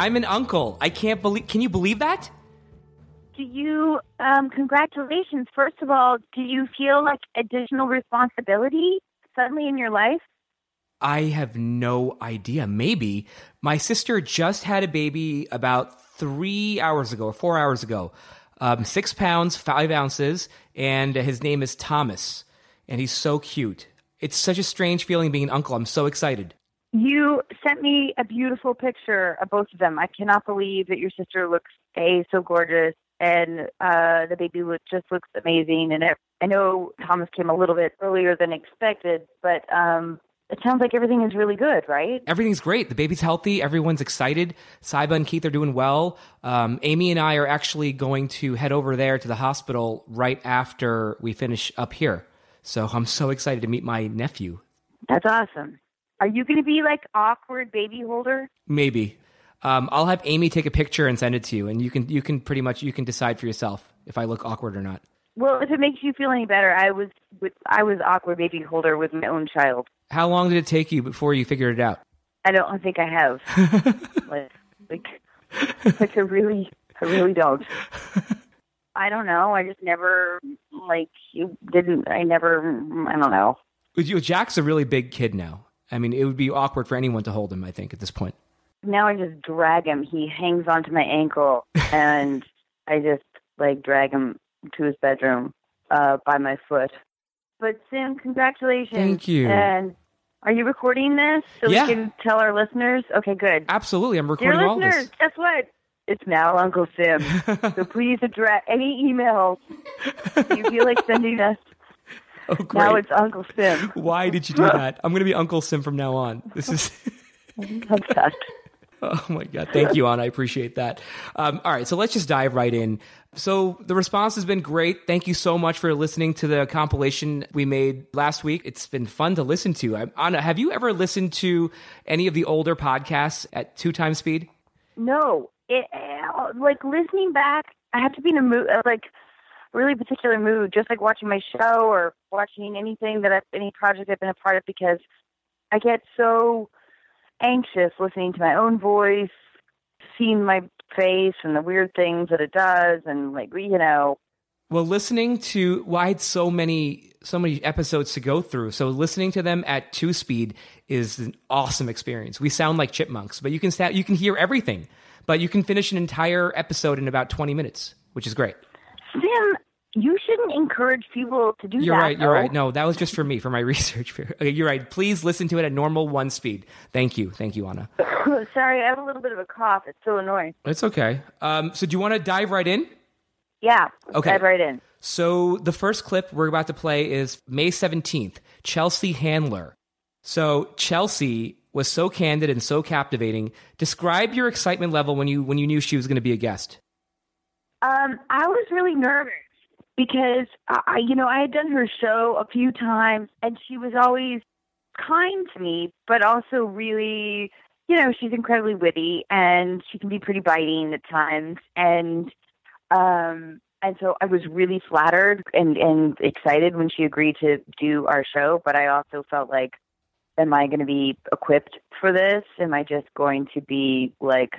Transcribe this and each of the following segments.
I'm an uncle. I can't believe. Can you believe that? Do you, um, congratulations. First of all, do you feel like additional responsibility suddenly in your life? I have no idea. Maybe. My sister just had a baby about three hours ago or four hours ago. Um, six pounds, five ounces, and his name is Thomas. And he's so cute. It's such a strange feeling being an uncle. I'm so excited. You sent me a beautiful picture of both of them. I cannot believe that your sister looks a so gorgeous, and uh, the baby look, just looks amazing. And it, I know Thomas came a little bit earlier than expected, but um, it sounds like everything is really good, right? Everything's great. The baby's healthy. Everyone's excited. Saiba and Keith are doing well. Um, Amy and I are actually going to head over there to the hospital right after we finish up here. So I'm so excited to meet my nephew. That's awesome. Are you going to be like awkward baby holder? Maybe. Um, I'll have Amy take a picture and send it to you, and you can you can pretty much you can decide for yourself if I look awkward or not. Well, if it makes you feel any better, I was with I was awkward baby holder with my own child. How long did it take you before you figured it out? I don't think I have. like, like, like I really, I really don't. I don't know. I just never like you didn't. I never. I don't know. Jack's a really big kid now. I mean, it would be awkward for anyone to hold him. I think at this point. Now I just drag him. He hangs onto my ankle, and I just like drag him to his bedroom uh, by my foot. But Sim, congratulations! Thank you. And are you recording this so Yeah. we can tell our listeners? Okay, good. Absolutely, I'm Dear recording all listeners, this. guess what? It's now Uncle Sim. so please address any emails you feel like sending us. Oh, great. Now it's Uncle Sim. Why did you do that? I'm going to be Uncle Sim from now on. This is. Oh my God. Thank you, Anna. I appreciate that. Um, all right. So let's just dive right in. So the response has been great. Thank you so much for listening to the compilation we made last week. It's been fun to listen to. Anna, have you ever listened to any of the older podcasts at two times speed? No, it, like listening back, I have to be in a mood, like really particular mood, just like watching my show or watching anything that I've, any project I've been a part of because I get so anxious listening to my own voice, seeing my face and the weird things that it does, and like you know, Well, listening to well, I had so many so many episodes to go through. So listening to them at two speed is an awesome experience. We sound like chipmunks, but you can sta- you can hear everything. But you can finish an entire episode in about twenty minutes, which is great. Sim, you shouldn't encourage people to do that. You're right. You're though. right. No, that was just for me for my research. Okay, you're right. Please listen to it at normal one speed. Thank you. Thank you, Anna. Sorry, I have a little bit of a cough. It's so annoying. It's okay. Um, so do you want to dive right in? Yeah. Okay. Dive right in. So the first clip we're about to play is May 17th, Chelsea Handler. So Chelsea was so candid and so captivating. Describe your excitement level when you when you knew she was going to be a guest. Um, I was really nervous because I, you know, I had done her show a few times, and she was always kind to me, but also really, you know, she's incredibly witty and she can be pretty biting at times, and um, and so I was really flattered and and excited when she agreed to do our show, but I also felt like. Am I going to be equipped for this? Am I just going to be like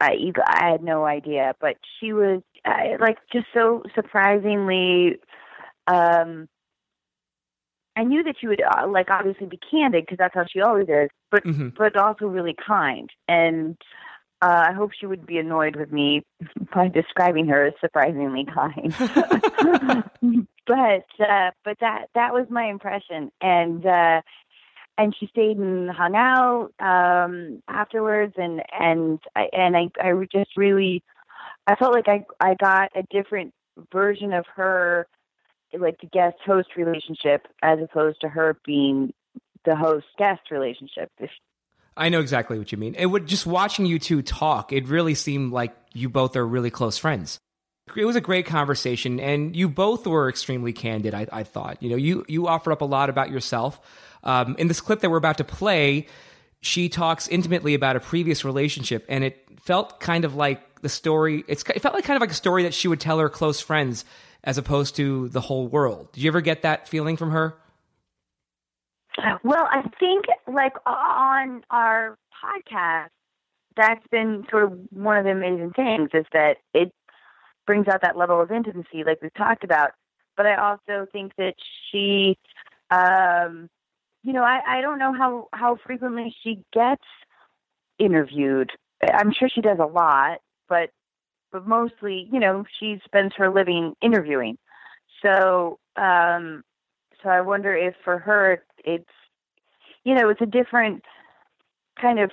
I, I had no idea, but she was uh, like just so surprisingly. Um, I knew that she would uh, like obviously be candid because that's how she always is, but Mhm. but also really kind. And uh, I hope she would be annoyed with me by describing her as surprisingly kind. but uh, but that that was my impression, and uh, and she stayed and hung out um afterwards and and I and I I just really I felt like I I got a different version of her like the guest host relationship as opposed to her being the host guest relationship. I know exactly what you mean. It would just watching you two talk. It really seemed like you both are really close friends. It was a great conversation, and you both were extremely candid. I, I thought, you know, you you offered up a lot about yourself. Um, in this clip that we're about to play, she talks intimately about a previous relationship, and it felt kind of like the story. It felt like kind of like a story that she would tell her close friends, as opposed to the whole world. Did you ever get that feeling from her? Well, I think like on our podcast, that's been sort of one of the amazing things is that it brings out that level of intimacy, like we've talked about. But I also think that she, um, you know, I, I don't know how how frequently she gets interviewed. I'm sure she does a lot, but but mostly, you know, she spends her living interviewing. So, um, so I wonder if for her it's, you know, it's a different kind of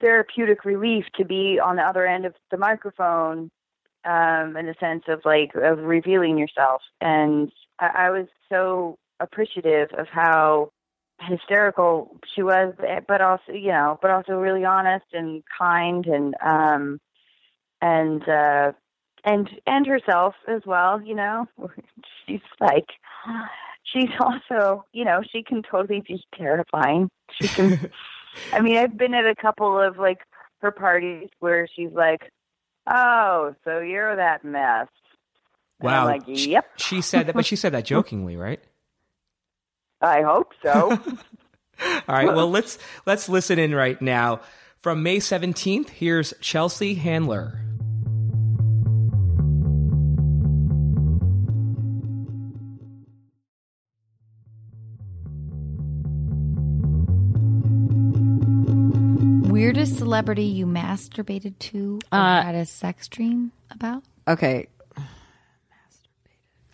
therapeutic relief to be on the other end of the microphone, um, in the sense of like of revealing yourself. And I, I was so appreciative of how hysterical she was, but also, you know, but also really honest and kind and, um, and, uh, and, and herself as well, you know, she's like, she's also, you know, she can totally be terrifying. She can, I mean, I've been at a couple of like her parties where she's like, oh, so you're that mess. Wow. like, She- yep, She said that, but she said that jokingly, right? I hope so. All right. Well, let's let's listen in right now. From May 17th, here's Chelsea Handler. Celebrity you masturbated to or Uh, had a sex dream about? Okay.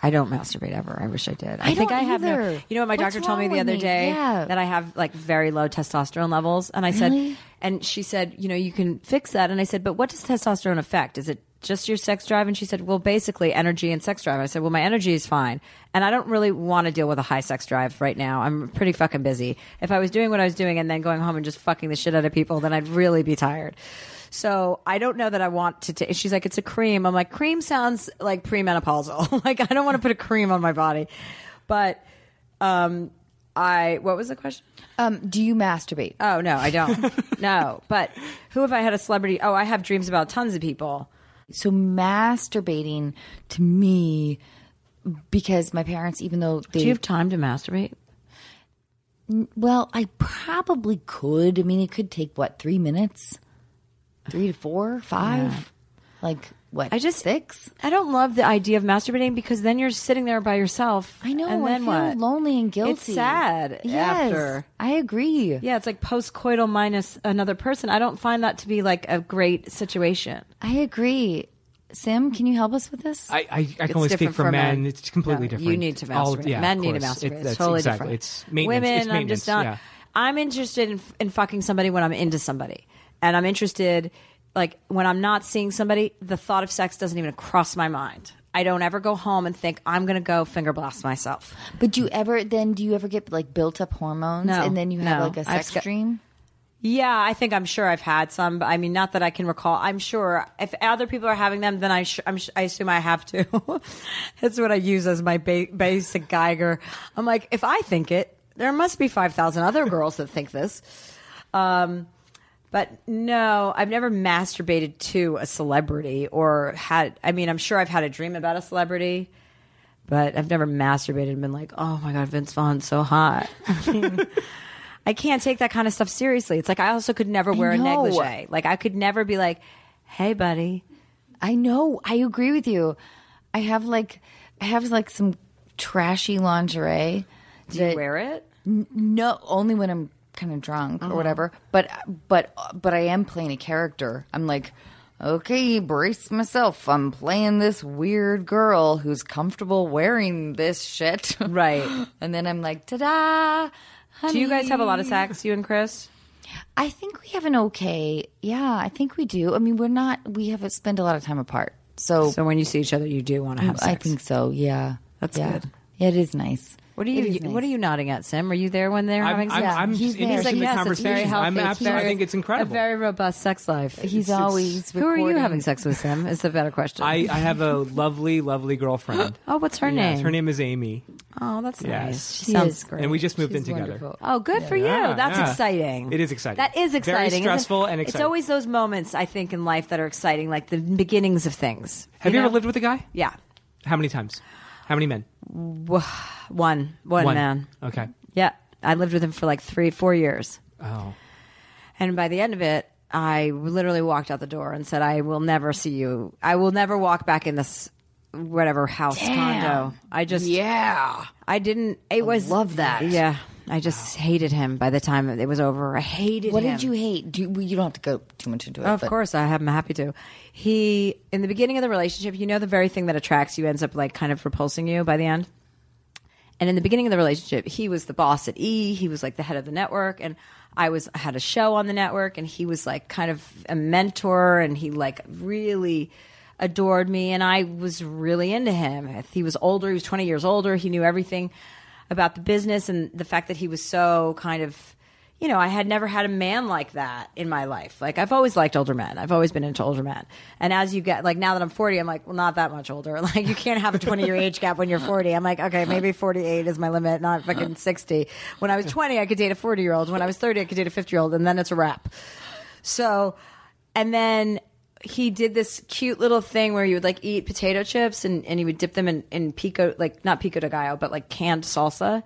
I don't masturbate ever. I wish I did. I, think don't I have no. either. You know what my What's doctor told me wrong the with other me? day Yeah. that I have like very low testosterone levels, and I Really? said, and she said, you know, you can fix that, and I said, but what does testosterone affect? Is it just your sex drive? And she said, well, basically energy and sex drive. I said, well, my energy is fine, and I don't really want to deal with a high sex drive right now. I'm pretty fucking busy. If I was doing what I was doing and then going home and just fucking the shit out of people, then I'd really be tired. So I don't know that I want to take. She's like, it's a cream. I'm like, cream sounds like premenopausal. like I don't want to put a cream on my body, but um, I. What was the question? Um, do you masturbate? Oh no, I don't. no, but who have I had a celebrity? Oh, I have dreams about tons of people. So masturbating to me, because my parents, even though they, Do you have time to masturbate? well, I probably could. I mean, it could take what three minutes, three to four, five, like what? I just- six. I don't love the idea of masturbating because then you're sitting there by yourself. I know. And I then feel what? lonely and guilty. It's sad Yes, after. I agree. Yeah, it's like postcoital minus another person. I don't find that to be like a great situation. I agree. Sim, can you help us with this? I, I, I It's can only speak for for men. men. It's completely No, different. You need to All- masturbate. yeah, Men need to course. masturbate. It- it's that's totally exactly. different. It's maintenance. Women, It's I'm just not. yeah. I'm interested in, in fucking somebody when I'm into somebody, and I'm interested like when I'm not seeing somebody. The thought of sex doesn't even cross my mind. I don't ever go home and think I'm going to go finger blast myself. But do you ever then do you ever get like built up hormones No, and then you have no. like a sex got- dream? Yeah, I think I'm sure I've had some. But I mean, not that I can recall. I'm sure if other people are having them, then I sh- I'm sh- I assume I have to. That's what I use as my ba- basic Geiger. I'm like, if I think it, there must be five thousand other girls that think this. Um, but no, I've never masturbated to a celebrity or had. I mean, I'm sure I've had a dream about a celebrity. But I've never masturbated and been like, oh my God, Vince Vaughn's so hot. I can't take that kind of stuff seriously. It's like I also could never wear a negligee. Like I could never be like, "Hey, buddy." I know. I agree with you. I have like I have like some trashy lingerie. Do you wear it? No, only when I'm kind of drunk or uh-huh. whatever. But but but I am playing a character. I'm like, okay, brace myself. I'm playing this weird girl who's comfortable wearing this shit. Right. and then I'm like, ta-da. Do you guys have a lot of sex, you and Chris? I think we have an okay. Yeah, I think we do. I mean, we're not. We have a spend a lot of time apart. So, So when you see each other, you do want to have sex. I think so. Yeah, That's Yeah. good. Yeah, it is nice. What are It you? is What are you nodding at, Sim? Are you there when they're I'm, having I'm, sex? I'm He's just there. interested in the like, yes, it's very conversation. I'm healthy. It's absolutely. I think it's incredible. A very robust sex life. He's always. Who are you having sex with, Sim? Is the better question. I, I have a lovely, lovely girlfriend. oh, what's her Yes, name? her name is Amy, Oh, that's Yes. nice. She She sounds is. great. and we just moved She's in together. wonderful. Oh, good for Yeah, you. That's yeah. exciting. It is exciting. That is exciting. isn't stressful and exciting. It's always those moments, I think, in life that are exciting, like the beginnings of things. Have you, ever lived with a guy? Yeah. How many times? How many men? One. One, One. man. Okay. Yeah. I lived with him for like three, four years. Oh. And by the end of it, I literally walked out the door and said, I will never see you. I will never walk back in this whatever house condo. I just, Yeah. I didn't, it was. love that. Yeah. I just hated him by the time it was over. I hated him. What him. did you hate? Do you, well, you don't have to go too much into it. Of but- course, I am happy to. He, in the beginning of the relationship, you know, the very thing that attracts you ends up like kind of repulsing you by the end. And in the beginning of the relationship, he was the boss at E. He was like the head of the network, and I was had a show on the network, and he was like kind of a mentor, and he like really adored me, and I was really into him. He was older; he was twenty years older. He knew everything about the business, and the fact that he was so kind of you know, I had never had a man like that in my life. Like I've always liked older men. I've always been into older men. And as you get like now that I'm 40, I'm like, well, not that much older. Like you can't have a 20 year age gap when you're 40. I'm like, okay, maybe 48 is my limit, not fucking 60. When I was 20, I could date a 40 year old. When I was 30, I could date a 50 year old, and then it's a wrap. So, and then he did this cute little thing where you would like eat potato chips and, and you would dip them in, in pico, like not pico de gallo, but like canned salsa.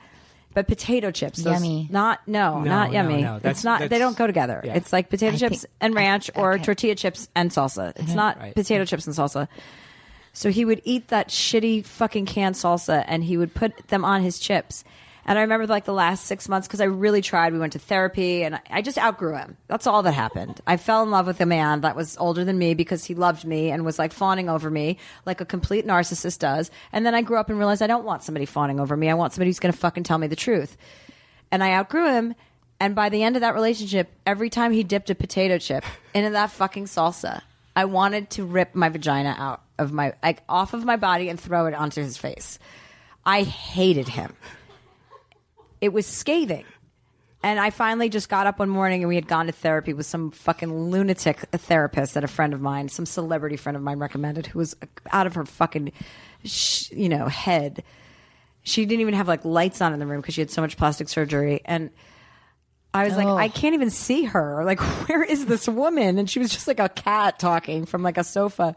But potato chips, those- Yummy. Not no, No, not yummy. no. That's- it's not. They don't go together. yeah. It's like potato I chips think- and ranch, or okay. tortilla chips and salsa. It's mm-hmm. not Right. potato chips and salsa. So he would eat that shitty fucking canned salsa, and he would put them on his chips. And I remember like the last six months because I really tried. We went to therapy, and I- just outgrew him. That's all that happened. I fell in love with a man that was older than me because he loved me and was like fawning over me like a complete narcissist does. And then I grew up and realized I don't want somebody fawning over me. I want somebody who's going to fucking tell me the truth and I outgrew him. And by the end of that relationship, every time he dipped a potato chip into that fucking salsa, I wanted to rip my vagina out of my like off of my body and throw it onto his face. I hated him. It was scathing. And I finally just got up one morning and we had gone to therapy with some fucking lunatic therapist that a friend of mine, some celebrity friend of mine recommended who was out of her fucking, sh- you know, head. She didn't even have like lights on in the room because she had so much plastic surgery. And i was like Oh. i can't even see her. Like where is this woman? And she was just like a cat talking from like a sofa.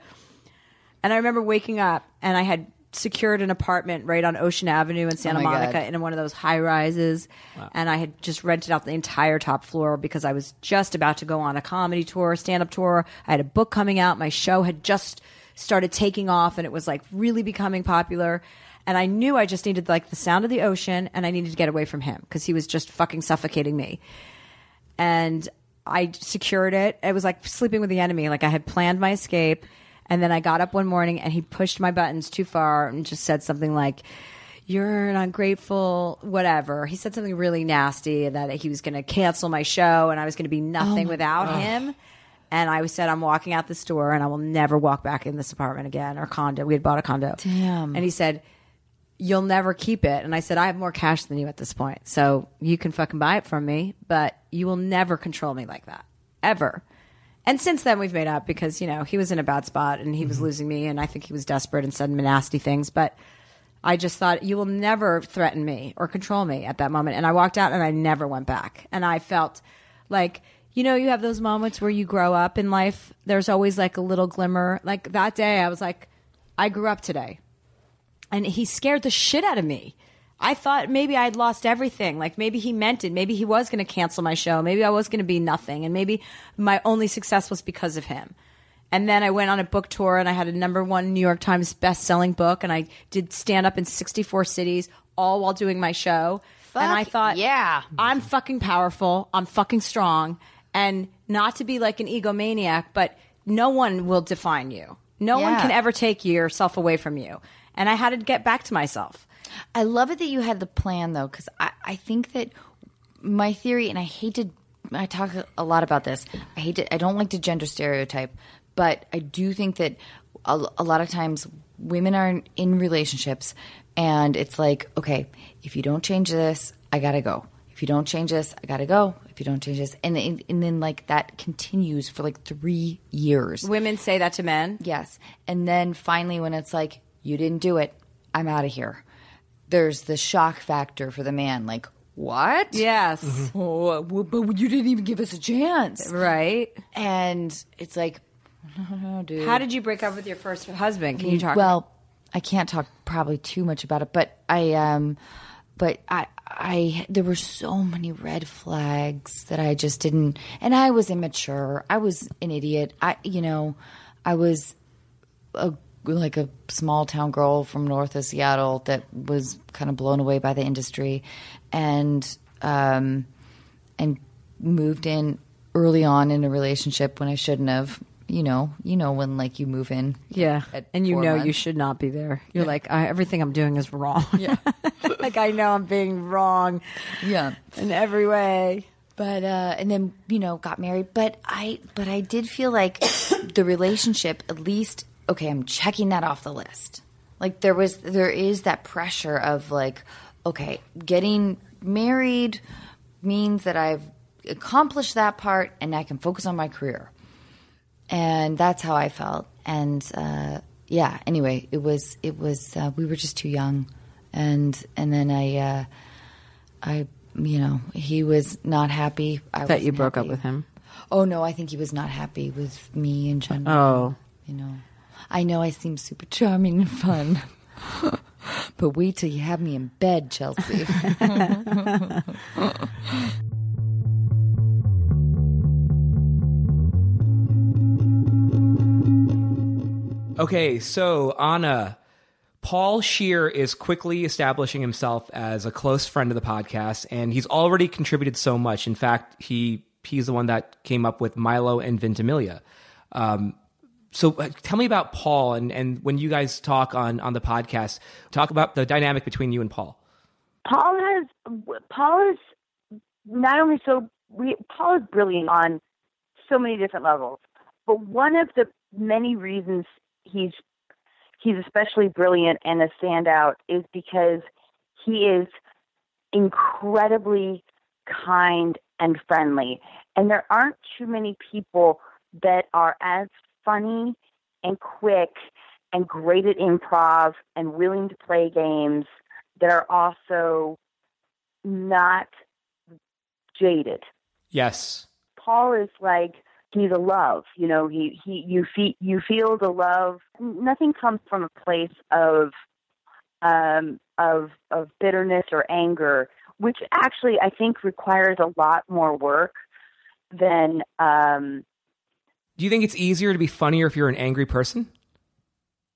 And i remember waking up and i had secured an apartment right on ocean avenue in oh santa Oh monica God. in one of those high rises and i had just rented out the entire top floor because i was just about to go on a comedy tour stand-up tour i had a book coming out my show had just started taking off and it was like really becoming popular and I knew I just needed like the sound of the ocean and I needed to get away from him because he was just fucking suffocating me. And I secured it. It was like sleeping with the enemy. Like I had planned my escape. And then I got up one morning and he pushed my buttons too far and just said something like, You're an ungrateful, whatever. He said something really nasty that he was going to cancel my show and I was going to be nothing oh without him. And I said, I'm walking out this door and I will never walk back in this apartment again or condo. We had bought a condo. Damn. And he said, You'll never keep it. And I said, I have more cash than you at this point. So you can fucking buy it from me, but you will never control me like that. Ever. And since then, we've made up because, you know, he was in a bad spot and he was mm-hmm. losing me. And I think he was desperate and said nasty things. But I just thought, you will never threaten me or control me at that moment. And I walked out and I never went back. And I felt like, you know, you have those moments where you grow up in life. There's always like a little glimmer. Like that day, I was like, I grew up today and he scared the shit out of me. I thought maybe I'd lost everything. Like maybe he meant it. Maybe he was going to cancel my show. Maybe I was going to be nothing. And maybe my only success was because of him. And then I went on a book tour and I had a number one New York Times best-selling book and I did stand up in 64 cities all while doing my show. and I thought, yeah. I'm fucking powerful. I'm fucking strong. And not to be like an egomaniac, but no one will define you. No one can ever take yourself away from you. And I had to get back to myself. I love it that you had the plan though, because I, I think that my theory, and I hate to, I talk a lot about this. I hate to, I don't like to gender stereotype, but I do think that a, a lot of times women are in, in relationships, and it's like, okay, if you don't change this, I gotta go. If you don't change this, I gotta go. If you don't change this, and and, and then like that continues for like three years. Women say that to men. Yes. And then finally, when it's like, you didn't do it, I'm out of here. There's the shock factor for the man. Like, what? Yes. Oh, but you didn't even give us a chance. Right. And it's like, no, dude. How did you break up with your first husband? Can you talk? Well, I can't talk probably too much about it, but I um but I, I, there were so many red flags that I just didn't, and I was immature. I was an idiot. I, you know, I was a like a small town girl from north of Seattle that was kind of blown away by the industry, and um, and moved in early on in a relationship when I shouldn't have. You know, you know when like you move in, Yeah, and you know you should not be there. You're like, I, everything I'm doing is wrong. Yeah, like I know I'm being wrong yeah. in every way. but uh and then you know got married but i but i did feel like the relationship at least okay i'm checking that off the list like there was there is that pressure of like okay getting married means that i've accomplished that part and i can focus on my career and that's how i felt and uh yeah anyway it was it was uh, we were just too young and and then i uh I, you know, he was not happy. I That you broke up with him. Oh no, I think he was not happy with me in general. Oh, You know, I know I seem super charming and fun, but wait till you have me in bed, Chelsea. Okay, so Anna, Paul Scheer is quickly establishing himself as a close friend of the podcast, and he's already contributed so much. In fact, he he's the one that came up with Milo and Ventimiglia. Um, so uh, tell me about Paul, and, and when you guys talk on, on the podcast, talk about the dynamic between you and Paul. Paul has Paul is not only so we, Paul is brilliant on so many different levels, but one of the many reasons he's he's especially brilliant and a standout is because he is incredibly kind and friendly, and there aren't too many people that are as funny and quick and great at improv and willing to play games that are also not jaded. Yes. Paul is like he's a love, you know. He he you feel you feel the love. Nothing comes from a place of um of of bitterness or anger, which actually I think requires a lot more work than um Do you think it's easier to be funnier if you're an angry person?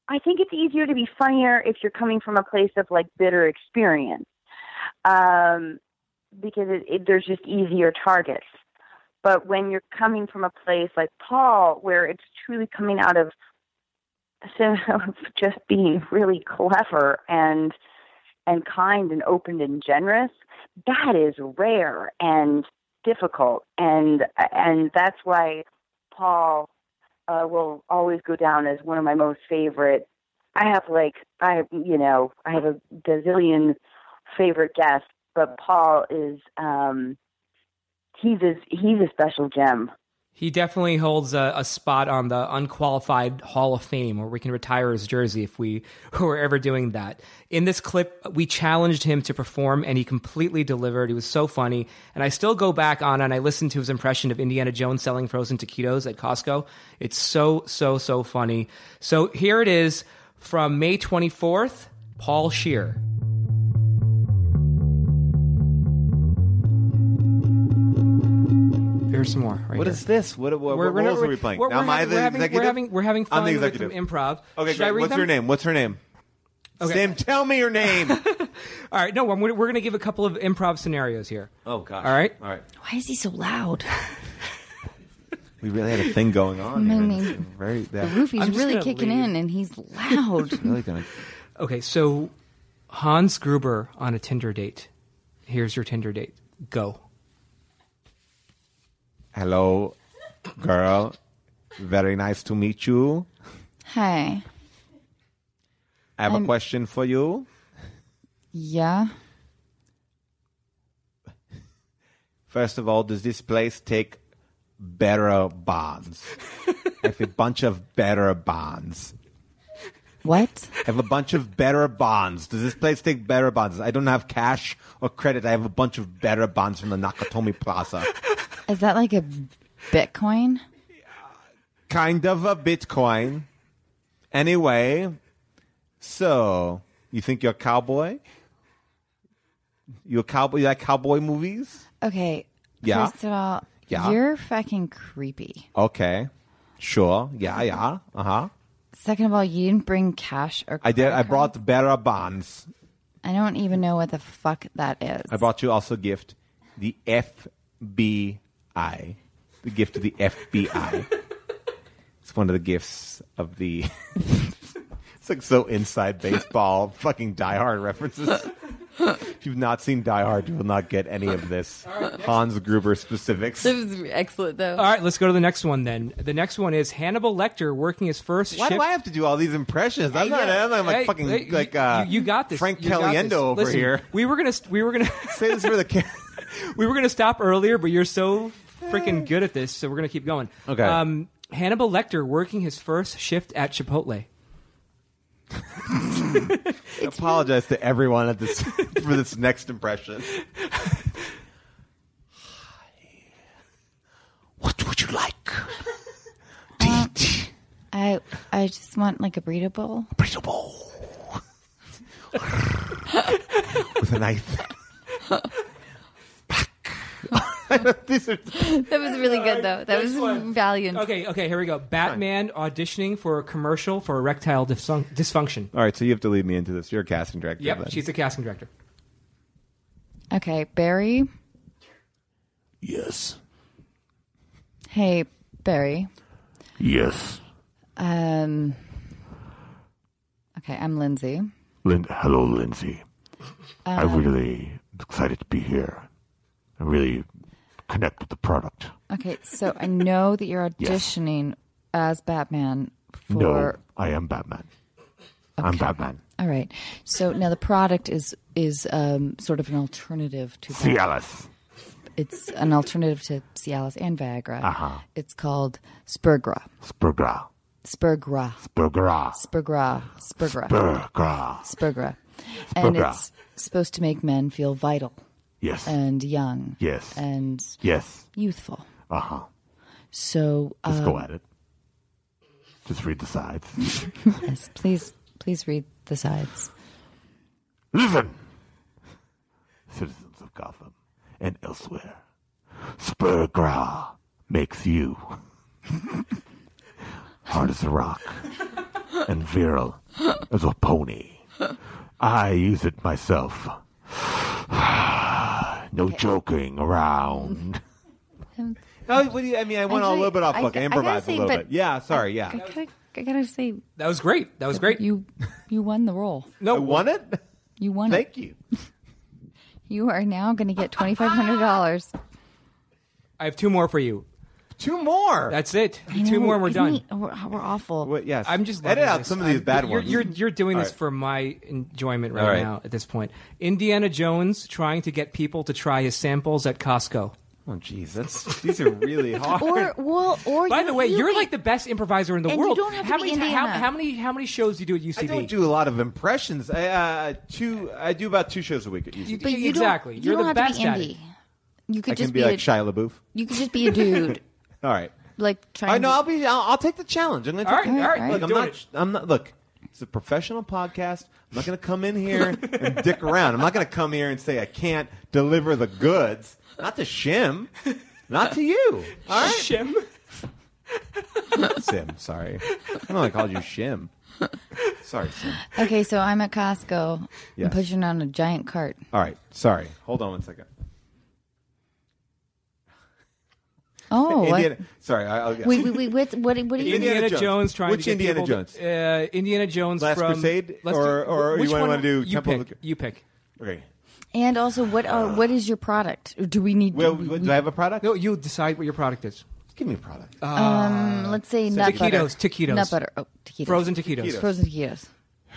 I think it's easier to be funnier if you're coming from a place of like bitter experience, um, because it, it, there's just easier targets. But when you're coming from a place like Paul, where it's truly coming out of so just being really clever and and kind and open and generous, that is rare and difficult, and and that's why Paul uh, will always go down as one of my most favorite. I have like I you know I have a gazillion favorite guests, but Paul is um, he's a, he's a special gem. He definitely holds a, a spot on the unqualified Hall of Fame, where we can retire his jersey if we were ever doing that. In this clip, we challenged him to perform, and he completely delivered. He was so funny, and I still go back on and I listen to his impression of Indiana Jones selling frozen taquitos at Costco. It's so so so funny. So here it is from May twenty fourth. Paul Scheer. Here's some more. Right What here. is this? What, what, We're- what we're not- roles are we playing? we're- now, am we're I having- the we're having- we're having- we're having I'm the fun with executive. some improv. Okay, Should I great. read What's them? your name? What's her name? Okay. Sam, tell me your name. All right, no, we're, we're going to give a couple of improv scenarios here. oh, gosh. All right. All right. Why is he so loud? We really had a thing going on. here. I mean, It's very, The roofie's really kicking leave. in, and he's loud. really gonna. Okay, so Hans Gruber on a Tinder date. Here's your Tinder date. Go. Hello, girl. Very nice to meet you. Hi. I have a question for you. Yeah. First of all, does this place take bearer bonds? I have a bunch of bearer bonds. What? I have a bunch of better bonds. Does this place take better bonds? I don't have cash or credit. I have a bunch of better bonds from the Nakatomi Plaza. Is that like a Bitcoin? kind of a Bitcoin. Anyway, so you think you're a cowboy? You a cowboy? You like cowboy movies? Okay. Yeah. First of all, Yeah. you're fucking creepy. Okay. Sure. Yeah. Yeah. Uh huh. Second of all, you didn't bring cash or. I did. I brought better bonds. I don't even know what the fuck that is. I brought you also a gift, the FBI, the gift of the FBI. it's one of the gifts of the. it's like so inside baseball, fucking Die Hard references. if you've not seen Die Hard, you will not get any of this Hans Gruber specifics. It was excellent though. All right, let's go to the next one then. The next one is Hannibal Lecter working his first Why shift. do I have to do all these impressions? I'm not. I'm not like Hey, fucking hey, like you, uh, you, you got this. Frank You got Caliendo this. over Listen, here. We were gonna we were gonna Say this for the camera. we were gonna stop earlier, but you're so freaking good at this, so we're gonna keep going. Okay. Um, Hannibal Lecter working his first shift at Chipotle. apologize to everyone at this for this next impression. What would you like? I I just want like a burrito bowl. Burrito bowl. With a knife. These are That was really good though. That was valiant. Okay, okay, here we go. Batman auditioning for a commercial for erectile dysfun- dysfunction. all right. So you have to lead me into this. You're a casting director. Yep, then. she's the casting director. Okay, Barry. Yes. Hey, Barry. Yes. Um. Okay, I'm Lindsay. Lin- Hello, Lindsay. I'm really excited to be here. I'm really connect with the product. Okay, so I know that you're Yes. auditioning as Batman for. No, I am Batman. I'm Batman. All right. So now the product is is um, sort of an alternative to. Cialis. It's an alternative to Cialis and Viagra. Uh-huh. It's called Spurgra. Spurgra. Spurgra. Spurgra. Spurgra. Spurgra. Spurgra. Spurgra. And it's supposed to make men feel vital Yes. and young. Yes. And yes. youthful. Uh huh. So Let's um, go at it. Just read the sides. yes, please please read the sides. Listen, citizens of Gotham and elsewhere. Spurgra makes you hard as a rock and virile as a pony. I use it myself. no joking around. Oh, what do you, I mean, I went all a little bit off book. I, I improvised gotta a little bit. Yeah, sorry. Yeah, I gotta, I gotta say, That was great. That was great. you you won the role. no, I won it. You won it. Thank you. You are now going to get twenty five hundred dollars. I have two more for you. Two more. That's it. Two more, and we're done. We're, we're awful. What, yes. I'm just edit loving out this. some of these I'm- bad you're, ones. You're you're doing All this for my enjoyment right, All right. now. At this point, Indiana Jones trying to get people to try his samples at Costco. oh, jeez, that's these are really hard. Or well, or By you- the way, you you're can- like the best improviser in the And you world. don't have to how be many ti- how, Indiana. how many how many shows do you do at UCB? I don't do a lot of impressions. I uh, two. I do about two shows a week at UCB. You- But you exactly. Don't, You're you don't the have best to at be it. indie. You could I just can be a, like Shia LaBeouf. You could just be a dude, All right. like trying. I know. I'll be. I'll, I'll take the challenge. I'm gonna All take right, the- all right. right. Look, I'm Doing not. it. I'm not. Look, it's a professional podcast. I'm not going to come in here and dick around. I'm not going to come here and say I can't deliver the goods. Not to Shim. Not to you. All right, Shim. Sim. Sorry. I don't know. I called you Shim. Sorry, Sim. Okay, so I'm at Costco. Yes. I'm pushing on a giant cart. All right. Sorry. Hold on one second. Oh, what? Indiana. Sorry. I, I'll, wait, wait, wait. What? What? What? Are you? Indiana Indiana Jones. Jones. trying Which to get Indiana people Jones? uh, Indiana Jones Last from Crusade? Let's Or- do, or you wanna do you Temple pick. of the- You pick. Okay. And also, what? Uh, what is your product? Do we need? Well, do, we, do I have a product? No, you decide what your product is. Give me a product. um, let's say nut taquitos, butter. taquitos. Nut butter. Oh, taquitos. Frozen taquitos. Taquitos. Frozen taquitos.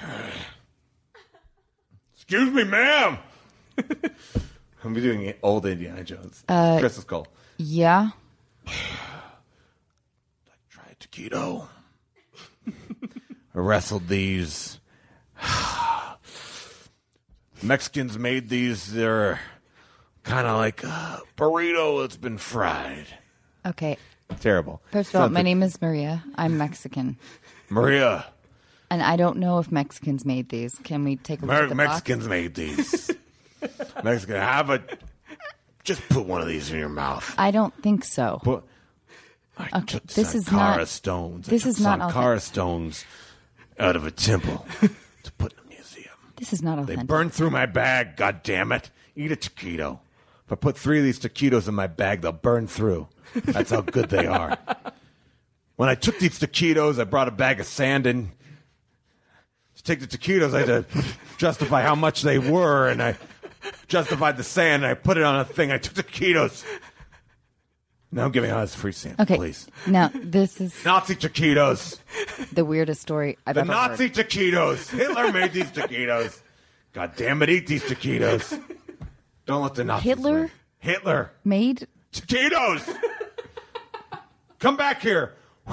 Excuse me, ma'am. I'm doing old Indiana Jones. Uh, Crystal Skull. Yeah. Try a taquito. I wrestled these. Mexicans made these. They're kind of like a burrito that's been fried. Okay. Terrible. First of all, my name is Maria. I'm Mexican, Maria, and I don't know if Mexicans made these. Can we take a look Mer- at the box? Mexicans made these. Mexican, have a. Just put one of these in your mouth. I don't think so. Put, I Okay, took this is not- stones. This is not Sankara stones out of a temple to put in a museum. This is not a They burned through my bag. God damn it! Eat a taquito. If I put three of these taquitos in my bag, they'll burn through. That's how good they are. When I took these taquitos, I brought a bag of sand in. To take the taquitos, I had to justify how much they were, and I justified the sand. And I put it on a thing. I took the taquitos. Now I'm giving out this free sand, okay. please. Now this is Nazi taquitos. the weirdest story I've ever heard. The ever Nazi heard. taquitos. Hitler made these taquitos. God damn it, eat these taquitos. Don't let the Nazis Hitler? win. Hitler. Made Taquitos. Come back here.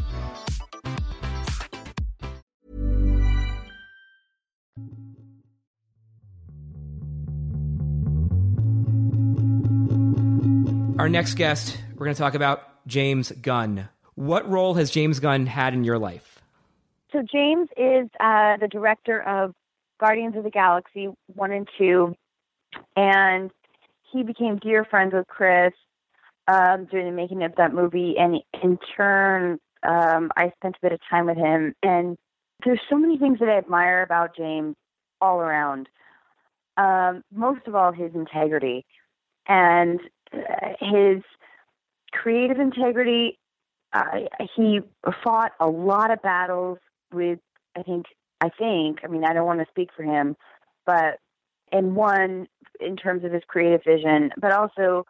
Our next guest, we're going to talk about James Gunn. What role has James Gunn had in your life? So James is uh, the director of Guardians of the Galaxy one and two, and he became dear friends with Chris um, during the making of that movie. And in turn, um, I spent a bit of time with him. And there's so many things that I admire about James all around. Um, most of all, his integrity and his creative integrity. Uh, he fought a lot of battles with, I think, I think, I mean, I don't want to speak for him, but and one in terms of his creative vision, but also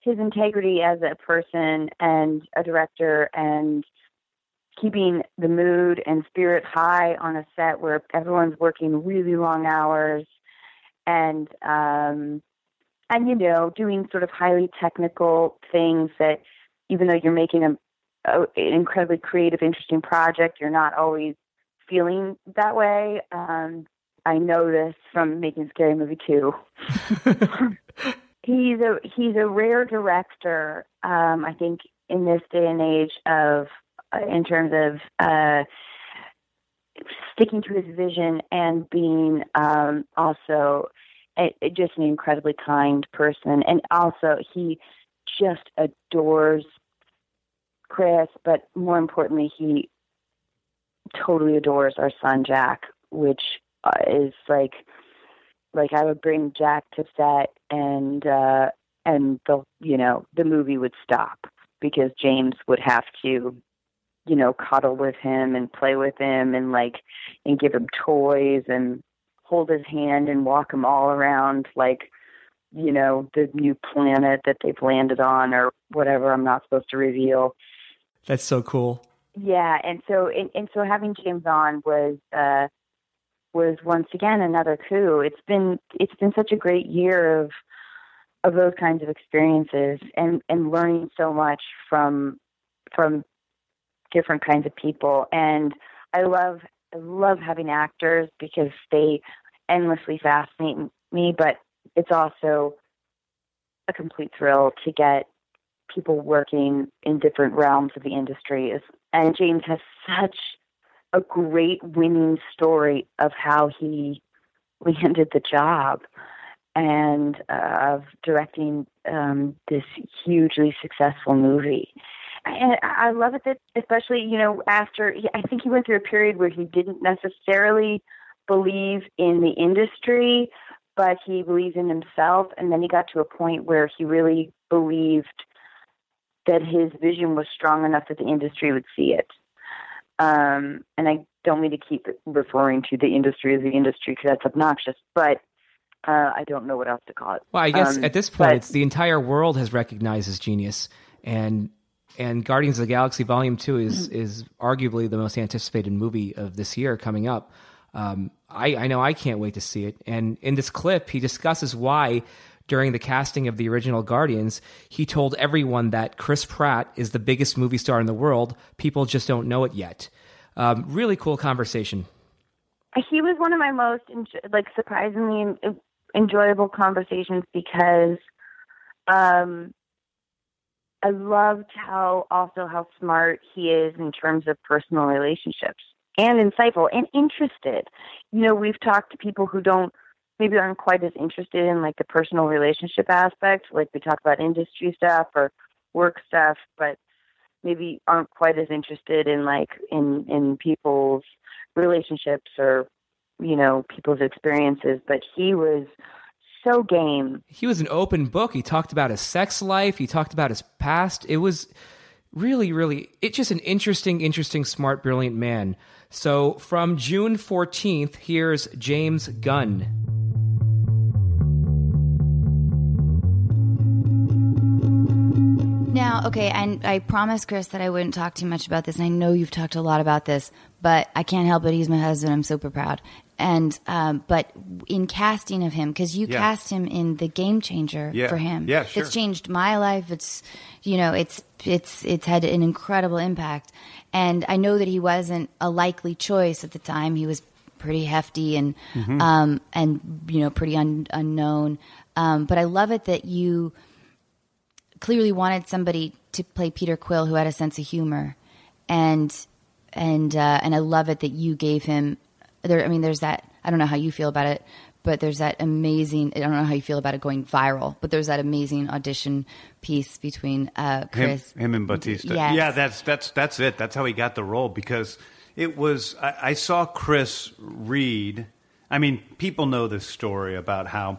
his integrity as a person and a director and keeping the mood and spirit high on a set where everyone's working really long hours and um and you know doing sort of highly technical things that even though you're making a, a an incredibly creative interesting project you're not always feeling that way um I know this from making Scary Movie 2 he's a he's a rare director. Um, I think in this day and age of uh, in terms of uh, sticking to his vision and being um, also a, a- just an incredibly kind person, and also he just adores Chris, but more importantly, he totally adores our son Jack, which uh, is like like I would bring Jack to set and uh and the you know the movie would stop because James would have to you know cuddle with him and play with him and like and give him toys and hold his hand and walk him all around like you know the new planet that they've landed on or whatever I'm not supposed to reveal That's so cool. yeah, and so and, and so having James on was uh was once again another coup. It's been it's been such a great year of of those kinds of experiences and and learning so much from from different kinds of people and I love I love having actors because they endlessly fascinate me but it's also a complete thrill to get people working in different realms of the industry and James has such a great winning story of how he landed the job and uh, of directing um, this hugely successful movie. And I love it that, especially you know, after I think he went through a period where he didn't necessarily believe in the industry, but he believed in himself, and then he got to a point where he really believed that his vision was strong enough that the industry would see it. Um, and I don't mean to keep referring to the industry as the industry because that's obnoxious, but uh, I don't know what else to call it. Well, I guess Um, at this point, but- the entire world has recognized his genius, and and Guardians of the Galaxy Volume Two is is arguably the most anticipated movie of this year coming up. Um, I, I know I can't wait to see it. And in this clip, he discusses why during the casting of the original Guardians, he told everyone that Chris Pratt is the biggest movie star in the world. People just don't know it yet. Um, really cool conversation. he was one of my most like surprisingly enjoyable conversations because um I loved how also how smart he is in terms of personal relationships and insightful and interested. You know, we've talked to people who don't maybe aren't quite as interested in like the personal relationship aspect, like we talk about industry stuff or work stuff, but maybe aren't quite as interested in like in in people's relationships or you know people's experiences but he was so game he was an open book. He talked about his sex life. He talked about his past. It was really, really, it's just an interesting, interesting, smart, brilliant man. So from June 14th, here's James Gunn. Now, okay, and I promised Chris that I wouldn't talk too much about this, and I know you've talked a lot about this, but I can't help it. He's my husband. I'm super proud. And um, but in casting of him, because you Yeah. cast him in the Game Changer Yeah. for him, Yeah, sure. it's changed my life. It's you know, it's it's it's had an incredible impact, and I know that he wasn't a likely choice at the time. He was pretty hefty and Mm-hmm. um, and you know pretty un- unknown. Um, but I love it that you clearly wanted somebody to play Peter Quill who had a sense of humor, and and uh, and I love it that you gave him. There, I mean, there's that. I don't know how you feel about it, but there's that amazing. I don't know how you feel about it going viral, but there's that amazing audition piece between uh, him, Chris, him and Bautista. Yes. Yeah, that's that's that's it. That's how he got the role because it was. I, I saw Chris read. I mean, people know this story about how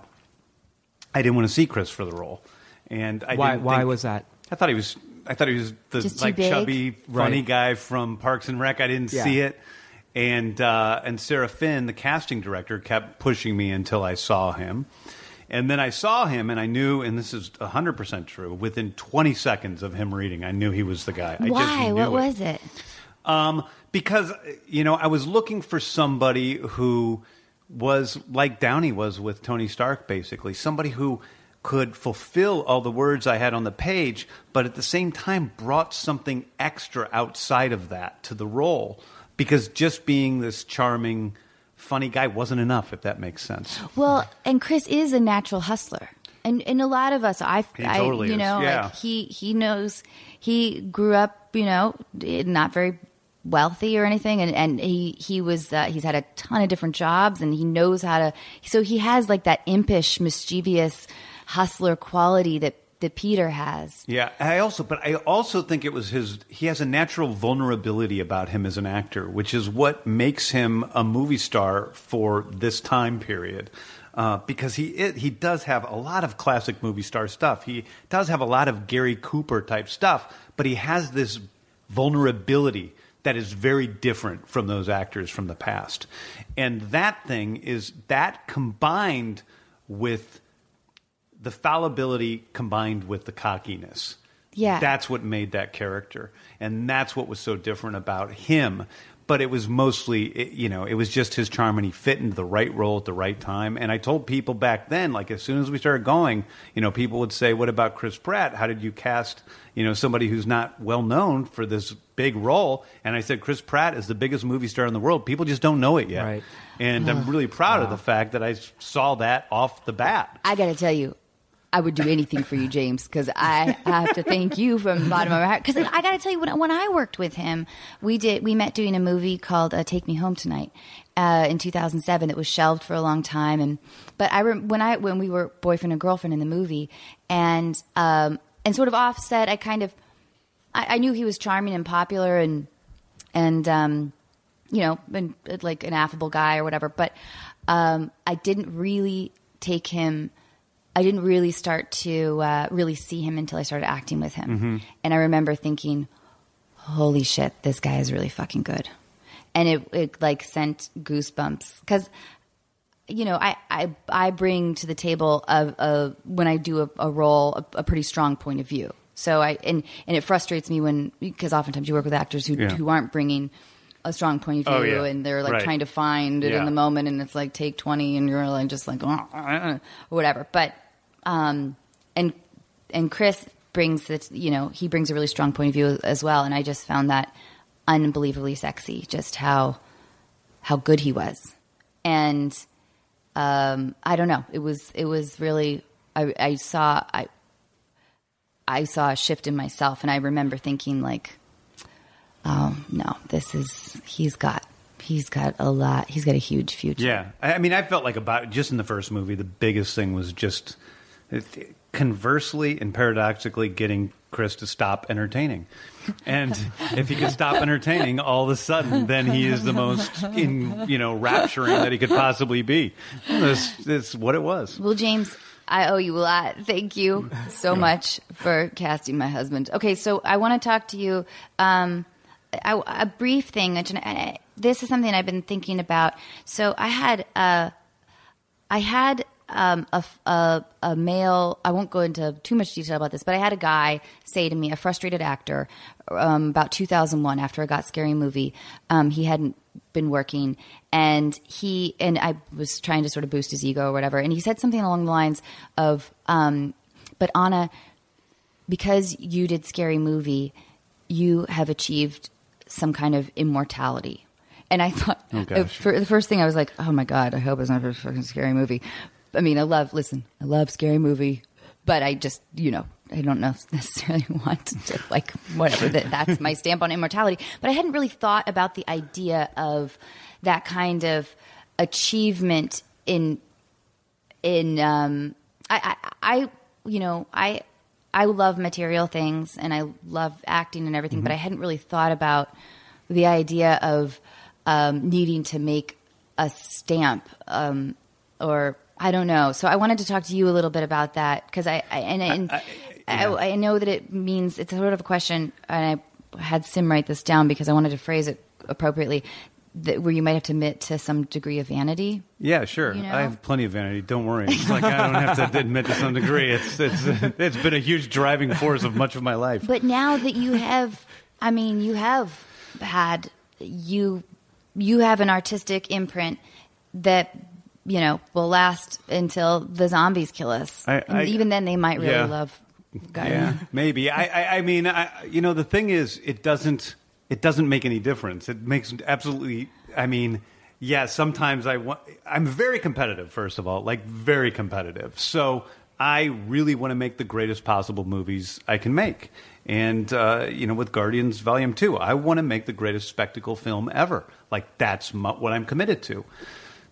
I didn't want to see Chris for the role, and I Why, didn't why think- was that? I thought he was. I thought he was the like big? chubby, funny Right. guy from Parks and Rec. I didn't Yeah. see it, and uh, and Sarah Finn, the casting director, kept pushing me until I saw him, and then I saw him, and I knew, and this is hundred percent true. Within twenty seconds of him reading, I knew he was the guy. I Why? What it. was it? Um, because you know, I was looking for somebody who was like Downey was with Tony Stark, basically somebody who could fulfill all the words I had on the page, but at the same time brought something extra outside of that to the role. Because just being this charming, funny guy wasn't enough, if that makes sense. Well, and Chris is a natural hustler. And, and a lot of us, I, totally you know, yeah. like he, he knows, he grew up, you know, not very wealthy or anything. And, and he, he was, uh, he's had a ton of different jobs and he knows how to, so he has like that impish, mischievous hustler quality that, that Peter has. Yeah, I also, but I also think it was his. He has a natural vulnerability about him as an actor, which is what makes him a movie star for this time period. Uh, because he it, he does have a lot of classic movie star stuff. He does have a lot of Gary Cooper type stuff, but he has this vulnerability that is very different from those actors from the past. And that thing is that combined with the fallibility combined with the cockiness. Yeah. That's what made that character. And that's what was so different about him. But it was mostly, it- you know, it was just his charm and he fit into the right role at the right time. And I told people back then, like as soon as we started going, you know, people would say, what about Chris Pratt? How did you cast, you know, somebody who's not well known for this big role? And I said, Chris Pratt is the biggest movie star in the world. People just don't know it yet. Right. And I'm really proud of the fact that I saw that off the bat. I got to tell you, I would do anything for you, James, because I have to thank you from the bottom of my heart. Because I got to tell you, when, when I worked with him, we did we met doing a movie called uh, "Take Me Home Tonight" uh, in 2007. That was shelved for a long time, and but I when I when we were boyfriend and girlfriend in the movie, and um, and sort of offset, I kind of I, I knew he was charming and popular, and and um, you know, and like an affable guy or whatever. But um, I didn't really take him. I didn't really start to uh, really see him until I started acting with him. And I remember thinking, "Holy shit, this guy is really fucking good," and it, it like sent goosebumps because you know, I, I, I bring to the table a when I do a, a role a, a pretty strong point of view. So I and and it frustrates me when because oftentimes you work with actors who Yeah. who aren't bringing a strong point of Oh, view yeah. and they're like Right. trying to find it Yeah. in the moment and it's like take 20 and you're like just like "Oh, whatever but um and and Chris brings that you know he brings a really strong point of view as well. And I just found that unbelievably sexy just how how good he was. And um I don't know. It was it was really I I saw I I saw a shift in myself. And I remember thinking like oh no this is he's got he's got a lot he's got a huge future. Yeah, I mean, I felt like about just in the first movie, the biggest thing was just conversely and paradoxically getting Chris to stop entertaining. And if he could stop entertaining, all of a sudden, then he is the most in you know rapturing that he could possibly be. That's, that's what it was. Well, James, I owe you a lot. Thank you so much for casting my husband. Okay, so I want to talk to you. Um, I, a brief thing. This is something I've been thinking about. So I had uh, I had um, a, a, a male, I won't go into too much detail about this, but I had a guy say to me, a frustrated actor, um, about 2001 after I got Scary Movie. Um, he hadn't been working and he, and I was trying to sort of boost his ego or whatever. And he said something along the lines of, um, but Anna, because you did Scary Movie, you have achieved some kind of immortality. And I thought, Oh, for the first thing, I was like, oh my God, I hope it's not a fucking scary movie. I mean, I love, listen, I love scary movie, but I just, you know, I don't know necessarily want to, like, whatever, that, that's my stamp on immortality. But I hadn't really thought about the idea of that kind of achievement in in um I, I I you know I I love material things and I love acting and everything, but I hadn't really thought about the idea of um, needing to make a stamp um, or I don't know. So I wanted to talk to you a little bit about that because I, I and, and I, I, know that it means it's sort of a question, and I had Sim write this down because I wanted to phrase it appropriately. That, where you might have to admit to some degree of vanity. Yeah, sure. You know? I have plenty of vanity. Don't worry. It's like I don't have to admit to some degree. It's it's it's been a huge driving force of much of my life. But now that you have, I mean, you have had you you have an artistic imprint that you know will last until the zombies kill us. I- and I- even then, they might really Yeah. love. Yeah, maybe. I, I, I mean, I, you know, the thing is, it doesn't, it doesn't make any difference. It makes absolutely. I mean, yeah. Sometimes I want. I'm very competitive. First of all, like very competitive. So I really want to make the greatest possible movies I can make. And uh, you know, with Guardians Volume Two, I want to make the greatest spectacle film ever. Like that's mu what I'm committed to.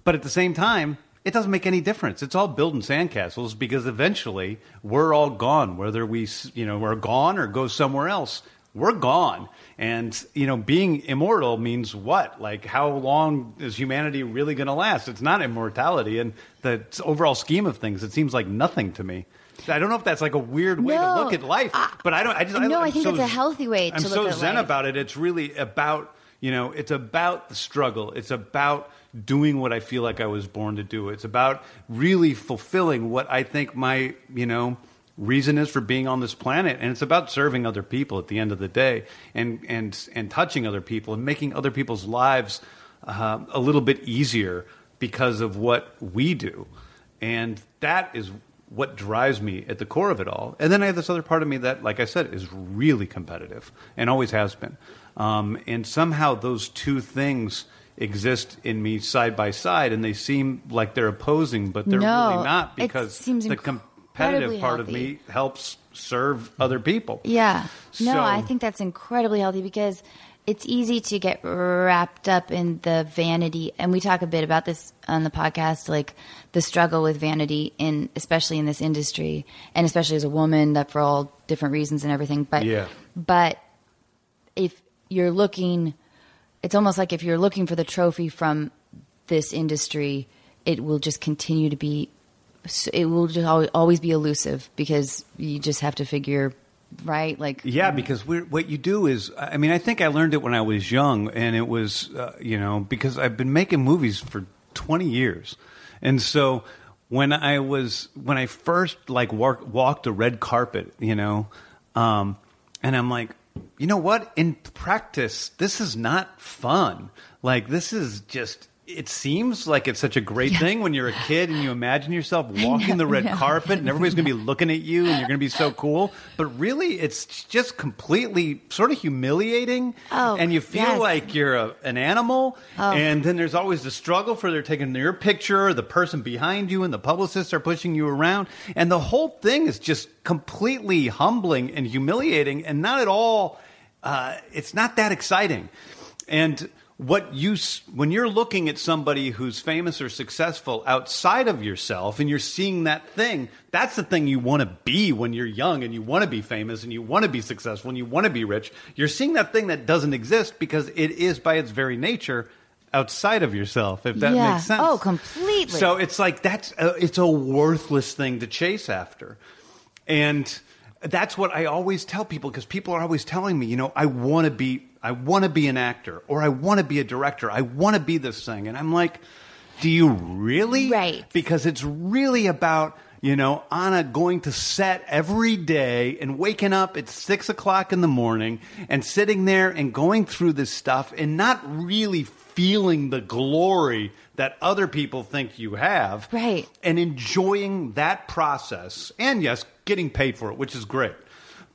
But at the same time, it doesn't make any difference. It's all building sandcastles because eventually we're all gone. Whether we, you know, we're gone or go somewhere else, we're gone. And you know, being immortal means what? Like, how long is humanity really going to last? It's not immortality, and the overall scheme of things, it seems like nothing to me. I don't know if that's like a weird way to look at life, but I don't. I just no, I I'm think so- it's a healthy way to I'm so zen life. about it. It's really about you know, it's about the struggle. It's about doing what I feel like I was born to do. It's about really fulfilling what I think my you know reason is for being on this planet, and it's about serving other people at the end of the day, and and and touching other people and making other people's lives uh, a little bit easier because of what we do, and that is what drives me at the core of it all. And then I have this other part of me that, like I said, is really competitive and always has been. Um, and somehow those two things exist in me side by side, and they seem like they're opposing, but they're No, really not because the competitive part of me helps serve other people. Yeah. No, I think that's incredibly healthy because it's easy to get wrapped up in the vanity and we talk a bit about this on the podcast like the struggle with vanity in especially in this industry and especially as a woman that for all different reasons and everything but Yeah. but if you're looking it's almost like if you're looking for the trophy from this industry it will just continue to be it will just always be elusive because you just have to figure right like Yeah, because what you do is, I mean, I think I learned it when I was young, and it was, uh, you know, because I've been making movies for 20 years. And so when I was, when I first like walk, walked a red carpet, you know, Um, and I'm like, you know what? In practice, this is not fun. Like, this is just. It seems like it's such a great thing when you're a kid and you imagine yourself walking the red carpet and everybody's going to be looking at you and you're going to be so cool. But really, it's just completely sort of humiliating. Oh, and you feel yes. like you're a, an animal. And then there's always the struggle for they're taking your picture, the person behind you, and the publicists are pushing you around. And the whole thing is just completely humbling and humiliating and not at all, uh, it's not that exciting. And what you when you're looking at somebody who's famous or successful outside of yourself and you're seeing that thing that's the thing you want to be when you're young and you want to be famous and you want to be successful and you want to be rich you're seeing that thing that doesn't exist because it is by its very nature outside of yourself if that Yeah. makes sense Oh, completely. so it's like that's a, it's a worthless thing to chase after and that's what I always tell people because people are always telling me, you know, I want to be, I want to be an actor or I want to be a director. I want to be this thing. And I'm like, do you really? Right. Because it's really about, you know, Anna going to set every day and waking up at six o'clock in the morning and sitting there and going through this stuff and not really feeling the glory that other people think you have Right. and enjoying that process and yes getting paid for it which is great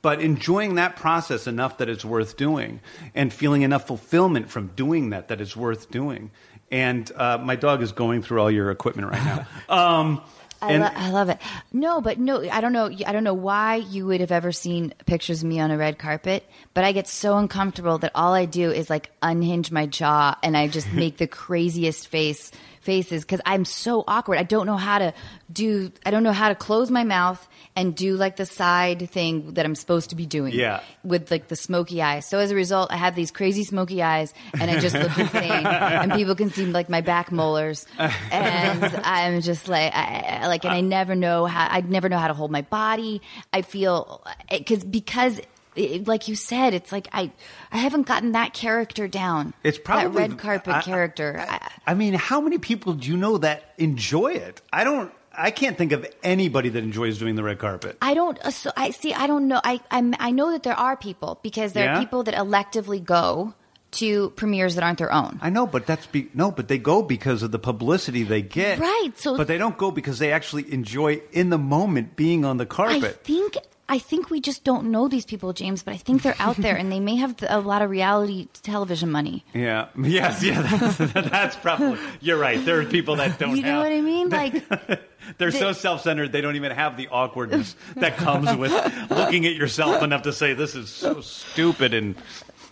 but enjoying that process enough that it's worth doing and feeling enough fulfillment from doing that that it's worth doing and uh, my dog is going through all your equipment right now um, I, and lo- I love it. No, but no, I don't know. I don't know why you would have ever seen pictures of me on a red carpet, but I get so uncomfortable that all I do is like unhinge my jaw and I just make the craziest face faces because I'm so awkward. I don't know how to do. I don't know how to close my mouth and do like the side thing that I'm supposed to be doing. Yeah. with like the smoky eyes. So as a result, I have these crazy smoky eyes, and I just look insane. And people can see like my back molars, and I'm just like, I, like, and I never know how. I never know how to hold my body. I feel because because. It, like you said, it's like I, I haven't gotten that character down. It's probably that red carpet I- I- character. I, I mean, how many people do you know that enjoy it? I don't. I can't think of anybody that enjoys doing the red carpet. I don't. uh, So I see. I don't know. I I'm, I know that there are people because there Yeah? are people that electively go to premieres that aren't their own. I know, but that's be, no, but they go because of the publicity they get. Right, so- but they don't go because they actually enjoy in the moment being on the carpet. I think I think we just don't know these people, James. But I think they're out there, and they may have a lot of reality television money. yeah. Yes. Yeah. That's, that's probably. You're right. There are people that don't. You know have, what I mean? Like, They're so self-centered. They don't even have the awkwardness that comes with looking at yourself enough to say this is so stupid and.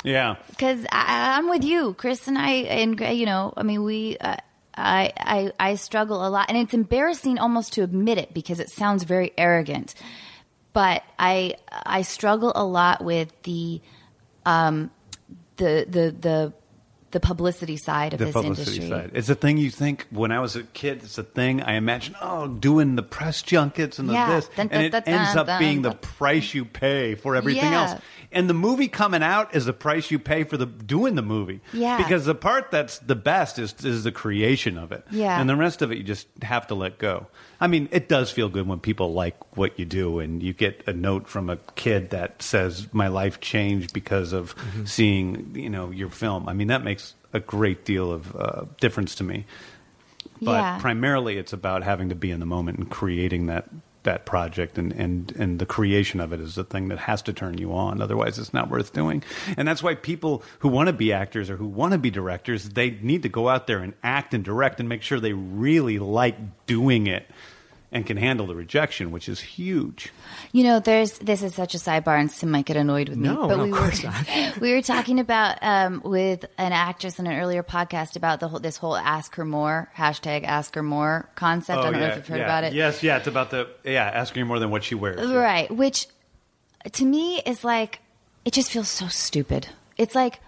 Yeah. because I'm with you, Chris, and I, and you know, I mean, we. Uh, I, I I struggle a lot, and it's embarrassing almost to admit it because it sounds very arrogant. But I I struggle a lot with the um the the the the publicity side of the this publicity industry. side. It's a thing you think when I was a kid. It's a thing I imagine. Oh, doing the press junkets and the Yeah. this, Dun, and it dun, dun, ends up dun, being the price you pay for everything Yeah. else. And the movie coming out is the price you pay for the doing the movie. Yeah. Because the part that's the best is is the creation of it. Yeah. And the rest of it you just have to let go. I mean, it does feel good when people like what you do and you get a note from a kid that says my life changed because of Mm-hmm. seeing, you know, your film. I mean, that makes a great deal of uh, difference to me. But Yeah. primarily it's about having to be in the moment and creating that that project and, and, and the creation of it is the thing that has to turn you on. Otherwise it's not worth doing. And that's why people who want to be actors or who want to be directors, they need to go out there and act and direct and make sure they really like doing it and can handle the rejection, which is huge. You know, there's this is such a sidebar, and Sim might get annoyed with me. No, but no, we of were course not. we were talking about um, with an actress in an earlier podcast about the whole this whole ask her more hashtag ask her more concept. I don't know if you've heard Oh, yeah. about it. Yes, yeah, it's about the yeah, asking her more than what she wears. yeah. Right, which to me is like it just feels so stupid. It's like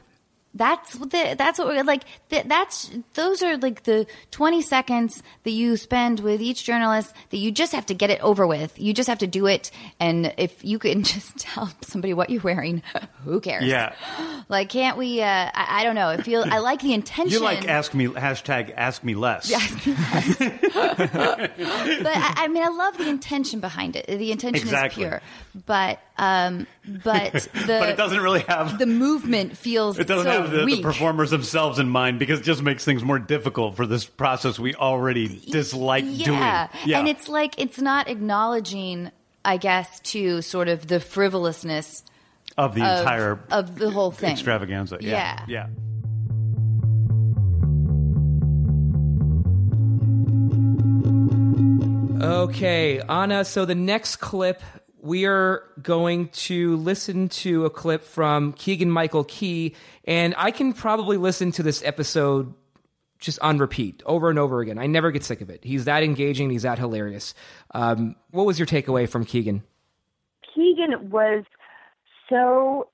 that's what the, that's what we're like. th that's those are like the twenty seconds that you spend with each journalist that you just have to get it over with. You just have to do it, and if you can just tell somebody what you're wearing, who cares? Yeah. Like, can't we? Uh, I, I don't know. I feel I like the intention. You like ask me hashtag ask me less. Ask me less. but I, I mean, I love the intention behind it. The intention Exactly. is pure, but um, but the But it doesn't really have the movement feels It doesn't so have the, the performers themselves in mind because it just makes things more difficult for this process we already dislike yeah. doing. Yeah, and it's like it's not acknowledging, I guess, to sort of the frivolousness of the of, entire of the whole thing. extravaganza. Yeah, Yeah. yeah. Okay, Anna. So the next clip, we are going to listen to a clip from Keegan Michael Key, and I can probably listen to this episode just on repeat over and over again. I never get sick of it. He's that engaging. He's that hilarious. Um, what was your takeaway from Keegan? Keegan was so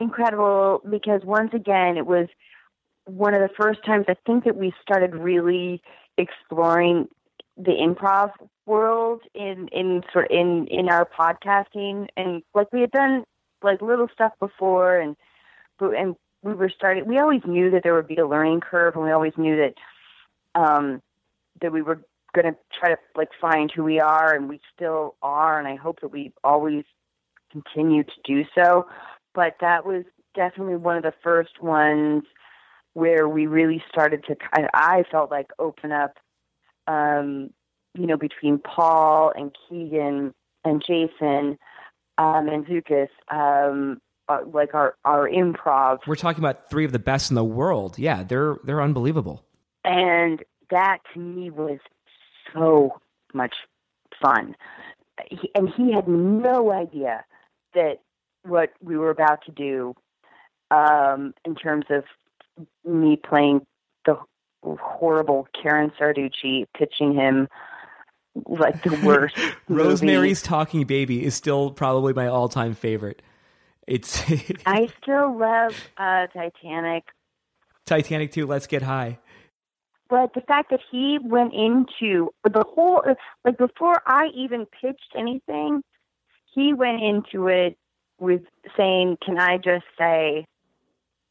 incredible because once again it was one of the first times I think that we started really exploring the improv world in in sort in in our podcasting. And like we had done like little stuff before and and we were starting we always knew that there would be a learning curve and we always knew that um that we were going to try to like find who we are and we still are and I hope that we always continue to do so. But that was definitely one of the first ones where we really started to kind I felt like open up um you know between Paul and Keegan and Jason um and Zukas um uh, like our our improv We're talking about three of the best in the world. Yeah, they're they're unbelievable. and that to me was so much fun. He, and he had no idea that what we were about to do, um, in terms of me playing the horrible Karen Sarducci, pitching him like the worst. movie. Rosemary's Talking Baby is still probably my all-time favorite. It's I still love uh, Titanic. Titanic 2, Let's Get High. but the fact that he went into the whole like before I even pitched anything, he went into it with saying, "Can I just say,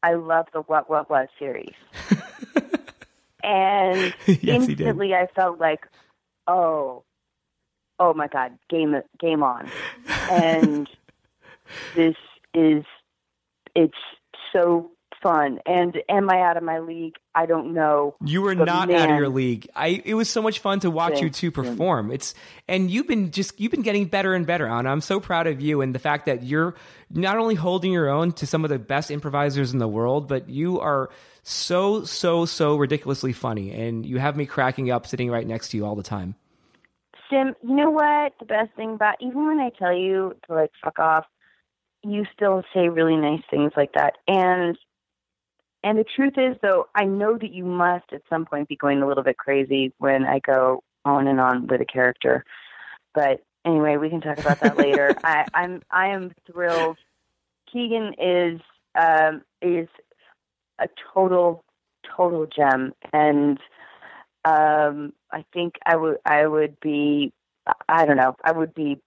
I love the What What Was series," and Yes, instantly I felt like, "Oh, oh my God, game game on," and this is it's so fun. And am I out of my league? I don't know. You were But not out of your league. I it was so much fun to watch you two perform. It's and you've been just you've been getting better and better, Anna. I'm so proud of you and the fact that you're not only holding your own to some of the best improvisers in the world, but you are so so so ridiculously funny and you have me cracking up sitting right next to you all the time. Sim, you know what? The best thing about even when I tell you to like fuck off, you still say really nice things like that. And and the truth is though, I know that you must at some point be going a little bit crazy when I go on and on with a character. But anyway, we can talk about that later. I, I'm I am thrilled. Keegan is um is a total total gem and um I think I would I would be I don't know I would be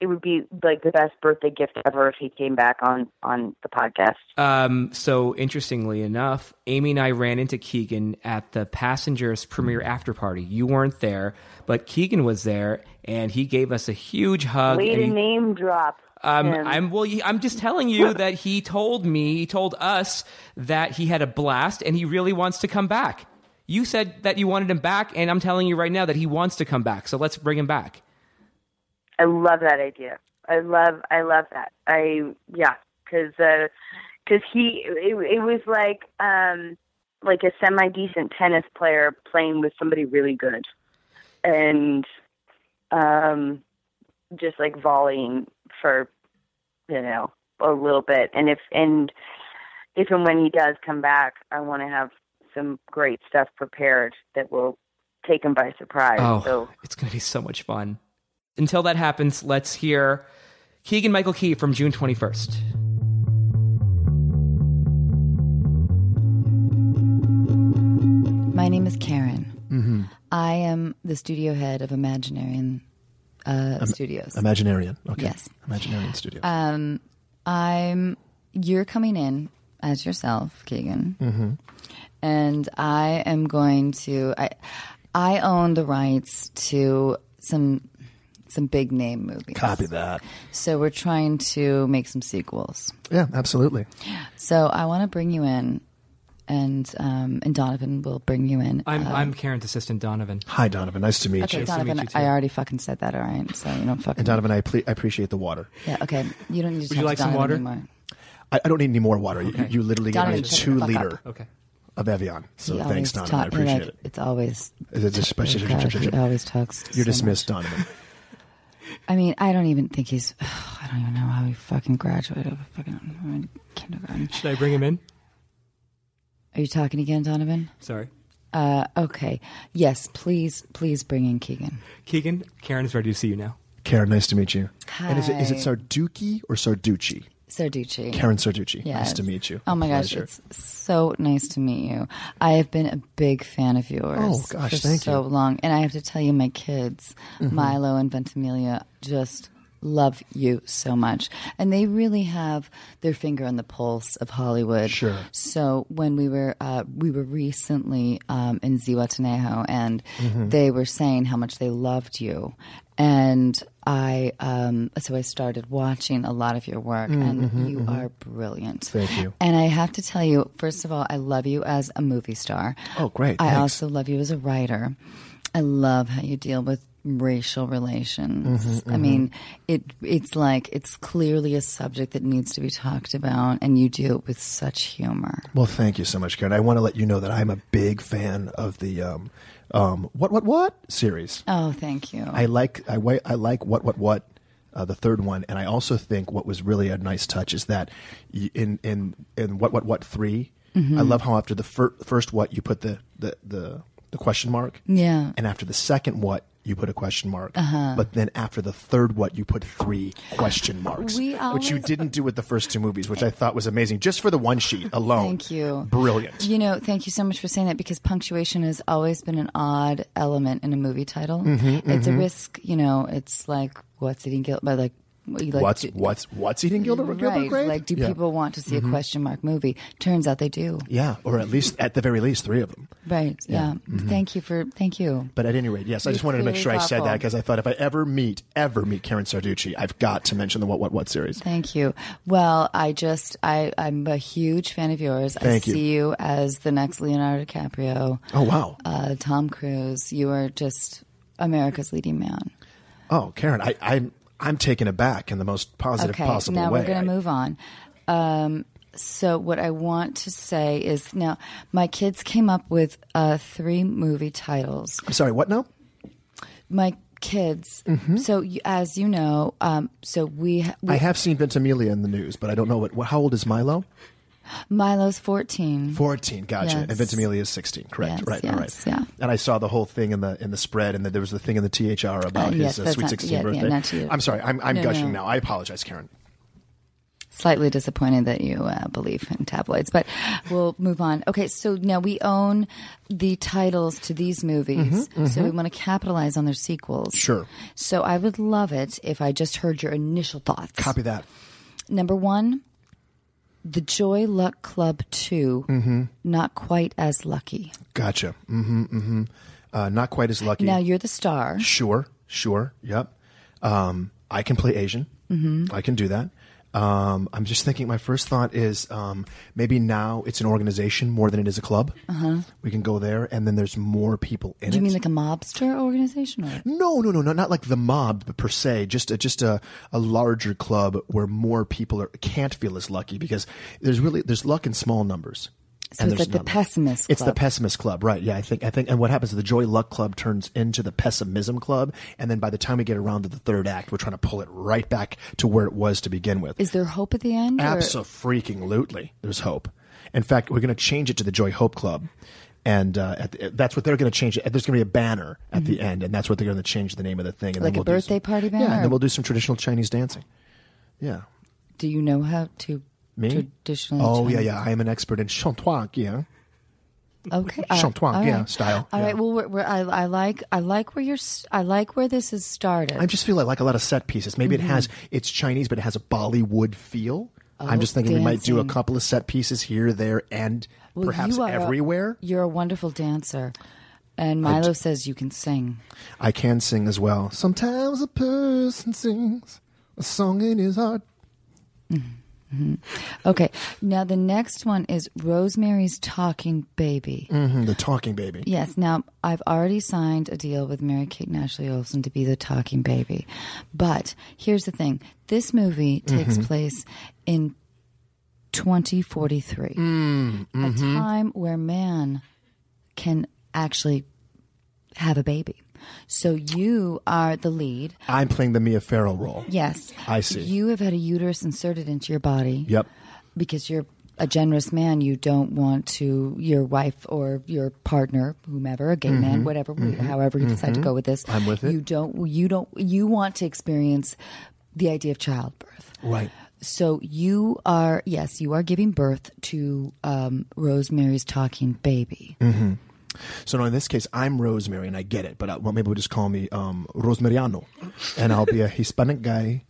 it would be like the best birthday gift ever if he came back on on the podcast. Um, so interestingly enough, Amy and I ran into Keegan at the Passengers premiere after party. You weren't there, but Keegan was there, and he gave us a huge hug. Way to he- name drop. Um. I'm well. I'm just telling you that he told me, he told us that he had a blast and he really wants to come back. You said that you wanted him back, and I'm telling you right now that he wants to come back. So let's bring him back. I love that idea. I love I love that. I yeah, because because he it, it was like um like a semi decent tennis player playing with somebody really good, and um just like volleying for you know a little bit. And if and if and when he does come back i want to have some great stuff prepared that will take him by surprise. Oh, so it's going to be so much fun. Until that happens let's hear keegan michael key from june 21st my name is karen. Mm-hmm. i am the studio head of imaginary and uh, Studios. Imaginarian. Okay. Yes. Imaginarian Studios. Um, I'm. You're coming in as yourself, Keegan, Mm-hmm. and I am going to. I I own the rights to some some big name movies. Copy that. So we're trying to make some sequels. Yeah, absolutely. So I want to bring you in, and um, and Donovan will bring you in. I'm Uh, I'm Karen's assistant, Donovan. Hi, Donovan. Nice to meet okay, you. to meet Donovan. you. I already fucking said that. All right. So you don't fucking. And Donovan, I, ple- I appreciate the water. Yeah. Okay. You don't need to. Would you talk like to some water? Anymore. I, I don't need any more water. You, you literally got Donovan, me a two liter up. Okay. of Evian. So He thanks, Donovan. talk- I appreciate like, it. It's always. Is it just- Oh, God, he always talks. You're so dismissed, much. Donovan. I mean, I don't even think he's. I don't even know how he fucking graduated fucking kindergarten. Should I bring him in? Are you talking again, Donovan? Sorry. Uh, okay. Yes, please, please bring in Keegan. Keegan, Karen is ready to see you now. Karen, nice to meet you. And is it, is it Hi. Sarducci or Sarducci? Sarducci. Karen Sarducci. Yes. Nice to meet you. Oh my gosh, Pleasure. it's so nice to meet you. I have been a big fan of yours Oh, gosh, for thank so you. Mm-hmm. long, and I have to tell you, my kids, Milo and Ventimiglia, just love you so much, and they really have their finger on the pulse of Hollywood. Sure. So when we were uh, we were recently um, in Zihuatanejo, and Mm-hmm. they were saying how much they loved you, and I um, so I started watching a lot of your work, and you are brilliant. Mm-hmm, Thank you. And I have to tell you, first of all, I love you as a movie star. Oh, great. I Thanks. also love you as a writer. I love how you deal with racial relations. Mm-hmm, I mean, it it's like it's clearly a subject that needs to be talked about and you do it with such humor. Well, thank you so much, Karen. I want to let you know that I'm a big fan of the um, um, what what what series. Oh, thank you. I like I, I like what what what uh, the third one, and I also think what was really a nice touch is that in in in what what what 3 Mm-hmm. I love how after the fir- first what you put the the the, the question mark, Yeah. and after the second what you put a question mark, but then after the third what you put three question marks, We which you didn't do with the first two movies, which I thought was amazing just for the one sheet alone. Thank you. brilliant. You know, thank you so much for saying that because punctuation has always been an odd element in a movie title. Mm-hmm, it's a risk, you know, it's like what's it eating guilt by like, like what's what's what's eating Gilbert, Gilbert. Grape? Like, do Yeah. Mm-hmm. people want to see a question mark movie? Turns out they do. Yeah, or at least at the very least three of them. Right. Yeah. Mm-hmm. Thank you for. Thank you. But at any rate, yes, I just wanted to make sure I said that because I thought if I ever meet ever meet Karen Sarducci, I've got to mention the what what what series. Thank you. Well, I just I I'm a huge fan of yours. I Thank you. see you as the next Leonardo DiCaprio, Oh wow! uh, Tom Cruise. You are just America's leading man. Oh, Karen, I, I'm I'm taken aback in the most positive okay, possible now way. Now we're going to move on. Um, so what I want to say is now my kids came up with uh, three movie titles. I'm sorry. What now? My kids. Mm-hmm. So you, as you know, um, so we, ha- we I have seen Ventimiglia in the news, but I don't know what. what how old is Milo? Milo's fourteen. Fourteen. Gotcha. And Yes. Ventimiglia is sixteen. Correct. Yes, right. yes, right. yeah. And I saw the whole thing in the in the spread, and that there was the thing in the THR about Uh, his uh, sweet not- sixteen yeah, yeah, birthday. not to you. I'm sorry. I'm I'm No, gushing no. now. I apologize, Karen. slightly disappointed that you uh, believe in tabloids, but we'll move on. Okay, so now we own the titles to these movies, so we want to capitalize on their sequels. Mm-hmm, Sure. So I would love it if I just heard your initial thoughts. Copy that. Number one, The Joy Luck Club 2, Mm-hmm. Not Quite as Lucky. Gotcha. Mm-hmm. Mm-hmm. Uh, not quite as lucky. Now you're the star. Sure, sure, yep. Um, I can play Asian. Mm-hmm. I can do that. Um, I'm just thinking. My first thought is um, maybe now it's an organization more than it is a club. Uh-huh. We can go there, and then there's more people in it. Do you it. mean like a mobster organization? Or? no, no, no, no, not like the mob per se. Just a, just a, a larger club where more people are, can't feel as lucky because there's really there's luck in small numbers. So and it's like the pessimist It's the pessimist club, right? Yeah, I think I think, and what happens is the joy luck club turns into the pessimism club, and then by the time we get around to the third act, we're trying to pull it right back to where it was to begin with. Is there hope at the end? Absolutely, there's hope. In fact, we're going to change it to the Joy Hope Club, and uh, at the, that's what they're going to change. There's going to be a banner at the end, and that's what they're going to change the name of the thing. And Mm-hmm. Like then a we'll do birthday some- party banner. Yeah, and then we'll do some traditional Chinese dancing. Yeah, Do you know how to me. traditionally? Oh yeah, Chinese- yeah. I am an expert in chantois. Yeah. Okay, all right, yeah, style, All yeah. right. Well, we're, we're, I, I like I like where you're. I like where this has started. I just feel like, like a lot of set pieces. Maybe it has mm-hmm. it's Chinese, but it has a Bollywood feel. I'm oh, just thinking we might do a couple of set pieces here, there, and Well, perhaps you are a- everywhere. you're a wonderful dancer, and Milo says you can sing. I can sing as well. Sometimes a person sings a song in his heart. Mm-hmm. Okay. Now the next one is Rosemary's Talking Baby. hmm the talking baby. Yes. Now I've already signed a deal with Mary Kate and Ashley Olsen to be the talking baby, but here's the thing: this movie takes Mm-hmm. place in 2043, Mm, a mm-hmm. time where man can actually have a baby. So you are the lead. I'm playing the Mia Farrow role. Yes. I see. You have had a uterus inserted into your body. Yep. Because you're a generous man, you don't want to your wife or your partner, whomever, a gay man, whatever, however you decide to go with this. Mm-hmm. I'm with it. You don't. You don't. You want to experience the idea of childbirth. Right. So you are yes, you are giving birth to um, Rosemary's talking baby. So now in this case, I'm Rosemary, and I get it. But uh, well, maybe we'll just call me um, Rosemariano, and I'll be a Hispanic guy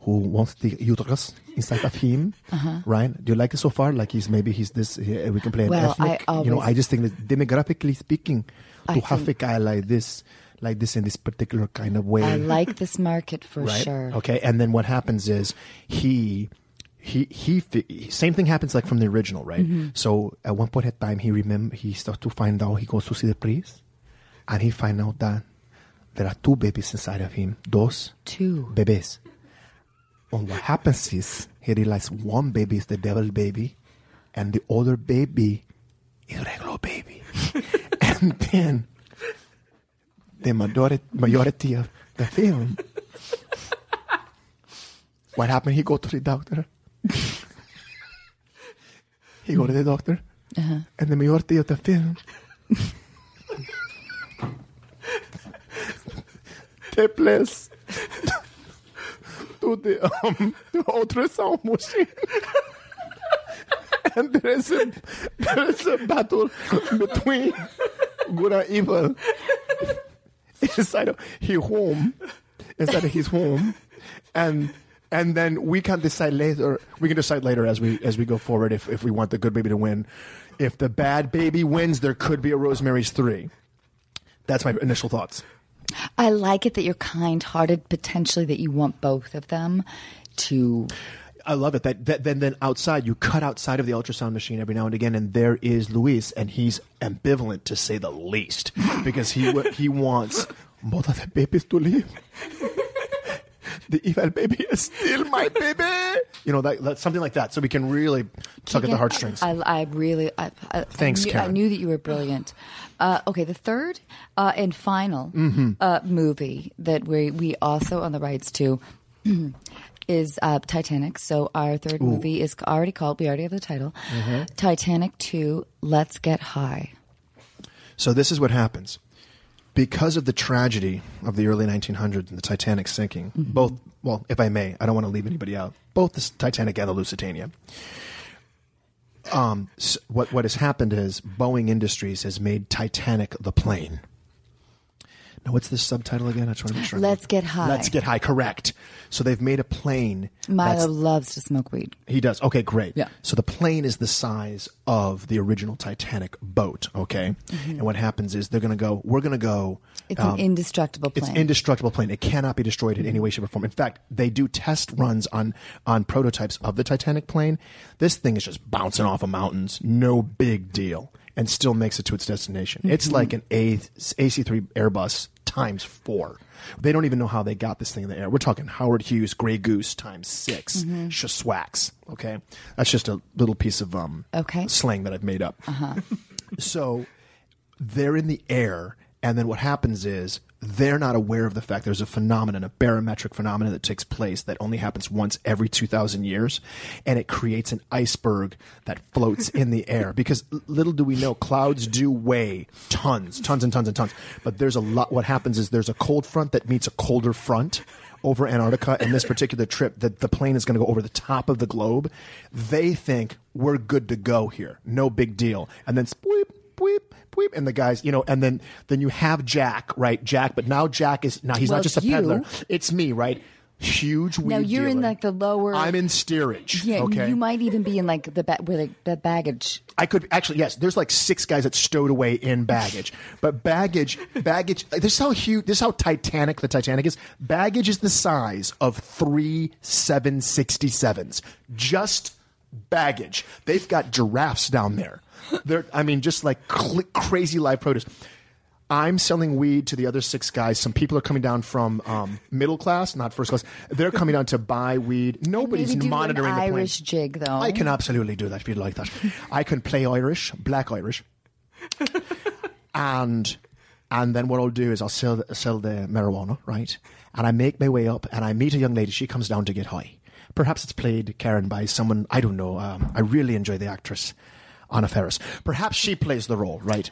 who wants the uterus inside of him. Uh-huh. Right? Do you like it so far? Like he's maybe he's this. he- we can play an Well, I ethnic. you know, I just think that demographically speaking, I to have a guy like this, like this in this particular kind of way, I like this market for right? sure. Okay, and then what happens is he. He, he same thing happens like from the original right Mm-hmm. so at one point in time he remember he starts to find out he goes to see the priest and he find out that there are two babies inside of him dos Two. babies and what happens is he realizes one baby is the devil baby and the other baby is regular baby and then the majority, majority of the film what happened he go to the doctor he go to the doctor and the majority of the film take place to the um the ultrasound machine. and there is a there is a battle between good and evil inside of his home. Inside of his home. And and then we can decide later we can decide later as we as we go forward if, if we want the good baby to win. If the bad baby wins, there could be a Rosemary's three. That's my initial thoughts. I like it that you're kind-hearted, potentially that you want both of them to. I love it. That, that then then outside you cut outside of the ultrasound machine every now and again, and there is Luis, and he's ambivalent to say the least because he he wants both of the babies to live. the evil baby is still my baby. You know that, that something like that, so we can really tug at the heartstrings. I, I really. I, I, Thanks, I knew, I knew that you were brilliant. Uh, okay, the third uh, and final Mm-hmm. uh, movie that we we also own the rights to. Is uh, Titanic. So, our third movie is already called, we already have the title Mm-hmm. Titanic 2 Let's Get High. So this is what happens. Because of the tragedy of the early 1900s and the Titanic sinking, both, well, if I may, I don't want to leave anybody out, both the Titanic and the Lusitania. Um, s- what, what has happened is Boeing Industries has made Titanic the plane. Now, what's the subtitle again? I just want to make sure. Let's Get High. Let's Get High, correct. So they've made a plane. Milo that's- loves to smoke weed. he does. Okay, great. Yeah. So the plane is the size of the original Titanic boat. Okay. And what happens is they're going to go. We're going to go. Mm-hmm. It's um, an indestructible It's plane. indestructible plane. It cannot be destroyed in any way, shape, or form. In fact, they do test runs on on prototypes of the Titanic plane. This thing is just bouncing off of mountains. No big deal, and still makes it to its destination. It's Mm-hmm. like an A AC3 Airbus times four. They don't even know how they got this thing in the air. We're talking Howard Hughes Grey Goose times 6 Mm-hmm. Shaswax. Okay, that's just a little piece of um Okay. slang that I've made up. Uh-huh. so they're in the air, and then what happens is they're not aware of the fact there's a phenomenon, a barometric phenomenon that takes place that only happens once every 2,000 years, and it creates an iceberg that floats in the air. Because little do we know, clouds do weigh tons, tons and tons and tons. But there's a lot, what happens is there's a cold front that meets a colder front over Antarctica, and this particular trip, that the plane is going to go over the top of the globe. They think we're good to go here, no big deal, and then spoop, Bleep, bleep, and the guys, you know, and then then you have Jack, right? Jack, but now Jack is now he's Well, not just a it's you. peddler. It's me, right? Huge weed Now you're in like the lower. I'm in steerage. Yeah, okay. you might even be in like the ba- where the, the baggage. I could actually yes. There's like six guys that stowed away in baggage, but baggage, baggage. This is how huge. This is how Titanic the Titanic is. Baggage is the size of three seven sixty sevens. Just baggage. They've got giraffes down there. They're. I mean, just like cl- crazy live produce. I'm selling weed to the other six guys. Some people are coming down from um, middle class, not first class. They're coming down to buy weed. Nobody's Maybe do monitoring an the plane. Irish jig though. I can absolutely do that if you'd like that. I can play Irish, black Irish, and and then what I'll do is I'll sell sell the marijuana, right? And I make my way up, and I meet a young lady. She comes down to get high. Perhaps it's played Karen by someone I don't know. Um, I really enjoy the actress Anna Faris. Perhaps she plays the role, right?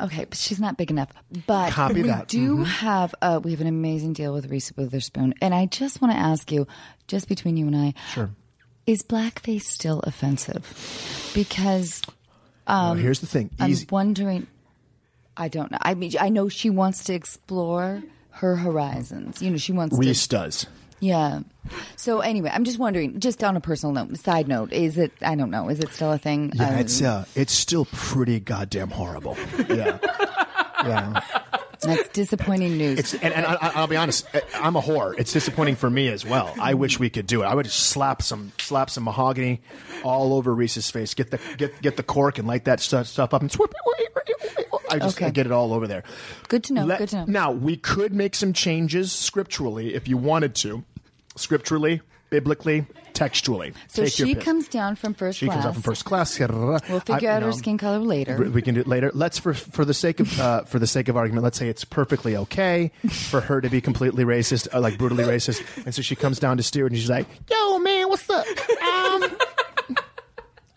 Okay, but she's not big enough. But Copy we that. do Mhm. have uh, we have an amazing deal with Reese Witherspoon, and I just want to ask you, just between you and I, Sure. is blackface still offensive? Because Well, here's the thing. I'm wondering. I don't know. I mean, I know she wants to explore her horizons. You know, she wants Reese to. does. Yeah. So anyway, I'm just wondering, just on a personal note, side note, is it? I don't know. Is it still a thing? Yeah, Um, it's uh, it's still pretty goddamn horrible. Yeah, yeah. that's disappointing news. It's and, and I, I'll be honest, I'm a whore. It's disappointing for me as well. I wish we could do it. I would just slap some slap some mahogany all over Reese's face. Get the get get the cork and light that stuff, stuff up and swoop. I just Okay. I get it all over there. Good to know. Let- good to know. Now we could make some changes scripturally if you wanted to, scripturally, biblically, textually. so Take she comes down from first She class. comes out from first class. We'll figure out her skin color later. We can do it later. Let's for for the sake of uh, for the sake of argument, let's say it's perfectly okay for her to be completely racist, uh, like brutally racist, and so she comes down to Stewart and she's like, "Yo, man, what's up? Um,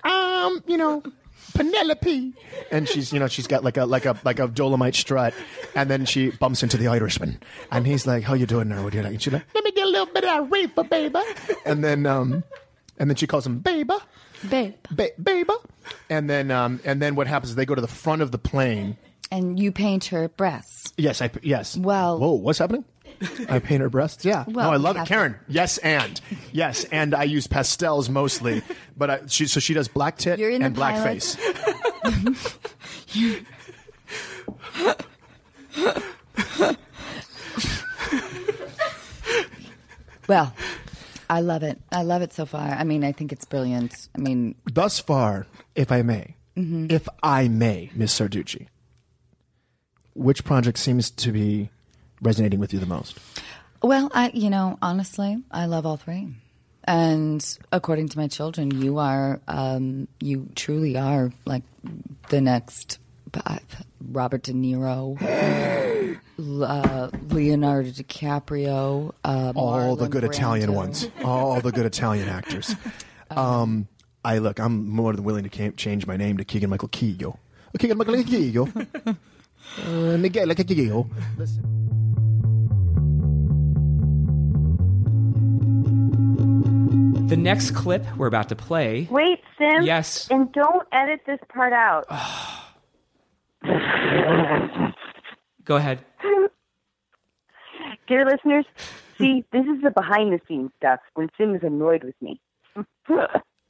um, you know." Penelope, and she's you know she's got like a like a like a Dolomite strut, and then she bumps into the Irishman, and he's like, "How you doing there? What do you like?" And she's like, "Let me get a little bit of that reefer, baby," and then um, and then she calls him baby, Babe. ba- baby, and then um, and then what happens is they go to the front of the plane. And you paint her breasts. Yes, I yes. Well- whoa, what's happening? I paint her breasts. Yeah, Well, no, I love it, Karen. Yes, and yes, and I use pastels mostly, but I, she so she does black tit You're in the and black pilot. face. Well, I love it. I love it so far. I mean, I think it's brilliant. I mean, Thus far, if I may, Mm-hmm. if I may, Miss Sarducci, which project seems to be resonating with you the most? well, I you know, honestly, I love all three. And according to my children, you are um, you truly are like the next uh, Robert De Niro, uh, Leonardo DiCaprio, uh, all the Marlon good Italian ones, all the good Italian actors. Um, I look, I'm more than willing to change my name to Keegan Michael Keegan. Keegan Michael Keegan. uh, Miguel Keegan. Listen. The next clip we're about to play. Wait, Sim. Yes. And don't edit this part out. Go ahead. Dear listeners, see, this is the behind the scenes stuff when Sim is annoyed with me.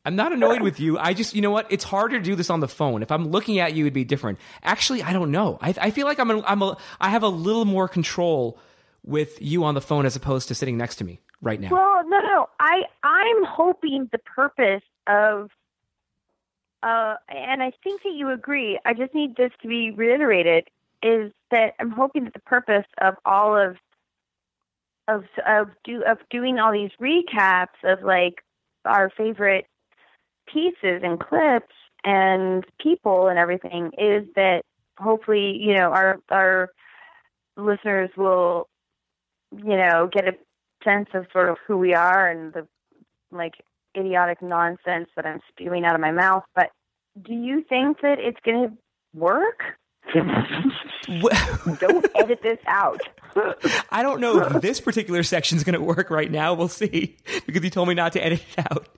I'm not annoyed with you. I just, you know what? It's harder to do this on the phone. If I'm looking at you, it'd be different. Actually, I don't know. I, I feel like I'm, a, I'm a, I have a little more control with you on the phone as opposed to sitting next to me right now. Well, no, no. I I'm hoping the purpose of uh and I think that you agree. I just need this to be reiterated is that I'm hoping that the purpose of all of of of do of doing all these recaps of like our favorite pieces and clips and people and everything is that hopefully, you know, our our listeners will you know, get a sense of sort of who we are and the like idiotic nonsense that I'm spewing out of my mouth. But do you think that it's going to work? Don't edit this out. I don't know if this particular section is going to work right now. We'll see because you told me not to edit it out.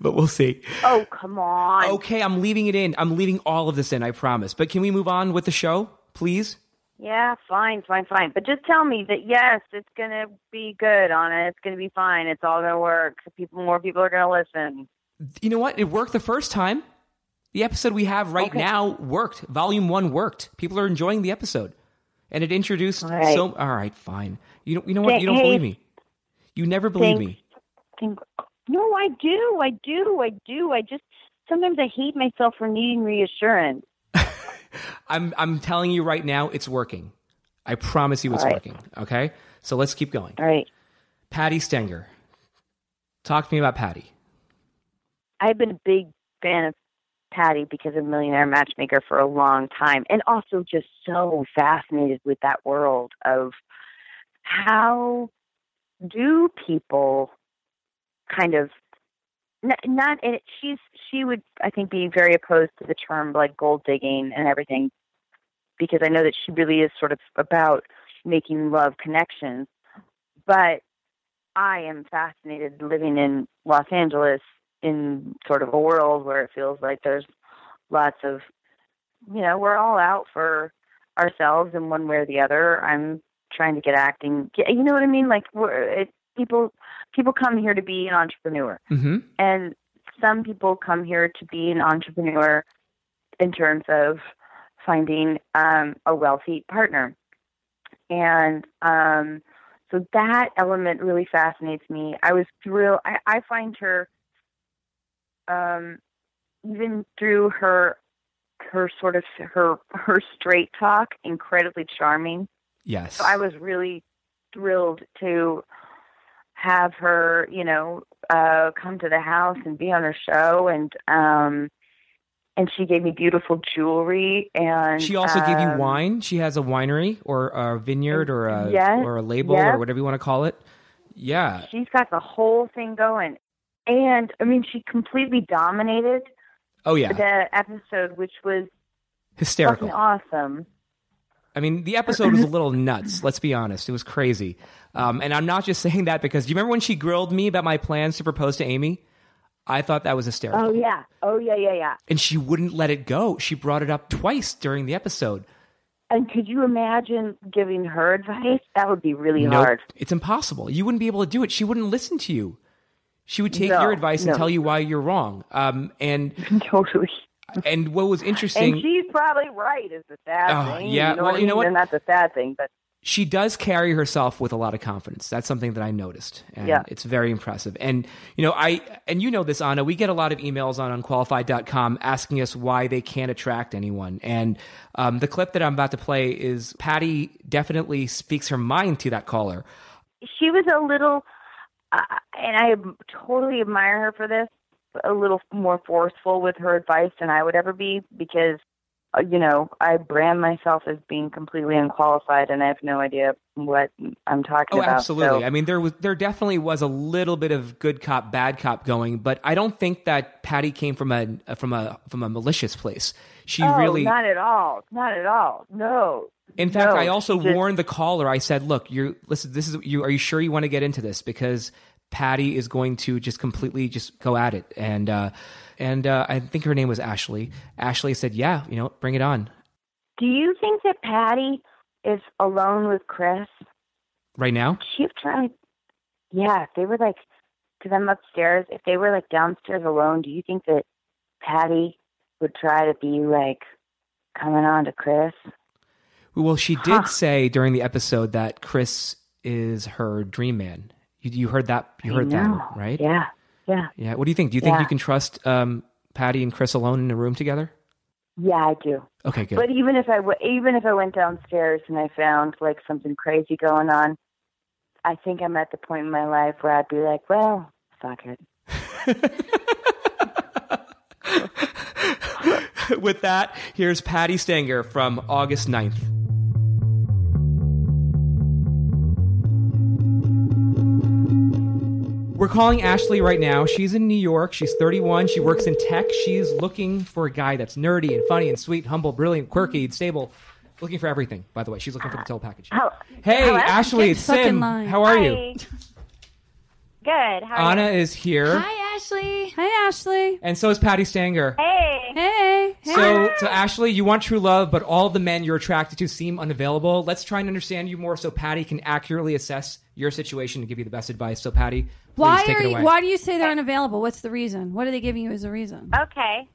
but we'll see. Oh, come on. Okay, I'm leaving it in. I'm leaving all of this in, I promise. But can we move on with the show, please? Yeah, fine, fine, fine. But just tell me that yes, it's gonna be good on it. It's gonna be fine. It's all gonna work. People, more people are gonna listen. You know what? It worked the first time. The episode we have right Okay. now worked. Volume one worked. People are enjoying the episode, and it introduced All right. so. All right, fine. You don't. You know what? You don't hey. believe me. You never believe Thanks. me. No, I do. I do. I do. I just sometimes I hate myself for needing reassurance. I'm. I'm telling you right now, it's working. I promise you, it's right. working. Okay. So let's keep going. All right. Patty Stanger. Talk to me about Patty. I've been a big fan of Patty because of Millionaire Matchmaker for a long time, and also just so fascinated with that world of how do people kind of not, not and she's she would I think be very opposed to the term like gold digging and everything because I know that she really is sort of about making love connections, but I am fascinated living in Los Angeles in sort of a world where it feels like there's lots of, you know, we're all out for ourselves in one way or the other. I'm trying to get acting. You know what I mean? Like we're, it, people, people come here to be an entrepreneur, Mm-hmm. and some people come here to be an entrepreneur in terms of finding um, a wealthy partner. And um, so that element really fascinates me. I was thrilled. I, I find her, um, even through her, her sort of her her straight talk, incredibly charming. Yes. So I was really thrilled to have her, you know, uh, come to the house and be on her show, and um, and she gave me beautiful jewelry, and She also gave you um, wine. She has a winery or a vineyard or a Yes, or a label yes. or whatever you want to call it. Yeah. She's got the whole thing going, and I mean, she completely dominated Oh yeah. the episode, which was Hysterical. awesome. I mean, the episode was a little nuts. Let's be honest; it was crazy. Um, and I'm not just saying that because do you remember when she grilled me about my plans to propose to Amy? I thought that was hysterical, Oh yeah, oh yeah, yeah, yeah. and she wouldn't let it go. She brought it up twice during the episode. And could you imagine giving her advice? That would be really Nope, hard. it's impossible. You wouldn't be able to do it. She wouldn't listen to you. She would take No, your advice and tell you why you're wrong. Um, and totally. And what was interesting, And she's probably right. Is the sad Oh, thing? yeah, You know well, what you know what? And that's the sad thing, but she does carry herself with a lot of confidence. That's something that I noticed, and Yeah. it's very impressive. And you know, I and you know this, Anna. We get a lot of emails on unqualified.com asking us why they can't attract anyone. And um, the clip that I'm about to play is Patty definitely speaks her mind to that caller. she was a little, uh, and I totally admire her for this. A little more forceful with her advice than I would ever be because, uh, you know, I brand myself as being completely unqualified, and I have no idea what I'm talking about. Oh, about. absolutely. So- I mean, there was there definitely was a little bit of good cop, bad cop going, but I don't think that Patty came from a from a from a malicious place. She oh, really not at all, not at all. No. In fact, No, I also just- warned the caller. I said, "Look, you're listen. This is you. Are you sure you want to get into this? Because Patty is going to just completely just go at it." And uh, and uh, I think her name was Ashley. Ashley said, "Yeah, you know, bring it on." Do you think that Patty is alone with Chris? Right now, She tried. Yeah, if they were like, because I'm upstairs. If they were like downstairs alone, do you think that Patty would try to be like coming on to Chris? well, she did say during the episode that Chris is her dream man. You, you heard that? You heard that, right? Yeah, yeah, Yeah. What do you think? Do you think Yeah. you can trust um, Patty and Chris alone in a room together? yeah. I do. Okay, good. But even if I w- even if I went downstairs and I found like something crazy going on, I think I'm at the point in my life where I'd be like, well, fuck it. With that, here's Patty Stanger from August 9th. We're calling Ashley right now. She's in New York. She's 31. She works in tech. She's looking for a guy that's nerdy and funny and sweet, humble, brilliant, quirky, and stable. Looking for everything, by the way. She's looking for the total package. How, Hey, Ashley, Get it's Sim. line. How are you? Good. How are Anna you? is here. Hi, Ashley. Hi, Ashley. And so is Patty Stanger. Hey. Hey. hey. So, so Ashley, you want true love, but all the men you're attracted to seem unavailable. Let's try and understand you more, so Patty can accurately assess your situation and give you the best advice. So, Patty, please why take are it you, why do you say they're unavailable? What's the reason? What are they giving you as a reason? Okay.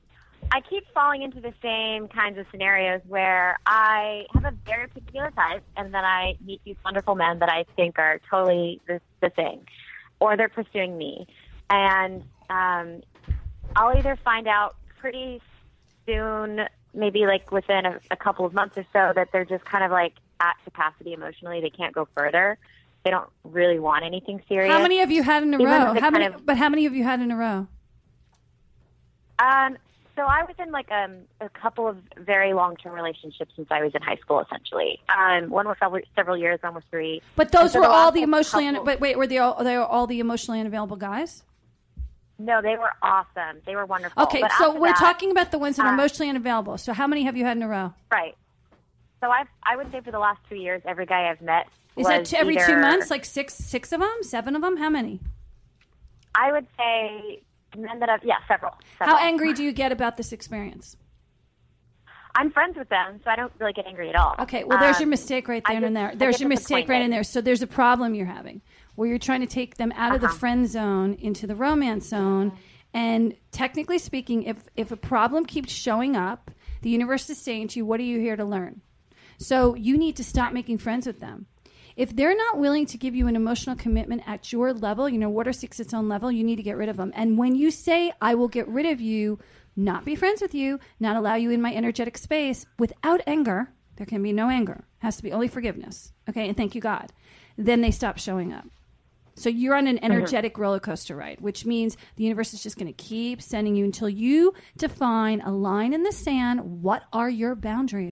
I keep falling into the same kinds of scenarios where I have a very particular type and then I meet these wonderful men that I think are totally the, the thing or they're pursuing me. And um, I'll either find out pretty soon, maybe like within a, a couple of months or so, that they're just kind of like at capacity emotionally. They can't go further. They don't really want anything serious. How many have you had in a Even row? How many? of- but how many have you had in a row? Um, so I was in like um, a couple of very long-term relationships since I was in high school, essentially. Um, one was several, several years, one was three. But those so were all the emotionally. Un- but wait, were they all, they were all the emotionally unavailable guys? No, they were awesome. They were wonderful. Okay, But so we're that- talking about the ones that are uh, emotionally unavailable. So how many have you had in a row? right. So I, I would say for the last two years, every guy I've met Is that t- every two months? Like six, six of them, seven of them? How many? I would say that I've yeah several. How angry do you get about this experience? I'm friends with them, so I don't really get angry at all. Okay, well, there's Um, your mistake right there and there. There's your mistake right in there. So there's a problem you're having where you're trying to take them out of the Uh-huh. friend zone into the romance zone. And technically speaking, if if a problem keeps showing up, the universe is saying to you, "What are you here to learn?" So you need to stop making friends with them. If they're not willing to give you an emotional commitment at your level, you know, water seeks its own level, you need to get rid of them. And when you say, I will get rid of you, not be friends with you, not allow you in my energetic space without anger, there can be no anger. It has to be only forgiveness. Okay, and thank you, God. Then they stop showing up. So you're on an mm-hmm. energetic roller coaster ride, which means the universe is just going to keep sending you until you define a line in the sand. What are your boundaries?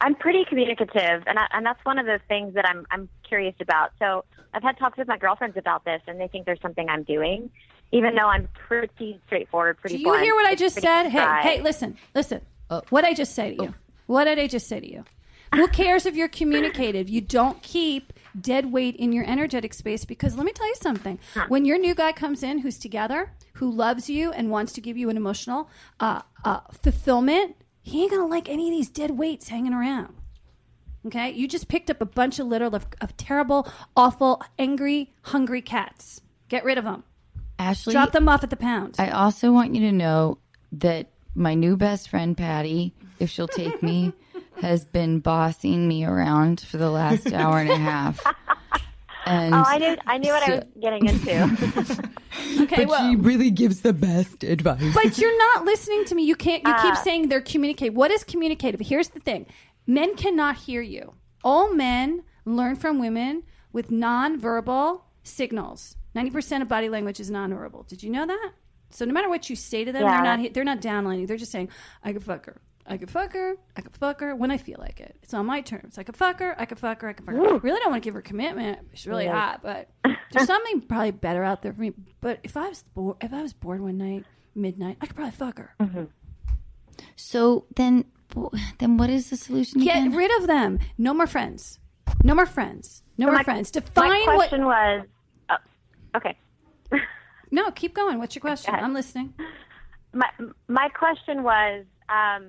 I'm pretty communicative, and I, and that's one of the things that I'm I'm curious about. So I've had talks with my girlfriends about this, and they think there's something I'm doing, even though I'm pretty straightforward, pretty. Do you blunt, hear what I just said? Hey, dry. hey, listen, listen. What I just say to you? What did I just say to you? Who cares if you're communicative? You don't keep dead weight in your energetic space because let me tell you something. When your new guy comes in who's together, who loves you and wants to give you an emotional uh, uh, fulfillment, he ain't gonna like any of these dead weights hanging around. Okay, you just picked up a bunch of litter of, of terrible, awful, angry, hungry cats. Get rid of them. Ashley, Drop them off at the pound. I also want you to know that my new best friend Patty, if she'll take me, has been bossing me around for the last hour and a half. And oh, I knew I knew what I was getting into. Okay, but she really gives the best advice. But you're not listening to me. You can't. You keep Uh. saying they're communicative. What is communicative? Here's the thing: men cannot hear you. All men learn from women with nonverbal signals. Ninety percent of body language is nonverbal. Did you know that? So no matter what you say to them, Yeah. they're not. he- They're not downlining. They're just saying, "I could fuck her. I could fuck her. I could fuck her when I feel like it. It's on my terms. I could fuck her. I could fuck her. I could fuck her. Really don't want to give her commitment. She's really Yeah. hot, but there's something probably better out there for me. But if I was bored, if I was bored one night, midnight, I could probably fuck her. So then, then what is the solution Get again? rid of them. No more friends. No more friends. No So more my- friends. my Define what. question was, oh, okay. No, keep going. What's your question? I'm listening. My my question was um,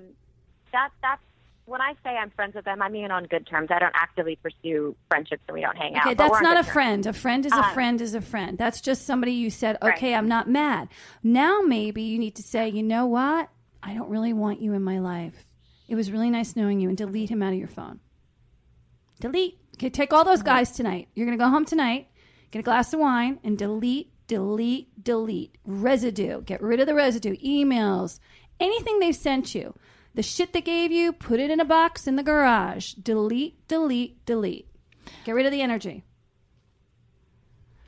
that that's when I say I'm friends with them, I mean on good terms. I don't actively pursue friendships and we don't hang out. Okay, that's not a terms. friend. A friend is a Uh, friend is a friend. That's just somebody you said, Right. okay, I'm not mad. Now maybe you need to say, you know what? I don't really want you in my life. It was really nice knowing you, and delete him out of your phone. Delete. Okay, take all those guys tonight. You're going to go home tonight, get a glass of wine, and delete, delete, delete. Residue. Get rid of the residue. Emails, anything they've sent you. The shit they gave you, put it in a box in the garage. Delete, delete, delete. Get rid of the energy.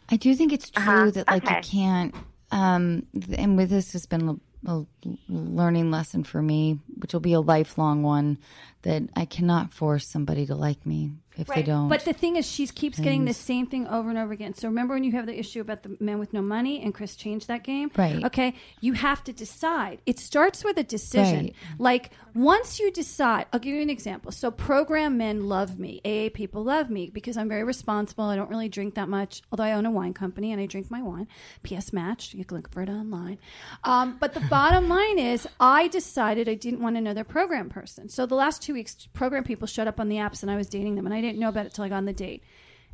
I do think it's true Uh-huh. that like Okay. you can't. Um, and with this has been a, a learning lesson for me, which will be a lifelong one. That I cannot force somebody to like me if they don't. But the thing is, she keeps getting the same thing over and over again. So remember when you have the issue about the men with no money and Chris changed that game? Right. Okay. You have to decide. It starts with a decision. Right. Like once you decide, I'll give you an example. So program men love me. AA people love me because I'm very responsible. I don't really drink that much, although I own a wine company and I drink my wine. PS Match. You can look for it online. Um, but the bottom line is, I decided I didn't want another program person. So the last two weeks, program people showed up on the apps and I was dating them and I didn't know about it till I got on the date.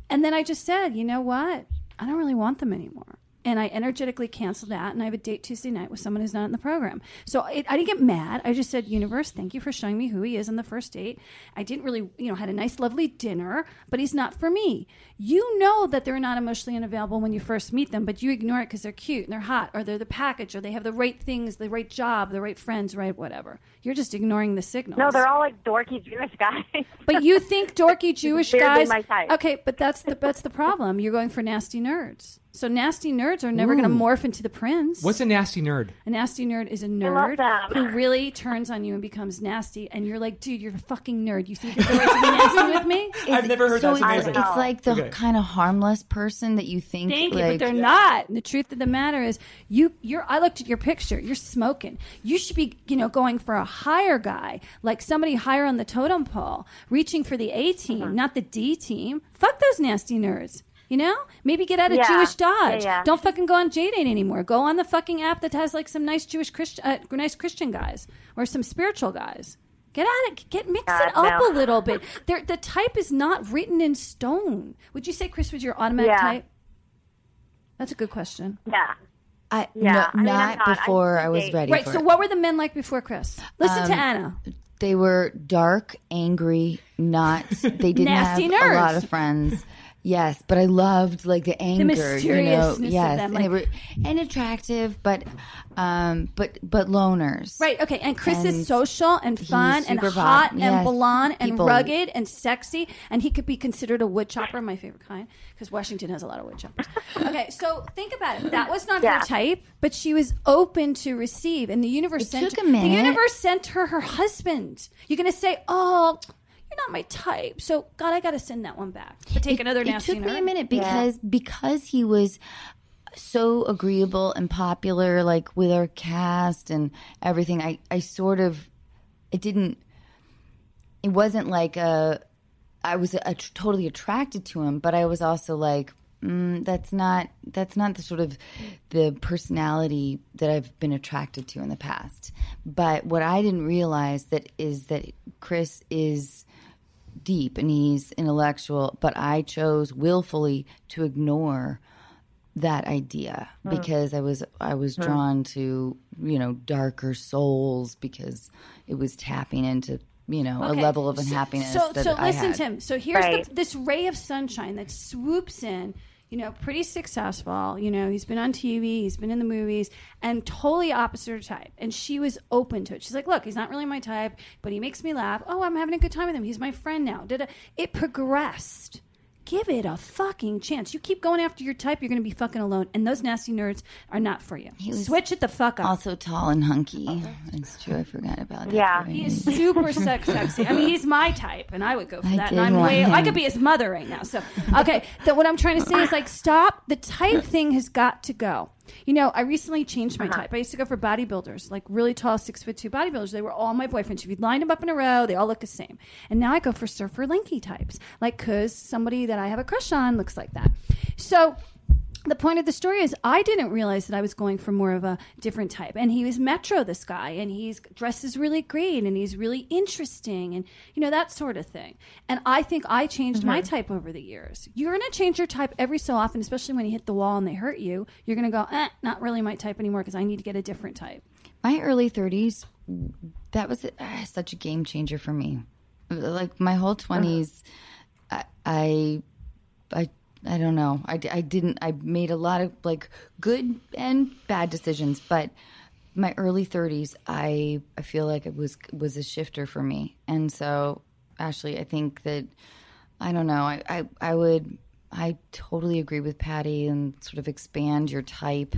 And then I just said, you know what? I don't really want them anymore. And I energetically canceled that. And I have a date Tuesday night with someone who's not in the program. So it, I didn't get mad. I just said, Universe, thank you for showing me who he is on the first date. I didn't really, you know, had a nice, lovely dinner, but he's not for me. You know that they're not emotionally unavailable when you first meet them, but you ignore it because they're cute and they're hot or they're the package or they have the right things, the right job, the right friends, right whatever. You're just ignoring the signals. No, they're all like dorky Jewish guys. But you think dorky Jewish Weirdly guys? my type. Okay, but that's the that's the problem. You're going for nasty nerds. So nasty nerds are never going to morph into the prince. What's a nasty nerd? A nasty nerd is a nerd who really turns on you and becomes nasty, and you're like, dude, you're a fucking nerd. You think you're going to be nasty with me? I've never heard so that's it's, it's like the Okay. Kind of harmless person that you think. Thank you, but they're not. The truth of the matter is, you, you're. I looked at your picture. You're smoking. You should be, you know, going for a higher guy, like somebody higher on the totem pole, reaching for the A team, Uh-huh. not the D team. Fuck those nasty nerds. You know, maybe get out of Yeah. Jewish Dodge. yeah. Don't fucking go on JDate anymore. Go on the fucking app that has like some nice Jewish Christian, uh, nice Christian guys or some spiritual guys. Get out it. get mix it up no. a little bit. There, the type is not written in stone. Would you say Chris was your automatic Yeah. type? That's a good question. yeah. I, Yeah, no, I mean, not not. Before I, was ready. Right. for So, it. what were the men like before Chris? Listen to Um, Anna. They were dark, angry, not. They didn't have Nasty a lot of friends. Yes, but I loved like the anger, you know. mysteriousness of Yes, them, and were and attractive, but um, but but loners. Right. Okay. And Chris And is social and fun and hot pop- and yes, blonde and people- rugged and sexy, and he could be considered a wood chopper, my favorite kind, because Washington has a lot of wood choppers. Okay. So think about it. That was not Yeah. her type, but she was open to receive, and the universe It sent took a the universe sent her her husband. You're gonna say, oh. You're not my type, so God, I got to send that one back. But take another It nasty took me a minute because because he was so agreeable and popular, like with our cast and everything. I I sort of it didn't. It wasn't like a. I was a, totally attracted to him, but I was also like, mm, that's not that's not the sort of the personality that I've been attracted to in the past. But what I didn't realize that is that Chris is deep and he's intellectual, but I chose willfully to ignore that idea because I was I was drawn to you know darker souls because it was tapping into you know Okay. a level of So- unhappiness So, that so I listen had. to him. So here's Right. the, this ray of sunshine that swoops in. You know, pretty successful. You know, he's been on TV, he's been in the movies, and totally opposite type. And she was open to it. She's like, "Look, he's not really my type, but he makes me laugh. Oh, I'm having a good time with him. He's my friend now." It progressed. Give it a fucking chance. You keep going after your type, you're going to be fucking alone. And those nasty nerds are not for you. was Switch it the fuck up. also tall and hunky. It's true. I forgot about that. Yeah. part. He is super sex sexy. I mean, he's my type, and I would go for I that. And did I'm want way, I could be his mother right now. So, okay. So what I'm trying to say is like, stop. The type thing has got to go. You know, I recently changed my uh-huh. type. I used to go for bodybuilders, like really tall, six foot two bodybuilders. They were all my boyfriends. If you lined them up in a row, they all look the same. And now I go for surfer lanky types, like because somebody that I have a crush on looks like that. So the point of the story is I didn't realize that I was going for more of a different type. And he was metro, this guy, and he's dresses really great and he's really interesting and you know that sort of thing. And I think I changed my Mhm. type over the years. You're gonna change your type every so often, especially when you hit the wall and they hurt you. You're gonna go, eh, not really my type anymore because I need to get a different type. My early 30s, that was uh, such a game changer for me. Like my whole 20s, I, I, I, I don't know. I, I didn't, I made a lot of like good and bad decisions, but my early 30s, I, I feel like it was, was a shifter for me. And so, Ashley, I think that, I don't know, I, I, I would, I totally agree with Patty and sort of expand your type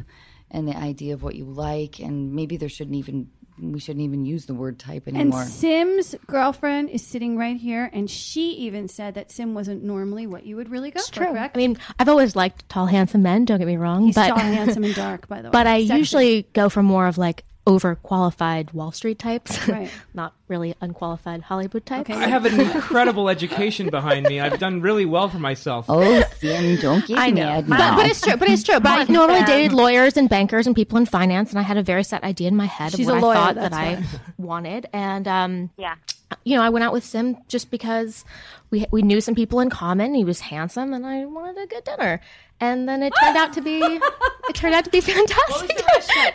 and the idea of what you like. And maybe there shouldn't even, we shouldn't even use the word type anymore. And Sim's girlfriend is sitting right here, and she even said that Sim wasn't normally what you would really go for. True. Correct? I mean, I've always liked tall, handsome men. Don't get me wrong. He's but tall, handsome, and dark, by the way. But I Sexy. usually go for more of like overqualified Wall Street types, Right. not really unqualified Hollywood types. I have an incredible education behind me. I've done really well for myself. Oh, Sim, don't get I know, mad but, but it's true. But it's true. But I normally dated lawyers and bankers and people in finance, and I had a very set idea in my head She's of a what lawyer, I thought that I why. wanted. And um, Yeah. you know, I went out with Sim just because we we knew some people in common. He was handsome, and I wanted a good dinner. And then it turned out to be it turned out to be fantastic.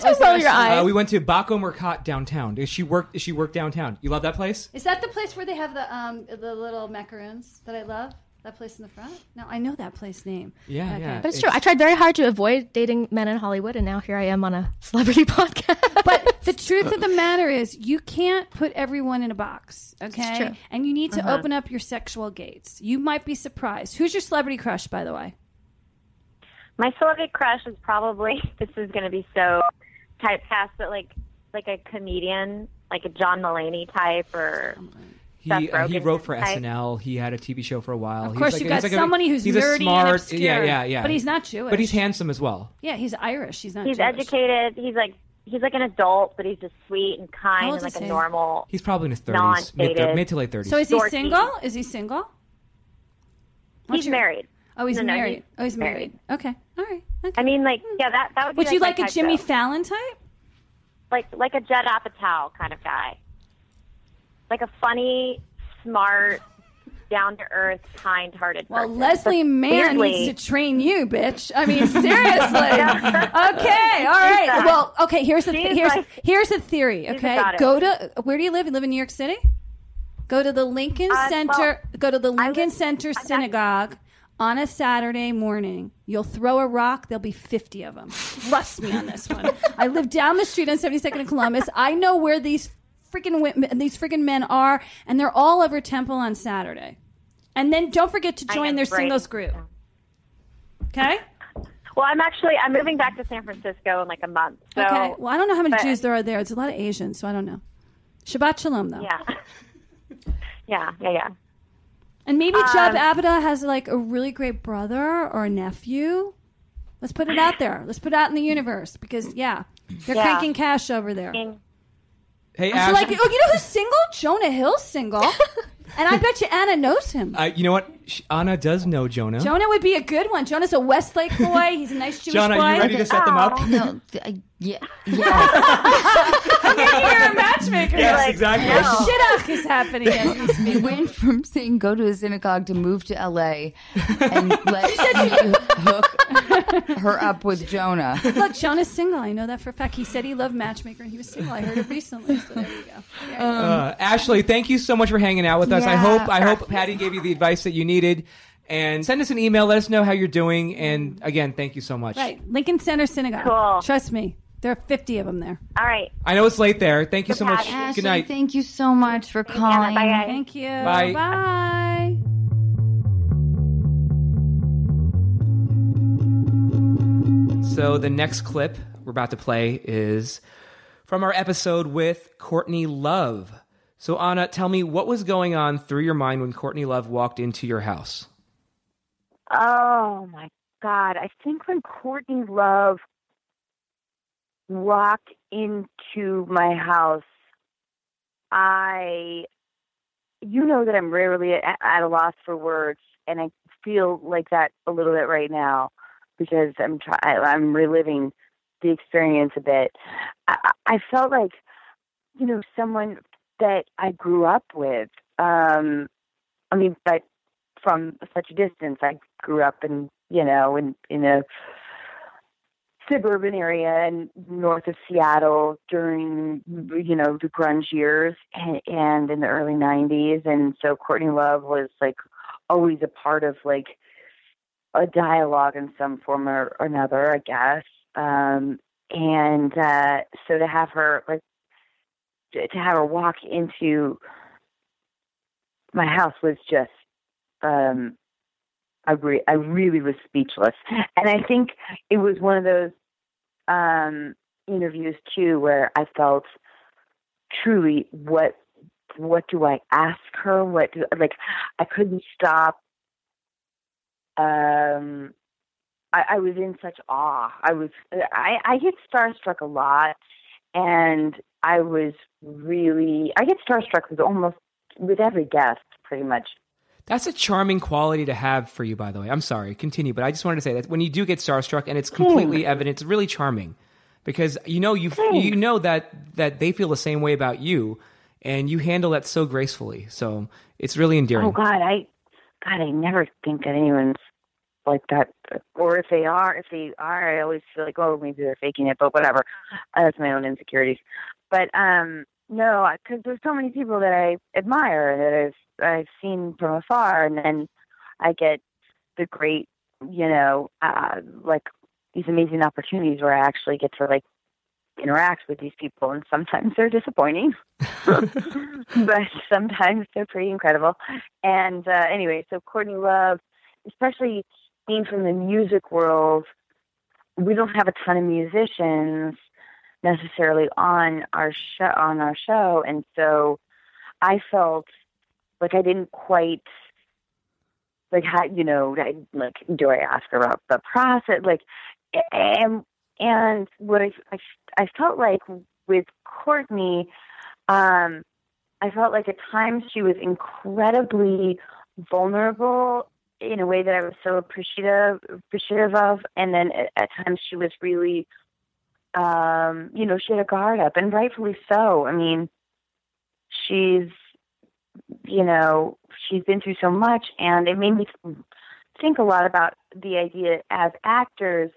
Don't roll your eyes. Uh, we went to Baco Mercat downtown. Does she work? Does she work downtown? You love that place? Is that the place where they have the um the little macaroons that I love? That place in the front? No, I know that place name. Yeah, Okay. yeah. But it's true. I tried very hard to avoid dating men in Hollywood, and now here I am on a celebrity podcast. But the truth of the matter is, you can't put everyone in a box, okay? true. And you need to Uh-huh. open up your sexual gates. You might be surprised. Who's your celebrity crush, by the way? My celebrity crush is probably this is going to be so typecast, but like like a comedian, like a John Mulaney type or He Seth uh, he wrote for type. SNL. He had a TV show for a while. Of He's course, like- you've he's got like a- somebody who's he's a nerdy and smart, obscure. Yeah, yeah, yeah. But he's not Jewish. But he's handsome as well. Yeah, he's Irish. He's not Jewish. he's Jewish. educated. He's like he's like an adult, but he's just sweet and kind and like a he? normal. He's probably in his thirties, mid, mid to late thirties. So is he Dorky. single? Is he single? What's He's your- married. Oh, he's No, no, married. he's oh, he's married. married. Okay, all right. Okay. I mean, like yeah, that that would be Would you like a Jimmy though. Fallon type? like like a Judd Apatow kind of guy, like a funny, smart, down to earth, kind hearted. Well, Leslie Mann weirdly- needs to train you, bitch. I mean, seriously. okay, all right. She's, Well, okay. Here's the she's here's like- here's the theory. Okay, go to where do you live? You live in New York City. Go to the Lincoln Uh, well, Center. go to the Lincoln live- Center Synagogue on a Saturday morning. You'll throw a rock. There'll be fifty of them. Trust me on this one. I live down the street on 72nd and Columbus. I know where these freaking women, these freaking men are, and they're all over Temple on Saturday. And then don't forget to join their great. singles group. Okay. Well, I'm actually I'm moving back to San Francisco in like a month. So, okay. Well, I don't know how many but- Jews there are there. It's a lot of Asians, so I don't know. Shabbat shalom, though. Yeah. yeah, yeah, yeah. And maybe Jeb Um, Abida has like a really great brother or a nephew. Let's put it out there. Let's put it out in the universe because yeah, they're Yeah. cranking cash over there. Hey, Ash, like, oh, you know who's single? Jonah Hill's single, and I bet you Anna knows him. uh, you know what? Sh- Anna does know Jonah. Jonah would be a good one. Jonah's a Westlake boy. He's a nice Jewish John, boy. are you ready to set them up? No, th- I, yeah, yes. I'm thinking you're a matchmaker. Yes, Like, exactly. no. Shit is happening. as we went from saying go to a synagogue to move to LA and let you hook her up with Jonah. Look, Jonah's single. I know that for a fact. He said he loved matchmaker and he was single. I heard it recently. So there you go. There you go. Uh, Ashley, thank you so much for hanging out with us. I hope I hope Patty gave you the advice that you needed. And send us an email. Let us know how you're doing. And again, thank you so much. Right. Lincoln Center Synagogue. Cool. Trust me. There are 50 of them there. All right. I know it's late there. Thank you so much. Ashley, Good night. thank you so much for calling. bye, guys. Thank you. Bye. Bye. So the next clip we're about to play is from our episode with Courtney Love. So Anna, tell me what was going on through your mind when Courtney Love walked into your house. Oh my God. I think when Courtney Love walked into my house, I, you know that I'm rarely at, at a loss for words, and I feel like that a little bit right now. Because I'm try I'm reliving the experience a bit. I, I felt like you know someone that I grew up with. Um, I mean, but from such a distance, I grew up in you know in in a suburban area and north of Seattle during you know the grunge years and, and in the early 90s and so Courtney Love was like always a part of like a dialogue in some form or another I guess um and uh so to have her like to have her walk into my house was just um I, re- I really was speechless. And I think it was one of those um, interviews too where I felt truly what what do I ask her? What do like I couldn't stop. Um, I, I was in such awe. I was I, I get starstruck a lot, and I was really I get starstruck with almost with every guest pretty much. That's a charming quality to have for you, by the way. I'm sorry, continue, but I just wanted to say that when you do get starstruck and it's completely evident, it's really charming because you know you you know that that they feel the same way about you, and you handle that so gracefully. So it's really endearing. Oh God, I God, I never think that anyone's like that. Or if they are, if they are, I always feel like, oh, maybe they're faking it. But whatever, that's my own insecurities. But um, no, because there's so many people that I admire that I've I've seen from afar, and then I get the great, you know, uh, like these amazing opportunities where I actually get to like interact with these people, and sometimes they're disappointing, but sometimes they're pretty incredible. And uh, anyway, so Courtney Love, especially being from the music world, we don't have a ton of musicians necessarily on our show on our show, and so I felt like I didn't quite like how you know I, like do I ask about the process? Like and and what I I, I felt like with Courtney um I felt like at times she was incredibly vulnerable in a way that I was so appreciative appreciative of and then at, at times she was really um you know she had a guard up and rightfully so I mean she's you know, she's been through so much, and it made me think a lot about the idea as actors,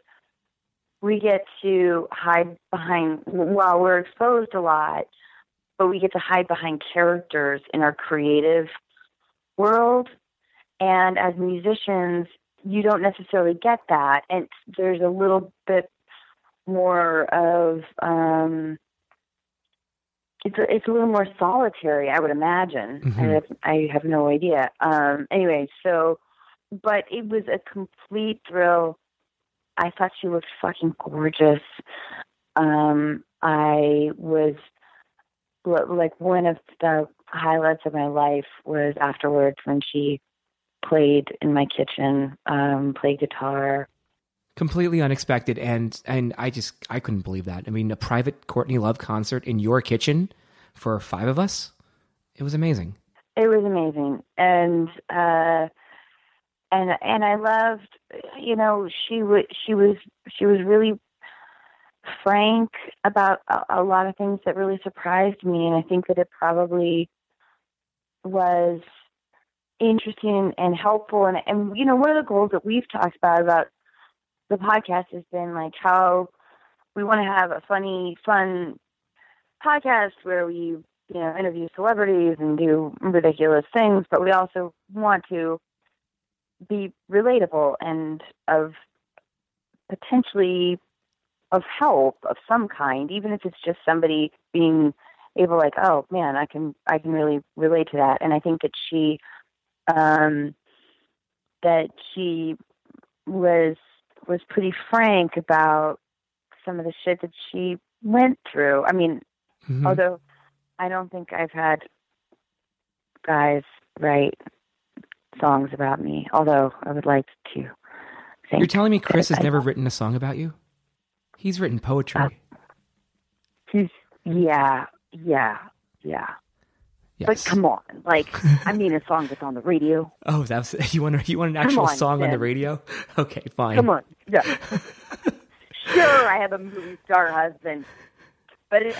we get to hide behind, while we're exposed a lot, but we get to hide behind characters in our creative world. And as musicians, you don't necessarily get that. And there's a little bit more of, um, it's a, it's a little more solitary, I would imagine. Mm-hmm. I, have, I have no idea. Um, anyway, so, but it was a complete thrill. I thought she looked fucking gorgeous. Um, I was like one of the highlights of my life was afterwards when she played in my kitchen, um, played guitar. completely unexpected and and i just i couldn't believe that. I mean a private courtney love concert in your kitchen for five of us? It was amazing. It was amazing, and uh, and and I loved, you know, she was she was she was really frank about a, a lot of things that really surprised me, and I think that it probably was interesting and helpful. And and you know, one of the goals that we've talked about about the podcast has been like how we want to have a funny, fun podcast where we you know interview celebrities and do ridiculous things, but we also want to be relatable and of potentially of help of some kind, even if it's just somebody being able like, oh man, I can I can really relate to that. And I think that she um that she was was pretty frank about some of the shit that she went through. I mean, Mhm. although I don't think I've had guys write songs about me, although I would like to you're telling me chris has I- never written a song about you he's written poetry He's yeah, yeah, yeah. But come on, like I mean, a song that's on the radio. Oh, that's you want you want an actual on, song on the radio? Okay, fine. Come on, yeah. sure, I have a movie star husband, but it,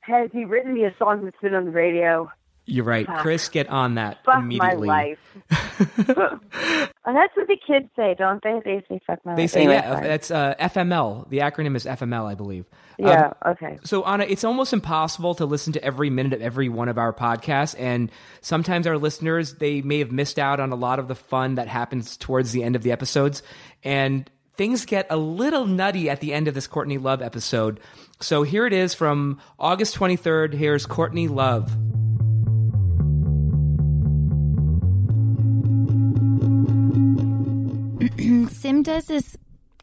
has he written me a song that's been on the radio? You're right, Fuck. Chris. Get on that Fuck immediately. my life. and that's what the kids say, don't they? They say "fuck my They life." say Anyway, yeah, fine. that's uh, FML. The acronym is FML, I believe. Yeah, Um, okay. So Anna, it's almost impossible to listen to every minute of every one of our podcasts, and sometimes our listeners they may have missed out on a lot of the fun that happens towards the end of the episodes, and things get a little nutty at the end of this Courtney Love episode. So here it is from August 23rd. Here's Courtney Love. Sim does this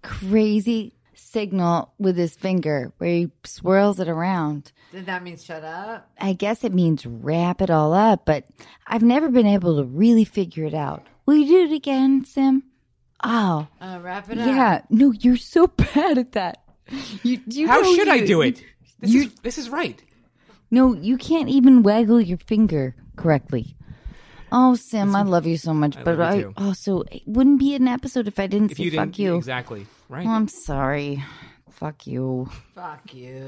crazy signal with his finger where he swirls it around. Did that mean shut up? I guess it means wrap it all up, but I've never been able to really figure it out. Will you do it again, Sim? Oh. Uh, wrap it up. Yeah. No, you're so bad at that. You, you How know should I do it? This you- is this is right. No, you can't even waggle your finger correctly. Oh, Sim, I love you so much, I but love I you too. Oh, also it wouldn't be an episode if I didn't If say you fuck didn't you. exactly right. Oh, I'm sorry. Fuck you. Fuck you.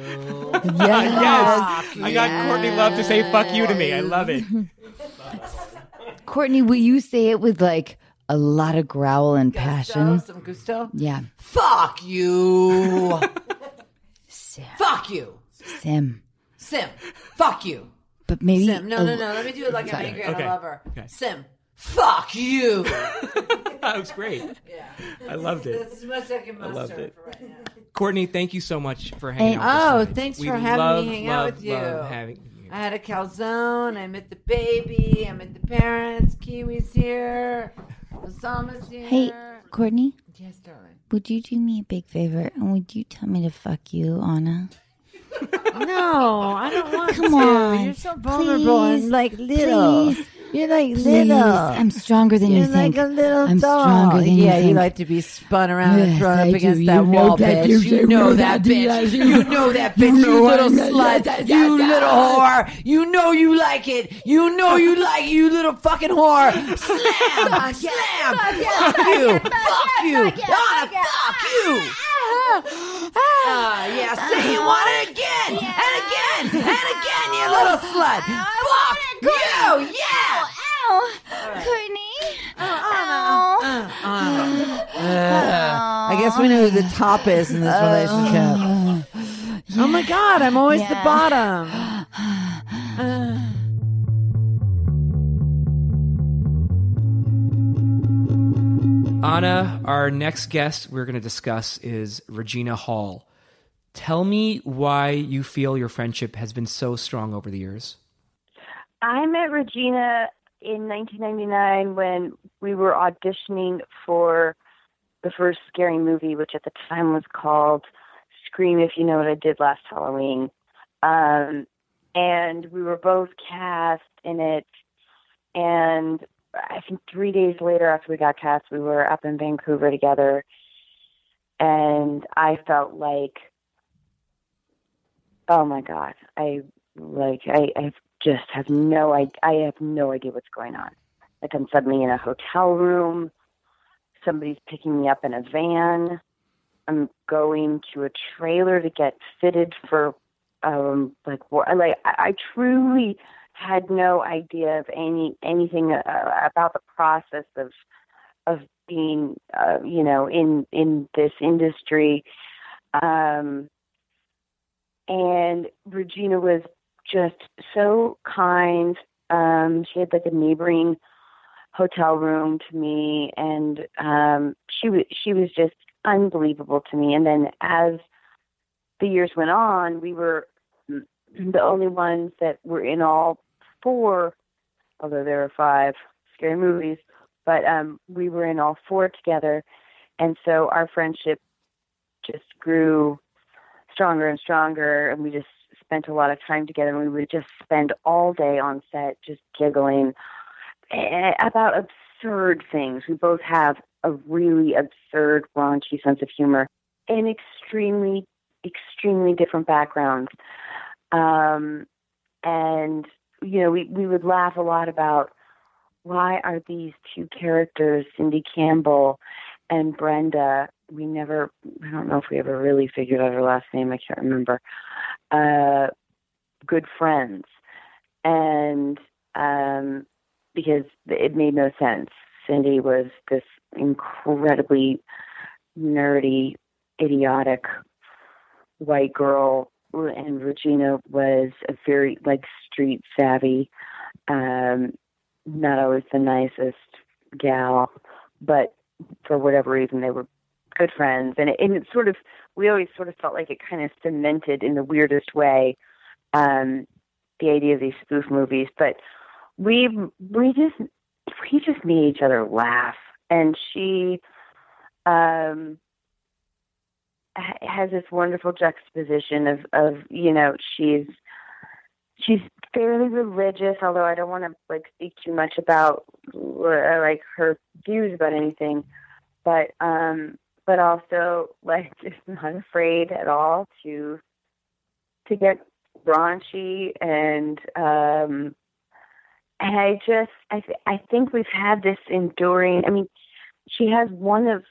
yes, I got Courtney Love to say "fuck you" to me. I love it. Courtney, will you say it with like a lot of growl and passion? Some gusto. Yeah. Fuck you. Fuck you. Sim. Sim. Fuck you. But maybe Sim. No, a- no, no. Let me do it like Sorry. I'm angry and Okay. I love her. Okay. Sim. Fuck you. that was great. Yeah. I loved it. That's as much as I can I loved it. for right now. Courtney, thank you so much for hanging And- out. with oh, tonight. thanks We for having love, me hang out with you. love having- I had a calzone. I met the baby. I met the parents. Kiwi's here. Osama's here. Hey, Courtney, Yes, darling. would you do me a big favor and would you tell me to fuck you, Anna? No, I don't want Come to. on. You're so vulnerable Please. and like little. Please. You're like Please. little. I'm stronger than You're you think. like a little I'm dog. stronger than you yeah, you think. like to be spun around and Yes, thrown I up do. against You that know wall, that, bitch. you know know that, that, bitch. yes, You, you- know that, bitch. You, know little I- yes, slut. yes, yes, you yes. little whore. You know you like it. You know you like it, you little fucking whore. Slam, slam. Fuck you. Fuck you. Donna, fuck you. Ah, yeah, say you want it again and again and again, you little slut. Fuck you, yeah. ow, Courtney. Oh, oh, uh, uh I guess we know who the top is in this relationship. Oh my god, I'm always the bottom. Uh. Anna, our next guest we're going to discuss is Regina Hall. Tell me why you feel your friendship has been so strong over the years. I met Regina in 1999 when we were auditioning for the first scary movie, which at the time was called Scream If You Know What I Did Last Halloween. Um, and we were both cast in it. And I think three days later after we got cast, we were up in Vancouver together. And I felt like, oh my God, I like, I, I just have no I I have no idea what's going on. Like I'm suddenly in a hotel room. Somebody's picking me up in a van. I'm going to a trailer to get fitted for um like like I, I truly had no idea of any anything uh, about the process of of being uh, you know in in this industry um and Regina was just so kind. Um, she had like a neighboring hotel room to me, and um, she was she was just unbelievable to me. And then as the years went on, we were the only ones that were in all four, although there were five scary movies, but um, we were in all four together, and so our friendship just grew stronger and stronger, and we just spent a lot of time together. And we would just spend all day on set, just giggling eh, about absurd things. We both have a really absurd, raunchy sense of humor, and extremely, extremely different backgrounds. Um, and you know, we we would laugh a lot about why are these two characters, Cindy Campbell and Brenda. We never, I don't know if we ever really figured out her last name. I can't remember. Uh, good friends, and um, because it made no sense. Cindy was this incredibly nerdy, idiotic white girl, and Regina was a very like street savvy, um, not always the nicest gal, but for whatever reason they were good friends, and it, and it sort of we always sort of felt like it kind of cemented in the weirdest way um, the idea of these spoof movies, but we we just we just made each other laugh, and she um, has this wonderful juxtaposition of of you know she's she's fairly religious, although I don't want to like speak too much about uh, like her views about anything, but um, but also like just not afraid at all to to get raunchy and um and I just I th- I think we've had this enduring. I mean, she has one of,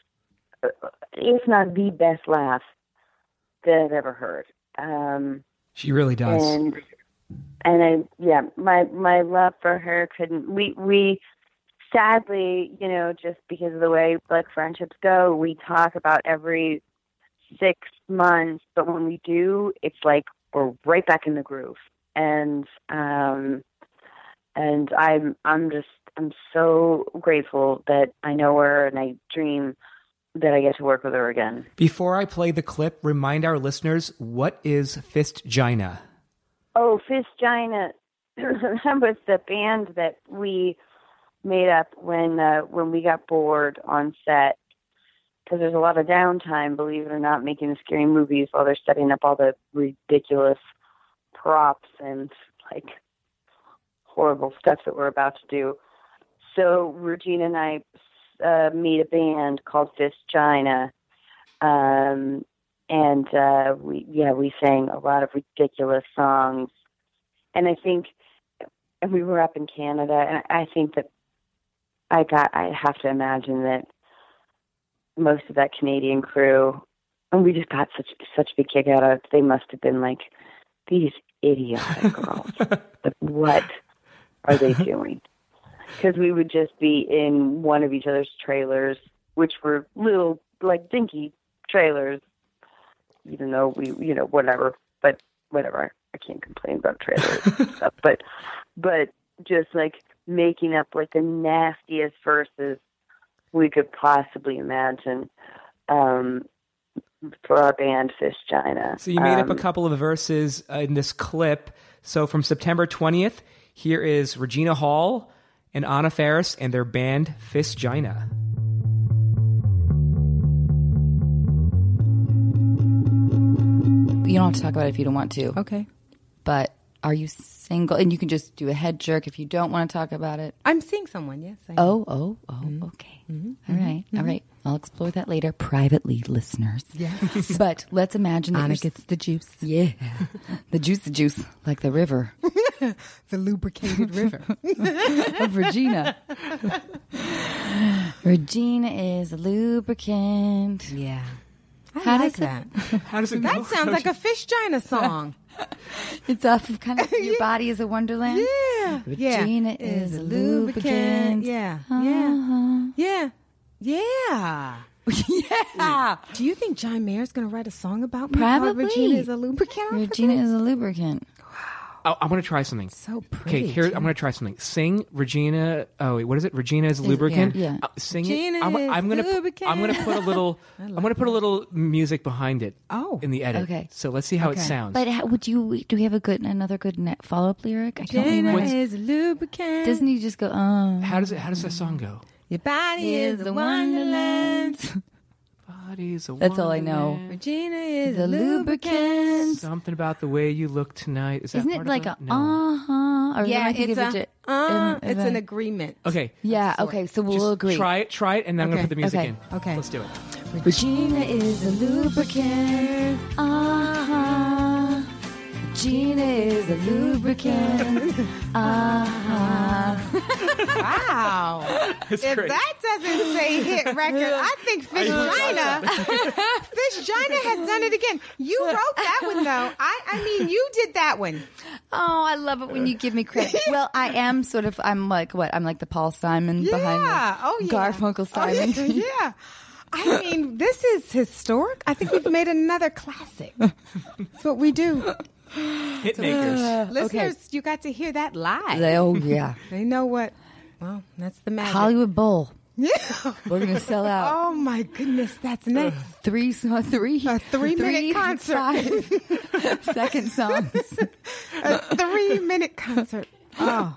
uh, if not the best laugh that I've ever heard. Um, She really does. and and I yeah, my my love for her couldn't. We we sadly, you know, just because of the way like friendships go, we talk about every six months, but when we do, it's like we're right back in the groove. And um and I'm I'm just I'm so grateful that I know her and I dream that I get to work with her again. Before I play the clip, remind our listeners what is Fistgina? Oh, Fistgina that was the band that we made up when uh, when we got bored on set because there's a lot of downtime, believe it or not, making the scary movies while they're setting up all the ridiculous props and like horrible stuff that we're about to do. So Regina and I uh, made a band called Fistgina, um, and uh, we yeah we sang a lot of ridiculous songs, and I think and we were up in Canada, and I think that I got I have to imagine that most of that Canadian crew, and we just got such such a big kick out of it. They must have been like these idiotic girls. Like, what are they doing? Because we would just be in one of each other's trailers, which were little like dinky trailers, even though we you know whatever, but whatever. I can't complain about trailers and stuff, but but just like making up like the nastiest verses we could possibly imagine um, for our band Fistgina. So you made up a Um, couple of verses in this clip. So from September 20th, here is Regina Hall and Anna Faris and their band Fistgina. You don't have to talk about it if you don't want to. Okay. But are you single? And you can just do a head jerk if you don't want to talk about it. I'm seeing someone, yes. I oh, am. Oh, oh, oh, okay. Mm-hmm. All right, mm-hmm. all right. I'll explore that later privately, listeners. Yes. but let's imagine that Anna gets the juice. Yeah. the juice, the juice, like the river the lubricated river. of Regina. Regina is a lubricant. Yeah. I How like does that. it? How does it That sounds like a fish Fishgina song. It's off of kind of your body is a wonderland. Yeah. Yeah. Regina is a lubricant. Yeah. Uh-huh. Yeah. Yeah. Yeah. Yeah. Do you think John Mayer's going to write a song about me? called Probably. Regina is a lubricant. Regina is a lubricant. Oh, I'm going to try something. So pretty. Okay, pretty. here I'm going to try something. Sing Regina. Oh, wait, what is it? Regina is a lubricant. yeah. Uh, sing Regina it. I'm, is I'm going to. lubricant. I'm going to put a little. I'm going to put a little music behind it. Oh. in the edit. Okay. So let's see how it sounds. But how, would you? Do we have a good another good follow up lyric? I don't Regina remember. is a lubricant. Doesn't he just go? Oh, how does it? How does that song go? Your body is a wonderland. Body's a That's all I know. Regina is a lubricant. Something about the way you look tonight. Is that Isn't part it like of a No. uh huh? Or Yeah, I thinking it's a, it- uh, it's an agreement. Okay. Yeah. Okay. So we'll Just agree. Try it. Try it, and then I'm going to put the music okay, in. okay. Let's do it. Regina is a lubricant. Uh huh. Gina is a lubricant. Uh-huh. Wow. It's if great. that doesn't say hit record, I think Fish Gina, Fish Gina has done it again. You wrote that one though. I, I mean, you did that one. Oh, I love it when you give me credit. well, I am sort of. I'm like what? I'm like the Paul Simon behind Yeah. the Oh, yeah. Garfunkel Simon. Oh, yeah. yeah. I mean, this is historic. I think we've made another classic. That's what we do. Hitmakers. Uh, listeners, you got to hear that live. They- oh, yeah. They know what. Well, that's the magic. Hollywood Bowl. Yeah. We're gonna sell out. Oh my goodness, that's next. Uh, three, so three, A three-minute concert. five second songs. A three minute concert. Oh.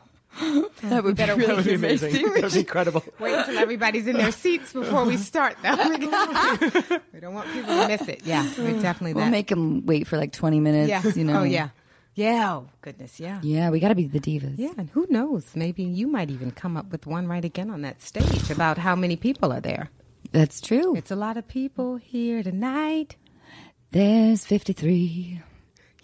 That would be wait That would be amazing. That would be incredible. Wait until everybody's in their seats before we start, though. we don't want people to miss it. Yeah, we're definitely We'll that. make them wait for like 20 minutes. yeah. You know. Oh yeah. Yeah. Oh goodness. Yeah. Yeah, we got to be the divas. Yeah, and who knows? Maybe you might even come up with one right again on that stage about how many people are there. That's true. It's a lot of people here tonight. There's 53.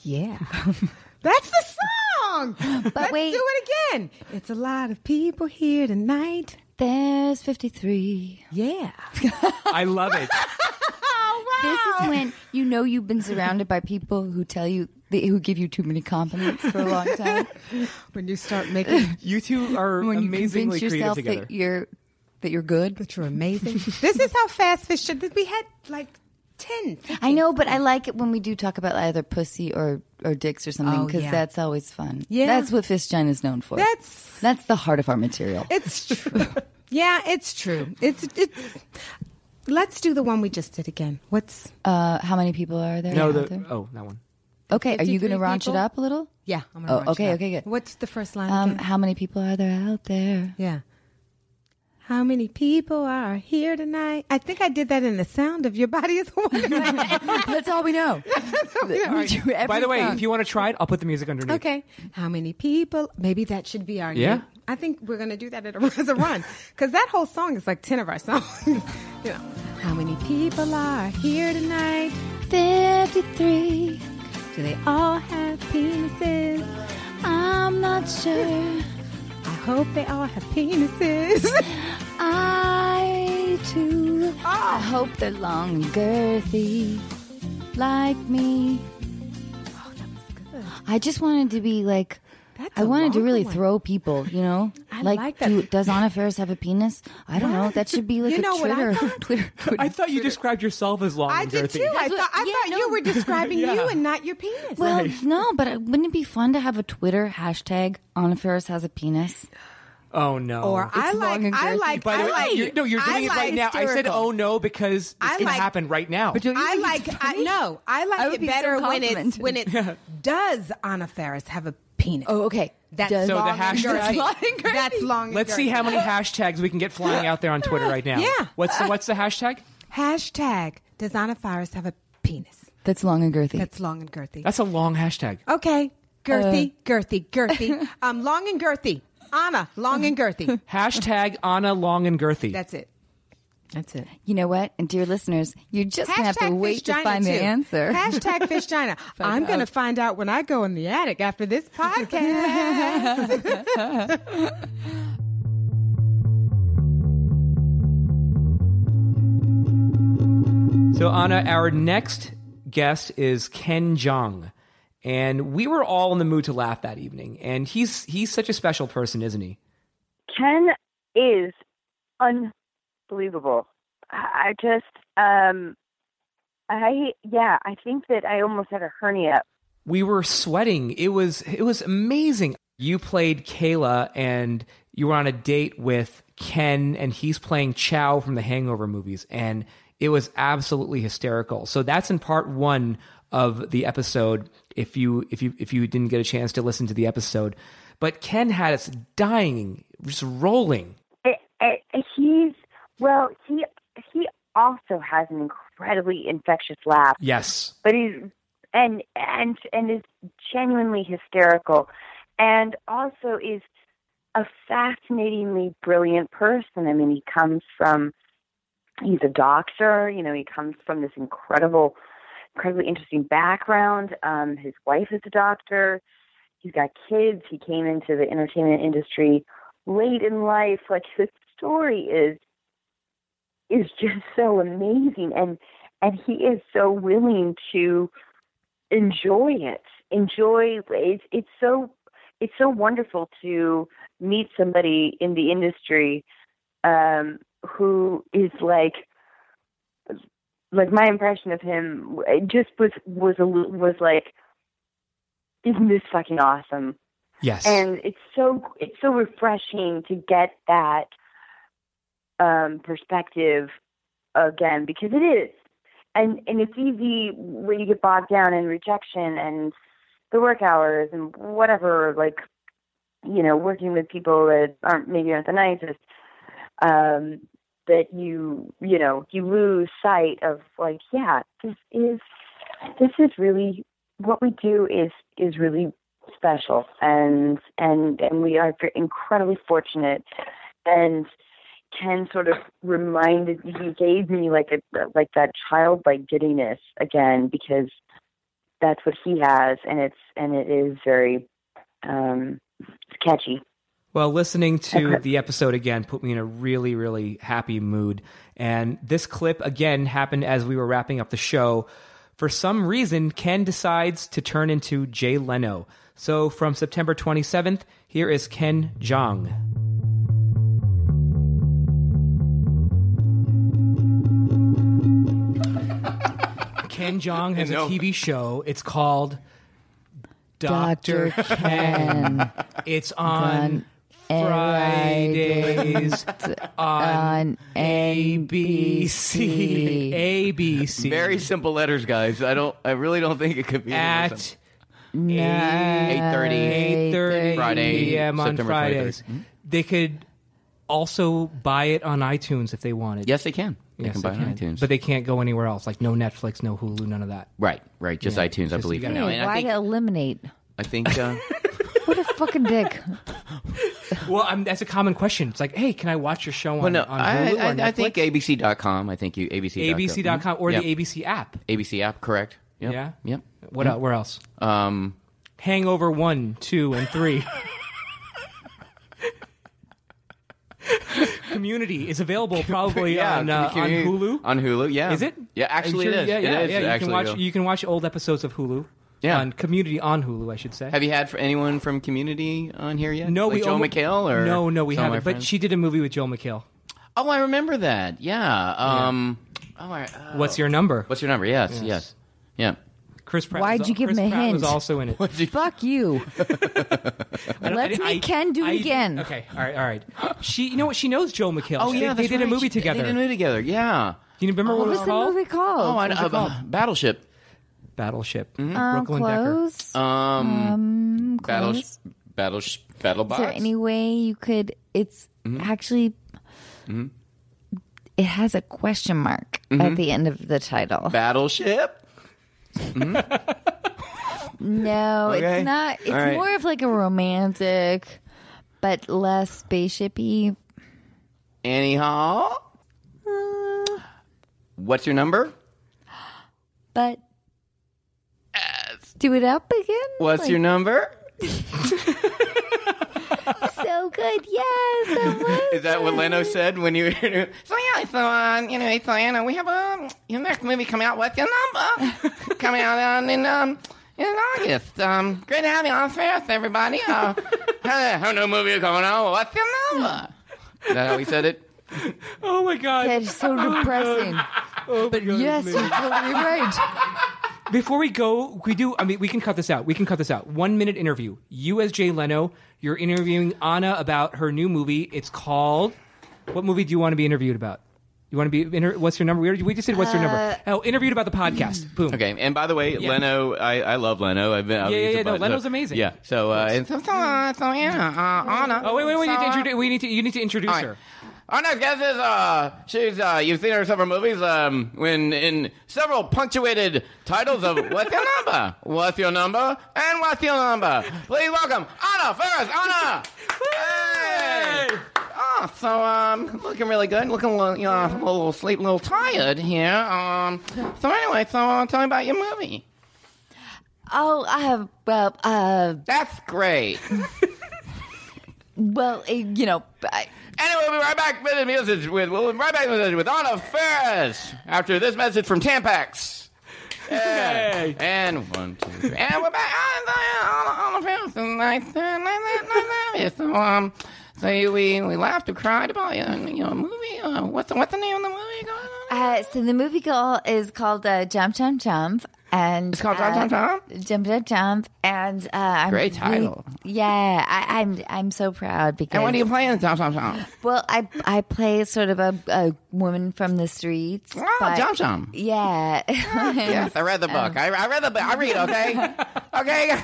Yeah. That's the song. Let's wait. do it again. It's a lot of people here tonight. There's 53. Yeah. I love it. Oh, this is when you know you've been surrounded by people who tell you they, who give you too many compliments for a long time. when you start making You two are when you amazingly convince creative yourself together. that you're that you're good. that you're amazing. this is how fast fish should. We had like ten. I know, but I like it when we do talk about either pussy or or dicks or something Oh, because yeah. that's always fun. Yeah. that's what Fistgina is known for. That's that's the heart of our material. it's true. yeah, it's true. It's it's. Let's do the one we just did again. What's Uh, how many people are there? no, out the there? oh, that one. Okay, are you going to 53 raunch it up a little? yeah? I'm Oh, gonna watch okay, that. okay, good. What's the first line? Um, again? how many people are there out there? Yeah. How many people are here tonight? I think I did that in the sound of your body is a wonderland. That's all we know. We do every By the way, song. if you want to try it, I'll put the music underneath. okay. How many people? Maybe that should be our Yeah. new- I think we're going to do that at a, as a run because that whole song is like 10 of our songs. you know. How many people are here tonight? 53. Do they all have penises? I'm not sure. I hope they all have penises. I too. I ah. hope they're long and girthy, like me. oh, that was good. I just wanted to be like. That's I a wanted to really one. throw people, you know. I like that. do- does Anna Faris have a penis? I don't know. That should be like You a know what I Twitter, thought? Twitter, Twitter. I thought you described yourself as long I and did girthy. too. I That's thought, I yeah, thought no. you were describing Yeah. you and not your penis. Well, Right. no, but wouldn't it be fun to have a Twitter hashtag Anna Faris has a penis? Oh no. or I It's like, long and I like, By the I way, like, you're, no, you're I doing it like right now. I said, "Oh no," because it's I going to happen right now. But don't you I think like it's I funny? no, I I like would it be so better when it's when it does Anna Faris have a penis. Oh, okay. That's Does- So the long and hashtag- girthy. Long and girthy. That's long. and Let's see girthy. how many hashtags we can get flying out there on Twitter right now. Yeah. What's the, what's the hashtag? Hashtag Does Anna Faris have a penis? That's long and girthy. That's long and girthy. That's a long hashtag. okay, girthy, Uh. girthy, girthy. um, long and girthy. Anna, long and girthy. Hashtag Anna Long and Girthy. That's it. That's it. you know what? And dear listeners, you're just gonna have to wait to Fishgina, find the answer. Hashtag Fishgina. I'm going to find out when I go in the attic after this podcast. So, Anna, our next guest is Ken Jeong. And we were all in the mood to laugh that evening. And he's he's such a special person, isn't he? Ken is unbelievable. I just, um, I yeah, I think that I almost had a hernia. We were sweating. It was it was amazing. You played Kayla and you were on a date with Ken and he's playing Chow from the Hangover movies and it was absolutely hysterical. So that's in part 1 of the episode if you if you if you didn't get a chance to listen to the episode. But Ken had us dying, just rolling. It, it, he's well, he he also has an incredibly infectious laugh. Yes. but he's and and and is genuinely hysterical and also is a fascinatingly brilliant person i mean he comes from he's a doctor you know he comes from this incredible incredibly interesting background. Um, his wife is a doctor. He's got kids. He came into the entertainment industry late in life. Like his story is is just so amazing, and and he is so willing to enjoy it. Enjoy it's it's so it's so wonderful to meet somebody in the industry um, who is like like my impression of him it just was was a was like isn't this fucking awesome Yes. and it's so it's so refreshing to get that um perspective again because it is and and it's easy when you get bogged down in rejection and the work hours and whatever like you know working with people that aren't maybe aren't the nicest um that you you know you lose sight of like yeah this is this is really what we do is is really special. And and and we are incredibly fortunate and Ken sort of reminded he gave me like a like that childlike giddiness again because that's what he has and it's and it is very um it's catchy Well, listening to the episode again put me in a really, really happy mood. And this clip again happened as we were wrapping up the show. For some reason, Ken decides to turn into Jay Leno. So from September 27th, here is Ken Jeong. Ken Jeong has a No. TV show. It's called Dr. Dr. Ken. It's on On Fridays on ABC. ABC. Very simple letters, guys. I don't. I really don't think it could be At 8.30 8:30 Friday, p.m. on September Fridays. 23rd. They could also buy it on iTunes if they wanted. Yes, they can. They Yes, can buy it on iTunes. But they can't go anywhere else, like no Netflix, no Hulu, none of that. Right, right. Just Yeah, iTunes, I just believe. you gotta- now. Hey, And I why think. eliminate? I think. Uh, What a fucking dick. Well, I'm, that's a common question. It's like, hey, can I watch your show on, well, no, on I, Hulu or I, I Netflix? think ABC.com. I think you ABC. ABC.com or Yep. the ABC app. ABC app, correct? Yep. Yeah? Yep. What Yep. el- where else? Um, Hangover 1, 2, and 3. Community is available probably Yeah, on, uh, on Hulu. on Hulu, yeah. Is it? Yeah, actually you it is. Yeah, yeah, is yeah. You can watch. You can watch old episodes of Hulu. Yeah. on Community on Hulu, I should say. have you had for anyone from Community on here yet? no, like we Joe almo- McHale or no, no, we some of my haven't. But friends? she did a movie with Joel McHale. Oh, I remember that. Yeah. Um. Oh, I, oh. What's your number? What's your number? Yes. Yes. Yes. Yeah. Chris Pratt. Why'd was, you give Chris him a Pratt was hint? also in it. Fuck you. Let's I- make Ken do I- it again. Okay, all right, all right. She, you know what? She knows Joel McHale. Oh She- yeah, they, that's did a right. movie They together. did a movie together. Yeah. Do you remember what, What it was was the called? movie called? Oh, I, What was uh. Battleship. Battleship. Um, Brooklyn Decker. close. Um. Um, Battle. close. Battle. Is Battlebots. there any way you could? It's actually. It has a question mark at the end of the title. Battleship. No, Okay. it's not. It's All right. more of like a romantic, but less spaceshipy. Annie Hall. What's your number? But do it up again. What's Like, your number? So good, yes. that Is that what Leno said when you? so yeah, so uh, you know, so Anna, we have a your next movie coming out. What's your number? coming out um, in um in August. Um, great to have you on Ferris, everybody. Uh, hey, how no movie is coming out? What's your number? Is that how he said it? Oh my god. That is so depressing. Oh but yes, you're totally right. Before we go, we do. I mean, we can cut this out. We can cut this out. One minute interview. You as Jay Leno. You're interviewing Anna about her new movie. It's called. What movie do you want to be interviewed about? You want to be? Inter- what's your number? We already- we just said what's your Uh, number. Oh, interviewed about the podcast. Boom. Okay, and by the way, Yeah. Leno, I, I love Leno. I've been, I've Yeah, yeah, yeah, no, Leno's amazing. Yeah. So, uh, and so, so, uh, so Anna, uh, Anna. Oh wait, wait, wait! You So, need to uh. We need to. You need to introduce All right. her. Our next guest is uh, she's uh, you've seen her several movies um, when in several punctuated titles of "What's your number? What's your number? And what's your number?" Please welcome Anna Faris. Anna. Hey. yeah. So um, looking really good. Looking a little, you know, a little sleep, a little tired here. Um, so anyway, so uh, tell me about your movie. Oh, I have well, uh, That's great. well, uh, you know, I, Anyway, we'll be right back with the message with we'll be right back with, with Anna Faris after this message from Tampax. Yeah. And one, two, three. And we're back on the Ferris tonight. So um, so you- we we laughed and cried about you know a movie. Uh, what's the, what's the name of the movie? uh, so the movie call is called uh, Jump Jump Jump, and It's called Jump, uh, Jump, Jump? Jump Jump Jump, and uh, I'm Great title. yeah, I, I'm I'm so proud because And what do you play in Jump Jump Jump? Well, I I play sort of a, a woman from the streets. Oh, but- Jump Jump. Yeah. Yes, I read the book. I, I read the book. I read, okay? okay?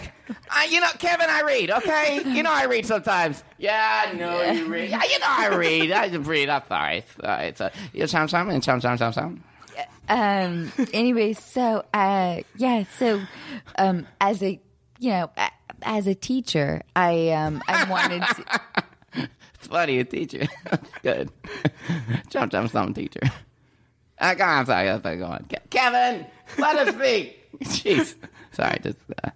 I, you know, Kevin, I read, okay? You know I read sometimes. Yeah, I know you read. Yeah, you know I read. I read. I'm sorry. It's, uh, it's a, you chom chom and chom chom chom chom. Um anyway so uh yeah so um as a you know as a teacher i um i wanted to funny, a teacher. Good. Jump, jump, chom teacher. Uh, I'm sorry. I'm sorry. Go on. Ke- Kevin, let us speak. Jeez. Sorry, just. Uh,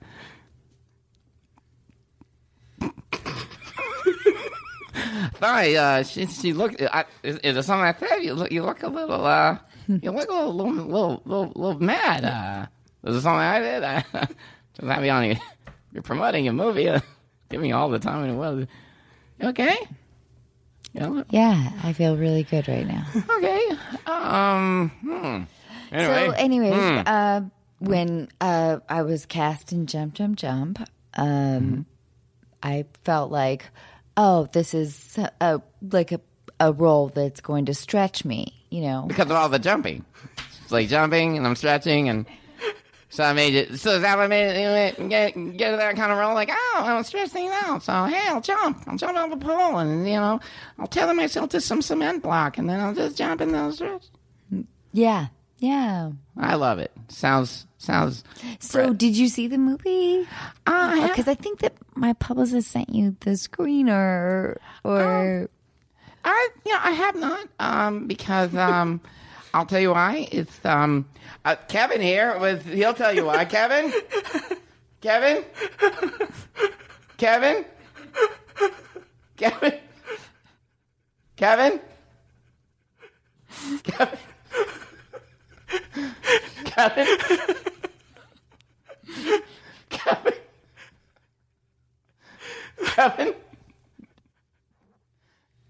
Sorry, uh, she she looked. I, is, is there something I said? You look. You look a little. Uh, you look a little, little, little, little, little mad. Uh, is there something I did? Uh, just me on you. You're promoting a movie. Uh, give me all the time in the world. You okay? Yeah. yeah i feel really good right now Okay. Um. Hmm. Anyway. so anyways Hmm. uh when uh i was cast in jump jump jump um Mm-hmm. i felt like oh this is a like a a role that's going to stretch me you know because of all the jumping. It's like jumping and I'm stretching and so I made it. So that I made it get get that kind of role? Like oh, I'm stretching out. So hey, I'll jump. I'll jump off a pole and you know I'll tether myself to some cement block and then I'll just jump in those stretch. yeah yeah I love it. Sounds sounds. So, did you see the movie? Uh, Because I think that my publicist sent you the screener, or I you know I have not um because um I'll tell you why. It's um uh, Kevin here with he'll tell you why. Kevin? Kevin? Kevin? Kevin? Kevin? Kevin? Kevin? Kevin? Kevin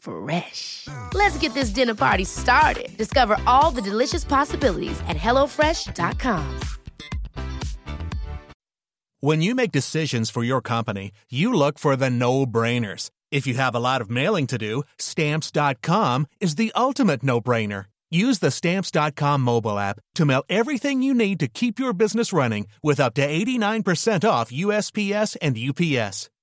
Fresh. Let's get this dinner party started. Discover all the delicious possibilities at hellofresh.com. When you make decisions for your company, you look for the no brainers. If you have a lot of mailing to do, stamps.com is the ultimate no brainer. Use the stamps.com mobile app to mail everything you need to keep your business running with up to 89% off USPS and UPS.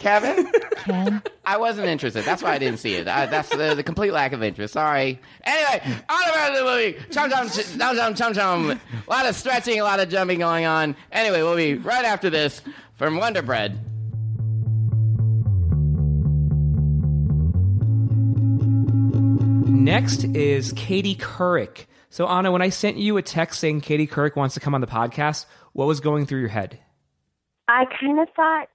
Kevin? Ken? I wasn't interested. That's why I didn't see it. I, that's the, the complete lack of interest. Sorry. Anyway, on about the movie. Chum chum chum chum chum chum. A lot of stretching, a lot of jumping going on. Anyway, we'll be right after this from Wonder Bread. Next is Katie Couric. So Anna, when I sent you a text saying Katie Couric wants to come on the podcast, what was going through your head? I kind of thought,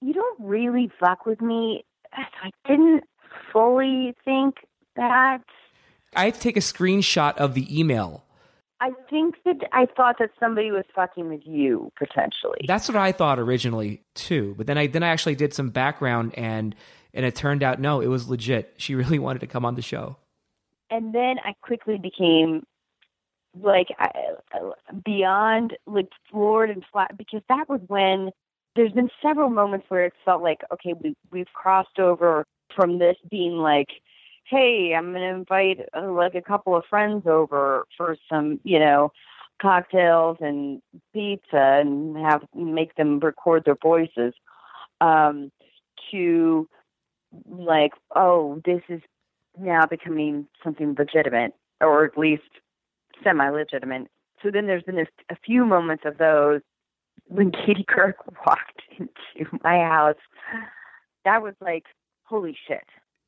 you don't really fuck with me. I didn't fully think that. I have to take a screenshot of the email. I think that I thought that somebody was fucking with you potentially. That's what I thought originally too. But then I then I actually did some background and and it turned out no, it was legit. She really wanted to come on the show. and then I quickly became like I, beyond like floored and flat because that was when there's been several moments where it felt like okay we we've crossed over from this being like hey I'm gonna invite uh, like a couple of friends over for some you know cocktails and pizza and have make them record their voices um to like oh this is now becoming something legitimate, or at least semi-legitimate. So then there's been a few moments of those when Katie Couric walked into my house. That was like, holy shit.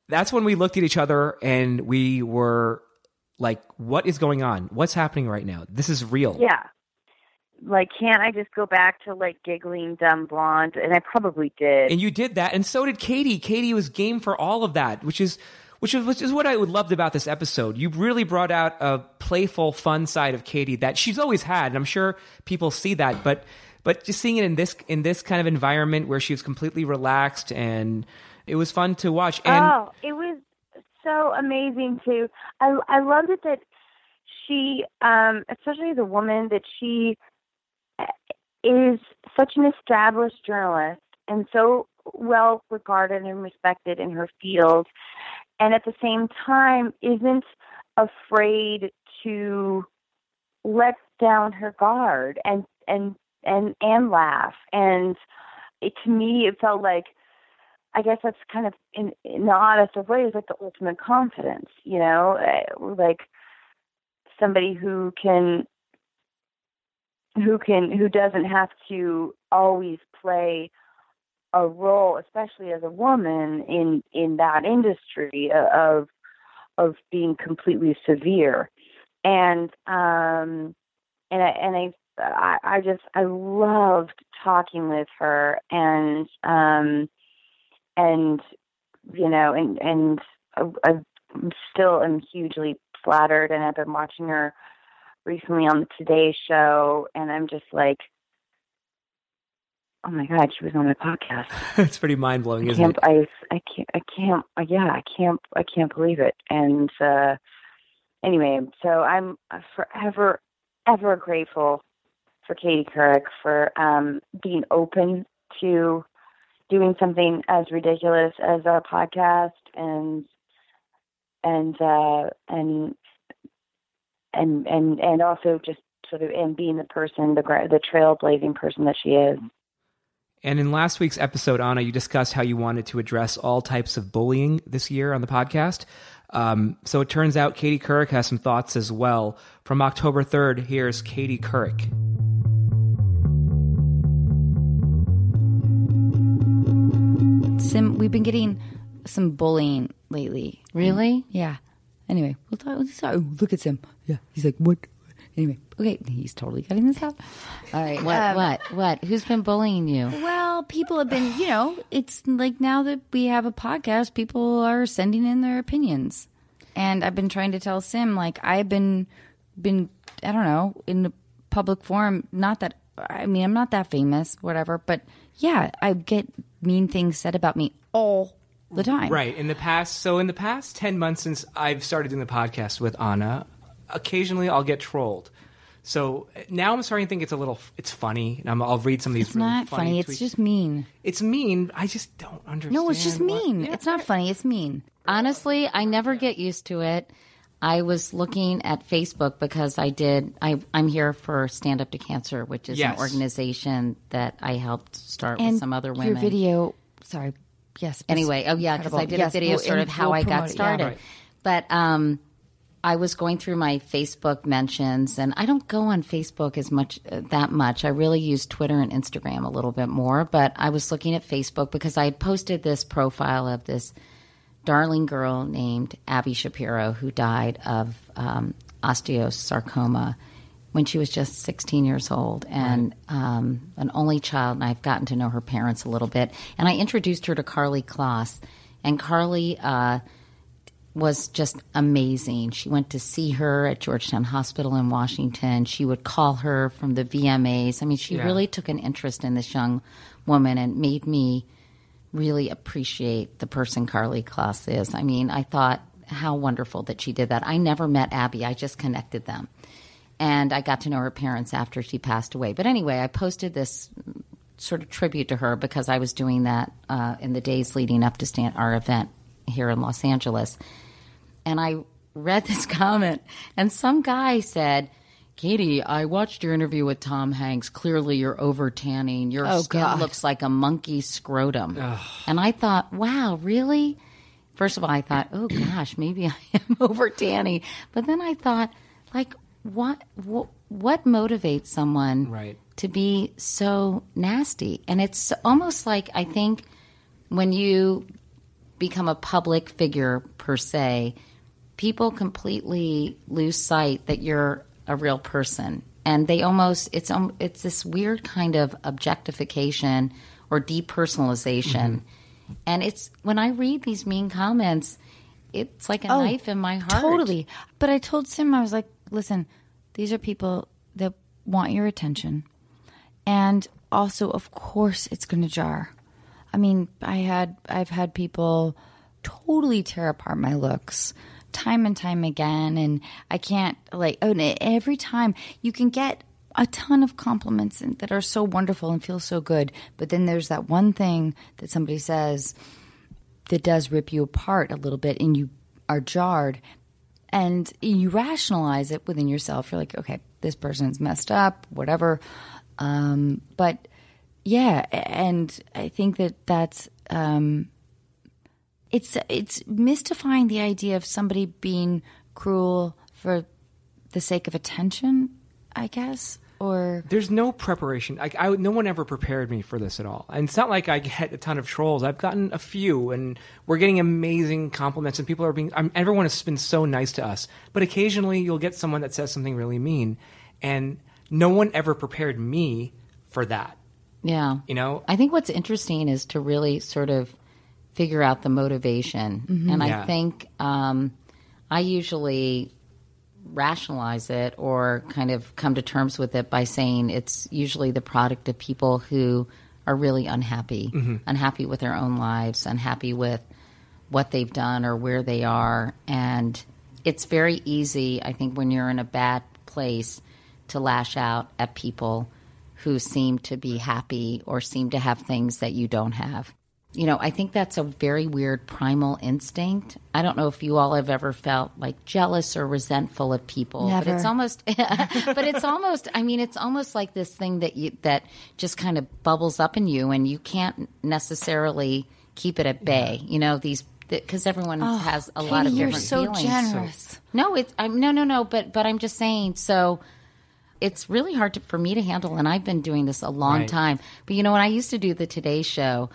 That's when we looked at each other and we were like, what is going on? What's happening right now? This is real. Yeah. Like, can't I just go back to like giggling dumb blonde? And I probably did. And you did that, and so did Katie. Katie was game for all of that, which is which is which is what I would loved about this episode. You really brought out a playful, fun side of Katie that she's always had, and I'm sure people see that. But but just seeing it in this in this kind of environment where she was completely relaxed and it was fun to watch. And oh, it was so amazing too. I I loved it that she, um, especially the woman that she uh, is such an established journalist and so well regarded and respected in her field, and at the same time isn't afraid to let down her guard and and and and laugh. And it, to me, it felt like I guess that's kind of in, in the oddest of ways, like the ultimate confidence, you know, uh, like somebody who can, who can, who doesn't have to always play a role, especially as a woman in in that industry of of being completely severe, and um, and I and I I, I just I loved talking with her and um and you know and and I, I still am hugely flattered and I've been watching her recently on the Today Show and I'm just like oh my god she was on my podcast. It's pretty mind blowing, isn't can't it? I I can't I can't uh, yeah I can't I can't believe it. And uh anyway so I'm forever ever grateful for Katie Couric for um, being open to doing something as ridiculous as our podcast and and uh, and and and and also just sort of and being the person the the trailblazing person that she is. And in last week's episode, Anna, you discussed how you wanted to address all types of bullying this year on the podcast. Um, so it turns out Katie Couric has some thoughts as well. From October 3rd, here's Katie Couric. Sim, we've been getting some bullying lately. Really? Yeah. Anyway, we'll talk. Sorry. Oh, look at Sim. Yeah. He's like, what? Anyway, okay. He's totally cutting this out. All right. What? um, what? What? Who's been bullying you? Well, people have been, you know, it's like now that we have a podcast, people are sending in their opinions. And I've been trying to tell Sim, like, I've been, been, I don't know, in the public forum, not that, I mean, I'm not that famous, whatever, but yeah, I get mean things said about me all the time. Right. In the past, so in the past 10 months since I've started doing the podcast with Anna, occasionally I'll get trolled. So eh, now I'm starting to think it's a little, it's funny. And I'm, I'll read some of these It's really not funny. It's tweets. just mean. It's mean. I just don't understand. No, it's just what- mean. It's not funny. It's mean. Honestly, I never get used to it. I was looking at Facebook because I did. I, I'm here for Stand Up to Cancer, which is Yes. an organization that I helped start and with some other women. Your video, sorry. Yes. Anyway, oh yeah, because I did Incredible. a video sort we'll- of how we'll I got promote it. Yeah. started. Right. But um, I was going through my Facebook mentions, and I don't go on Facebook as much uh, that much. I really use Twitter and Instagram a little bit more. But I was looking at Facebook because I had posted this profile of this darling girl named Abby Shapiro who died of um, osteosarcoma when she was just 16 years old and um, an only child. And I've gotten to know her parents a little bit. And I introduced her to Karlie Kloss. And Carly uh, was just amazing. She went to see her at Georgetown Hospital in Washington. She would call her from the VMAs. I mean, she Yeah. really took an interest in this young woman and made me really appreciate the person Karlie Kloss is. I mean, I thought how wonderful that she did that. I never met Abby, I just connected them. And I got to know her parents after she passed away. But anyway, I posted this sort of tribute to her because I was doing that uh, in the days leading up to stand, our event here in Los Angeles. And I read this comment, and some guy said, Katie, I watched your interview with Tom Hanks. Clearly, you're over tanning. Your Oh, skin God. looks like a monkey scrotum. And I thought, wow, really? First of all, I thought, oh gosh, maybe I am over tanning. But then I thought, like, what, what, what motivates someone Right. to be so nasty? And it's almost like I think when you become a public figure per se, people completely lose sight that you're a real person, and they almost it's um, it's this weird kind of objectification or depersonalization. And it's when I read these mean comments, it's like a Oh, knife in my heart. Totally. But I told Sim, I was like, listen, these are people that want your attention. And also, of course, it's going to jar. I mean, I had, I've had people totally tear apart my looks time and time again. And I can't, like, oh, every time you can get a ton of compliments and, that are so wonderful and feel so good. But then there's that one thing that somebody says, that does rip you apart a little bit and you are jarred and you rationalize it within yourself you're like okay this person's messed up whatever um, but yeah and i think that that's um, it's it's mystifying the idea of somebody being cruel for the sake of attention i guess or There's no preparation. Like I, no one ever prepared me for this at all. And it's not like I get a ton of trolls. I've gotten a few, and we're getting amazing compliments, and people are being. I'm, everyone has been so nice to us. But occasionally, you'll get someone that says something really mean, and no one ever prepared me for that. Yeah. You know, I think what's interesting is to really sort of figure out the motivation. Mhm. And I think um, I usually rationalize it or kind of come to terms with it by saying it's usually the product of people who are really unhappy, Mhm. unhappy with their own lives, unhappy with what they've done or where they are. And it's very easy, I think, when you're in a bad place to lash out at people who seem to be happy or seem to have things that you don't have. You know, I think that's a very weird primal instinct. I don't know if you all have ever felt like jealous or resentful of people, but it's almost but it's almost I mean it's almost like this thing that you that just kind of bubbles up in you and you can't necessarily keep it at bay. You know, these because everyone Oh, has a lot of Katie, you're different so feelings. generous. No, it's I'm no no no, but but I'm just saying so it's really hard to, for me to handle and I've been doing this a long Right. time. But you know when I used to do the Today show,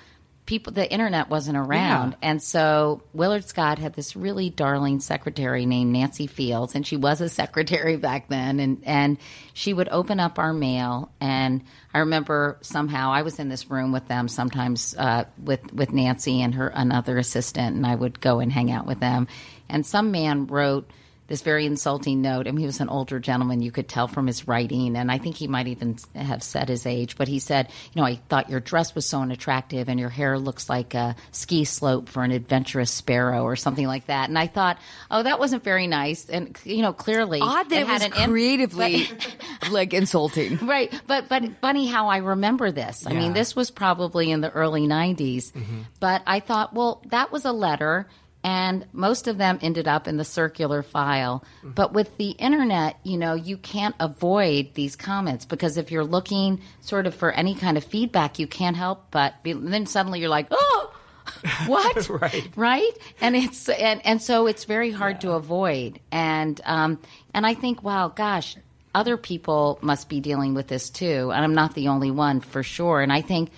people the internet wasn't around. And so Willard Scott had this really darling secretary named Nancy Fields and she was a secretary back then. And and she would open up our mail and I remember somehow I was in this room with them sometimes uh, with with Nancy and her another assistant and I would go and hang out with them. And some man wrote this very insulting note. I mean, he was an older gentleman. You could tell from his writing, and I think he might even have said his age. But he said, "You know, I thought your dress was so unattractive, and your hair looks like a ski slope for an adventurous sparrow, or something like that." And I thought, "Oh, that wasn't very nice." And you know, clearly, Odd that it had was creatively, like insulting. right but but funny how i remember this i Yeah. mean this was probably in the early 90s mm-hmm. but i thought well that was a letter and most of them ended up in the circular file. But with the internet you know you can't avoid these comments because if you're looking sort of for any kind of feedback you can't help but be, then suddenly you're like oh what? Right. Right? And it's and, and so it's very hard to avoid. And um and i think wow gosh other people must be dealing with this too. And i'm not the only one for sure. And i think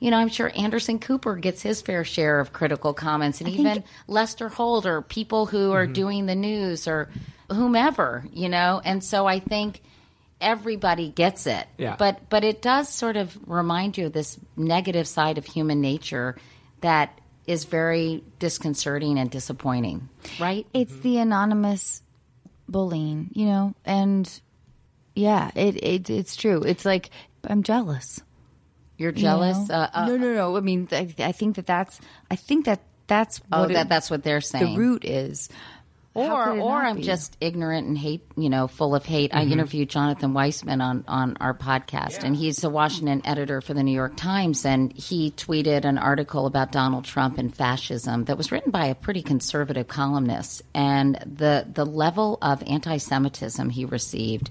you know i'm sure anderson cooper gets his fair share of critical comments and I think- even lester holt or people who are mm-hmm. doing the news or whomever you know and so i think everybody gets it Yeah. but but it does sort of remind you of this negative side of human nature that is very disconcerting and disappointing, right? Mm-hmm. It's the anonymous bullying, you know, and yeah, it, it it's true. It's like I'm jealous. You're You jealous? know? Uh, uh, no, no, no. I mean, I, I think that that's. I think that that's Oh, what that- that's what they're saying. The root is, or or I'm be? just ignorant and hate, you know, full of hate. I Mhm. interviewed Jonathan Weisman on on our podcast, and he's a Washington editor for the New York Times, and he tweeted an article about Donald Trump and fascism that was written by a pretty conservative columnist, and the the level of anti-Semitism he received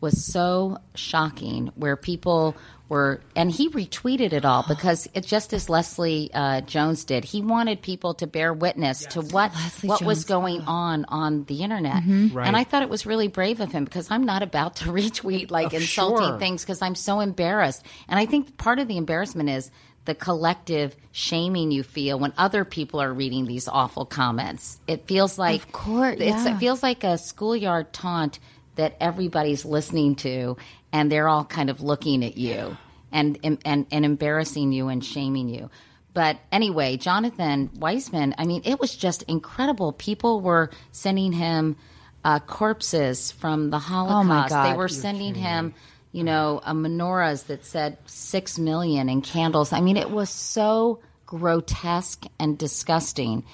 was so shocking, where people were, and he retweeted it all because it just as Leslie uh, Jones did. He wanted people to bear witness to what what was going on on the internet, Mhm. and I thought it was really brave of him because I'm not about to retweet like insulting sure. things because I'm so embarrassed, and I think part of the embarrassment is the collective shaming you feel when other people are reading these awful comments. It feels like Of course, it's, yeah. it feels like a schoolyard taunt that everybody's listening to, and they're all kind of looking at you and and and, embarrassing you and shaming you. But anyway, Jonathan Weisman, I mean, it was just incredible. People were sending him uh, corpses from the Holocaust. They God. were sending him, you know, uh, menorahs that said six million and candles. I mean, it was so grotesque and disgusting.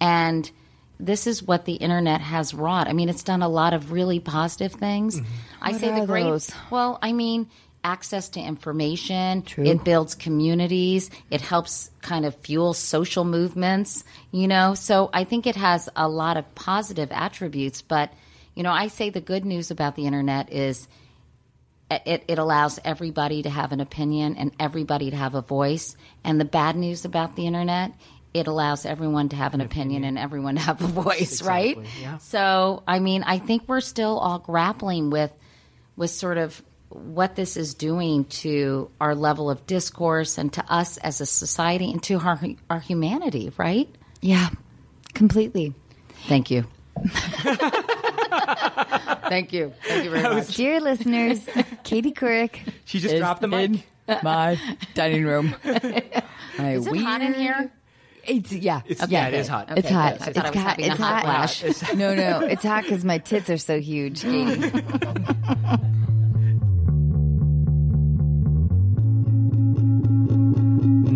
And this is what the internet has wrought. I mean, it's done a lot of really positive things. Mm-hmm. I What say are the great. those? Well, I mean, access to information. True. It builds communities. It helps kind of fuel social movements. You know, so I think it has a lot of positive attributes. But you know, I say the good news about the internet is it, it allows everybody to have an opinion and everybody to have a voice. And the bad news about the internet, it allows everyone to have an opinion and everyone to have a voice, right? yeah. So, I mean, I think we're still all grappling with with sort of what this is doing to our level of discourse and to us as a society and to our our humanity, right? Yeah, completely. Thank you. Thank you. Thank you very much. Dear listeners, Katie Couric. She just dropped the mic. in my dining room. My Is it hot in here? It's yeah, It's- yeah, yeah, it is hot. It's hot. good. It's thought hot. It's hot hot. flash. no, no, it's hot because my tits are so huge,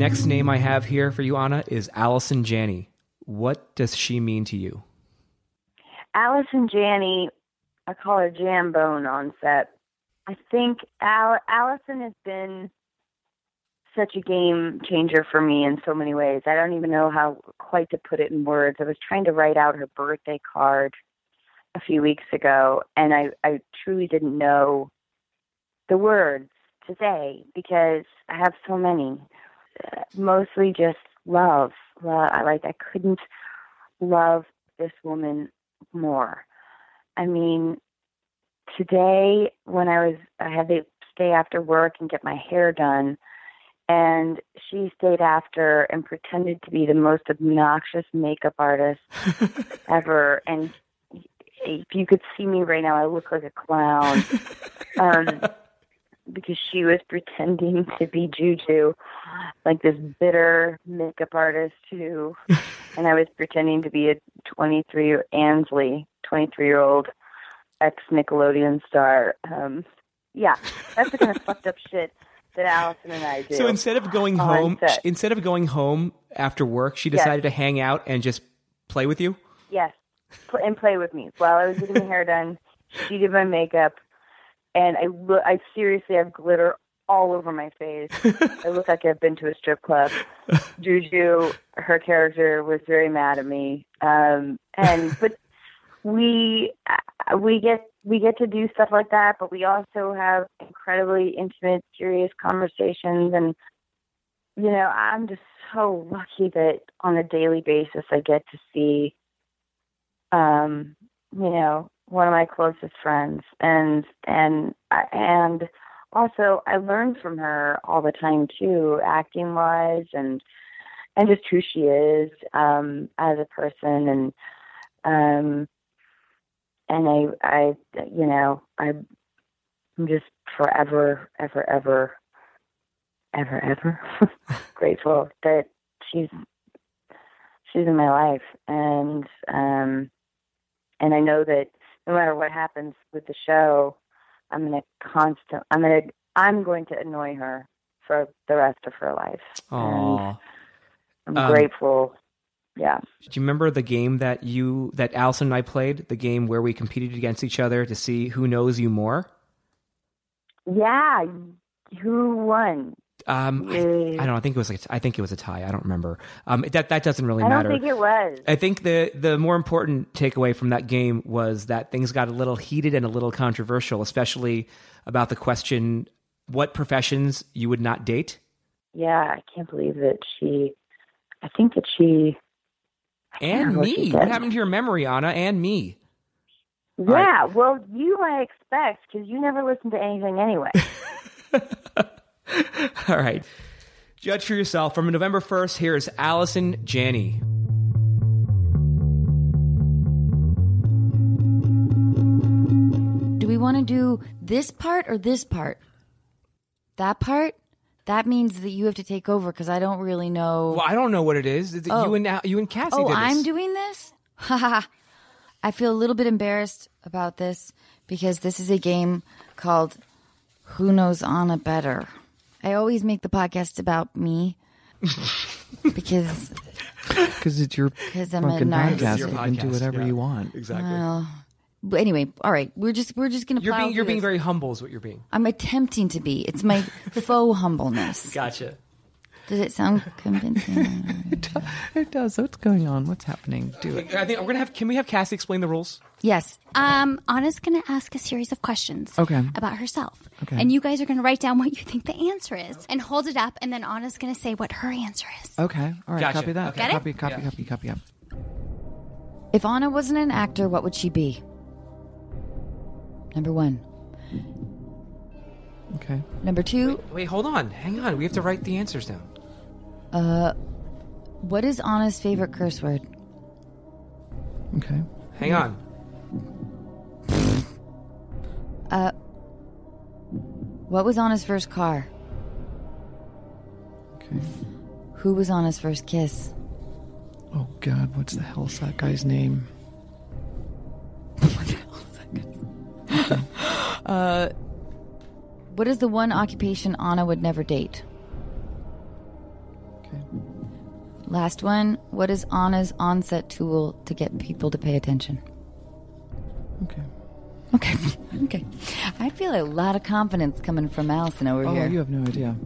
Next name I have here for you, Anna, is Allison Janney. What does she mean to you? Allison Janney, I call her Jambone on set. I think Al- Allison has been such a game changer for me in so many ways. I don't even know how quite to put it in words. I was trying to write out her birthday card a few weeks ago, and I, I truly didn't know the words to say because I have so many. Mostly just love. love. I like. I couldn't love this woman more. I mean, today when I was, I had to stay after work and get my hair done, and she stayed after and pretended to be the most obnoxious makeup artist ever. And if you could see me right now, I look like a clown. Um, because she was pretending to be Juju, like this bitter makeup artist who, and I was pretending to be a 23 year Ansley, 23 year old ex Nickelodeon star. Um, yeah, that's the kind of fucked up shit that Allison and I do. So instead of going home, instead of going home after work, she Yes. decided to hang out and just play with you. Yes, and play with me while I was getting my hair done. She did my makeup, and I look. I seriously have glitter all over my face. I look like I've been to a strip club. Juju, her character was very mad at me, um, and but we uh, we get we get to do stuff like that, but we also have incredibly intimate, serious conversations, and you know, I'm just so lucky that on a daily basis I get to see um, you know, one of my closest friends, and and and also I learn from her all the time too, acting wise, and and just who she is um, as a person, and um, and I I you know I I'm just forever ever ever ever ever grateful that she's she's in my life, and um, and I know that no matter what happens with the show, I'm gonna constant. I'm gonna. I'm going to annoy her for the rest of her life. Aw. I'm Um, grateful. Yeah. Do you remember the game that you that Allison and I played? The game where we competed against each other to see who knows you more. Yeah. Who won? Um, I, I don't know. I think it was like I think it was a tie. I don't remember. Um, that that doesn't really matter. I don't think it was. I think the the more important takeaway from that game was that things got a little heated and a little controversial, especially about the question what professions you would not date. Yeah, I can't believe that she. I think that she. And remember what me. What happened to your memory, Anna? And me. Yeah, well, you I expect because you never listen to anything anyway. All right. Judge for yourself. From November 1st, here is Allison Janney. Do we want to do this part or this part? That part? That means that you have to take over because I don't really know. Well, I don't know what it is. Is Oh. You and you and Cassie oh, did this. I'm doing this? Haha. I feel a little bit embarrassed about this because this is a game called Who Knows Anna Better. I always make the podcast about me because Because it's your 'Cause I'm a fucking narcissist. podcast. You can do whatever yeah. you want. Exactly. well, but anyway, all right. We're just we're just gonna. You're being you're being this. very humble is what you're being. I'm attempting to be. It's my faux humbleness. Gotcha. Does it sound convincing? It does. What's going on? What's happening? Do it. I think we're gonna have. Can we have Cassie explain the rules? yes. Um, Anna's going to ask a series of questions Okay. about herself. Okay. And you guys are going to write down what you think the answer is and hold it up, and then Anna's going to say what her answer is. Okay. All right. Gotcha. Copy that. Okay. Get it? Copy. Copy. Copy. Copy. Copy. If Anna wasn't an actor, what would she be? Number one. Okay. Number two. Wait, hold on. Hang on. We have to write the answers down. Uh, what is Anna's favorite curse word? Okay. Hang on. Uh, what was Anna's first car? Okay. Who was Anna's first kiss? Oh God, what's the hell's that guy's name? Uh, what is the one occupation Anna would never date? Okay. Last one. What is Anna's onset tool to get people to pay attention? Okay. Okay. okay. I feel a lot of confidence coming from Allison over Oh, here. Oh, you have no idea.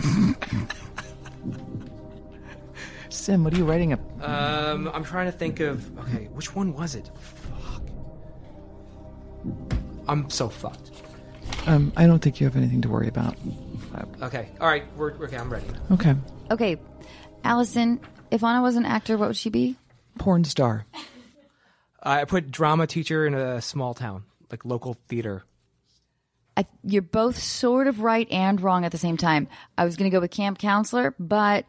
Sim, what are you writing up? Um, I'm trying to think of. Okay, which one was it? Fuck. I'm so fucked. Um, I don't think you have anything to worry about. Okay. All right. We're okay. I'm ready. Okay. Okay, Allison. If Anna was an actor, what would she be? Porn star. I put drama teacher in a small town, like local theater. I, you're both sort of right and wrong at the same time. I was going to go with camp counselor, but